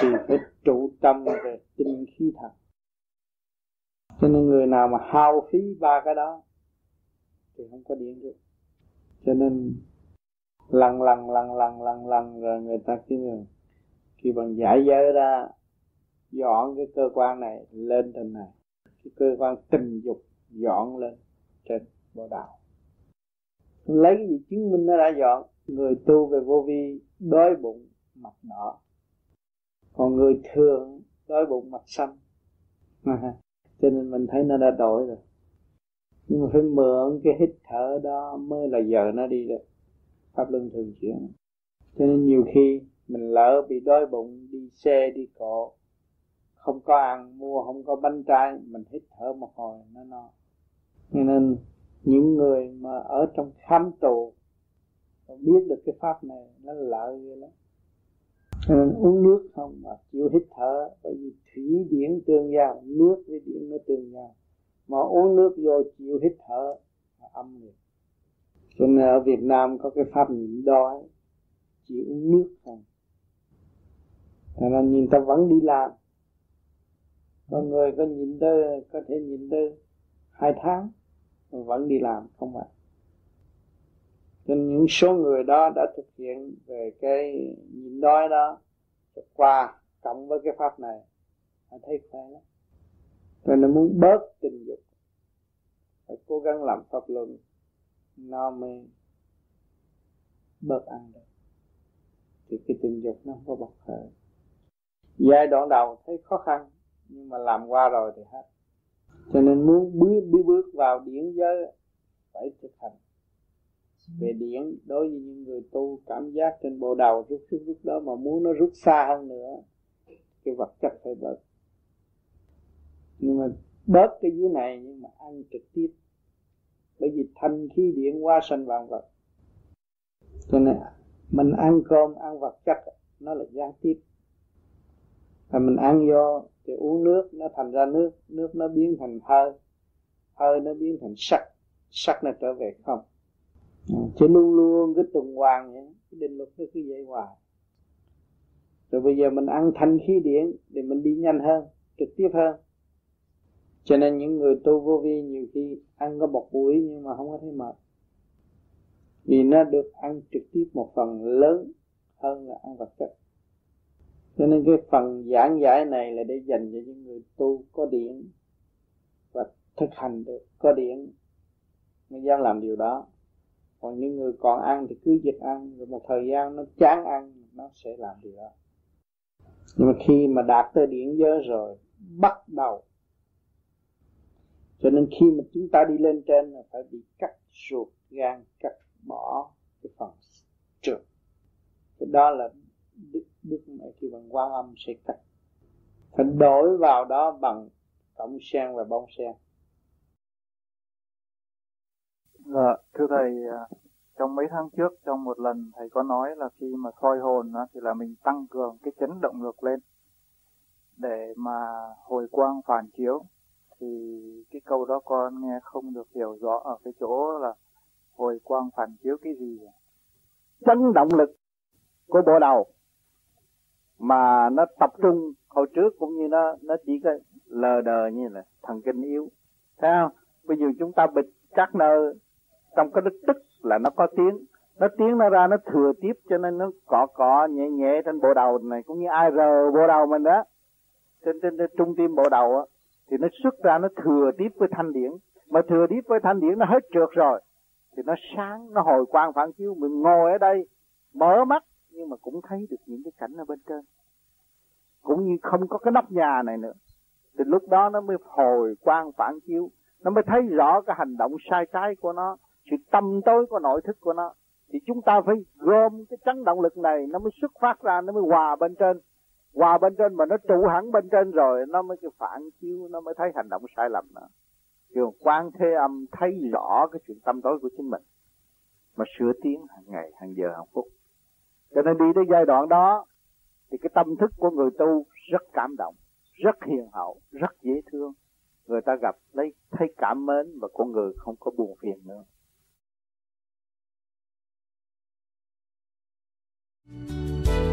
thì phải trụ tâm về tinh khí thật cho nên người nào mà hao phí ba cái đó thì không có điện được. Cho nên lần lần lần lần lần lần rồi người ta cứ khi bằng giải giới ra, dọn cái cơ quan này lên trên này. Cái cơ quan tình dục dọn lên trên bộ đạo. Lấy cái gì chứng minh nó đã dọn? Người tu về vô vi đói bụng mặt đỏ. Còn người thường đói bụng mặt xanh. cho nên mình thấy nó đã đổi rồi. Nhưng mà phải mượn cái hít thở đó mới là giờ nó đi được. Pháp luân thường chuyển. Cho nên nhiều khi mình lỡ bị đói bụng, đi xe, đi cộ, không có ăn, mua không có bánh trái, mình hít thở một hồi, nó no. Cho nên những người mà ở trong khám tù biết được cái pháp này, nó lợi ghê lắm cho nên uống nước không mà chịu hít thở, bởi vì thủy điển tương giao, nước với điện nó tương giao. Mà uống nước vô chịu hít thở là âm liệt. Cho nên ở Việt Nam có cái pháp nhịn đói, chỉ uống nước không cho nên nhìn ta vẫn đi làm. Có người có nhịn tới, có thể nhịn tới hai tháng, vẫn đi làm, không phải nên những số người đó đã thực hiện về cái nhịn đói đó qua cộng với cái pháp này. Họ thấy khỏe lắm. Rồi nó muốn bớt tình dục phải cố gắng làm pháp luận nó mới bớt ăn được. Thì cái tình dục nó không có bộc khởi. Giai đoạn đầu thấy khó khăn nhưng mà làm qua rồi thì hết. Cho nên muốn bước bước, bước vào điển giới phải thực hành về điển đối với những người tu cảm giác trên bộ đầu rút rút rút đó mà muốn nó rút xa hơn nữa cái vật chất phải bớt. Nhưng mà bớt cái dưới này nhưng mà ăn trực tiếp. Bởi vì thanh khí điện qua sanh vạn vật. Cho nên mình ăn cơm ăn vật chất nó là gián tiếp. Và mình ăn vô thì uống nước nó thành ra nước. Nước nó biến thành hơi. Hơi nó biến thành sắc. Sắc nó trở về không chứ luôn luôn cái tuần hoàn vậy, cái định luật nó cứ vậy hoài. Rồi bây giờ mình ăn thanh khí điển để mình đi nhanh hơn, trực tiếp hơn. Cho nên những người tu vô vi nhiều khi ăn có một buổi nhưng mà không có thấy mệt. Vì nó được ăn trực tiếp một phần lớn hơn là ăn vật chất. Cho nên cái phần giảng giải này là để dành cho những người tu có điện và thực hành được, có điện mới dám làm điều đó còn những người còn ăn thì cứ dịch ăn rồi một thời gian nó chán ăn nó sẽ làm điều đó. Nhưng mà khi mà đạt tới điện giới rồi bắt đầu. Cho nên khi mà chúng ta đi lên trên là phải bị cắt ruột gan cắt bỏ cái phần trượt. Cái đó là đức, đức mẹ khi bằng quan âm sẽ cắt. Phải đổi vào đó bằng cọng sen và bông sen. Dạ, thưa thầy, à, trong mấy tháng trước trong một lần thầy có nói là khi mà soi hồn thì là mình tăng cường cái chấn động lực lên. Để mà hồi quang phản chiếu thì cái câu đó con nghe không được hiểu rõ ở cái chỗ là hồi quang phản chiếu cái gì à? chấn động lực của bộ đầu mà nó tập trung hồi trước cũng như nó nó chỉ có lờ đờ như là thần kinh yếu. Thấy không? Bây giờ chúng ta bịt các nơi trong cái đức tức là nó có tiếng. Nó tiếng nó ra nó thừa tiếp cho nên nó cọ cọ nhẹ nhẹ trên bộ đầu này. Cũng như ai rờ bộ đầu mình đó trên trên, trên trung tim bộ đầu á thì nó xuất ra nó thừa tiếp với thanh điển. Mà thừa tiếp với thanh điển nó hết trượt rồi thì nó sáng nó hồi quang phản chiếu. Mình ngồi ở đây mở mắt nhưng mà cũng thấy được những cái cảnh ở bên trên. Cũng như không có cái nóc nhà này nữa. Thì lúc đó nó mới hồi quang phản chiếu. Nó mới thấy rõ cái hành động sai trái của nó sự tâm tối của nội thức của nó, thì chúng ta phải gom cái chấn động lực này nó mới xuất phát ra, nó mới hòa bên trên. Hòa bên trên mà nó trụ hẳn bên trên rồi, nó mới cái phản chiếu, nó mới thấy hành động sai lầm nữa Trường quan thế âm thấy rõ cái chuyện tâm tối của chính mình, mà sửa tiến hàng ngày, hàng giờ, hàng phút. Cho nên đi tới giai đoạn đó, thì cái tâm thức của người tu rất cảm động, rất hiền hậu, rất dễ thương. Người ta gặp lấy thấy cảm mến và con người không có buồn phiền nữa. Música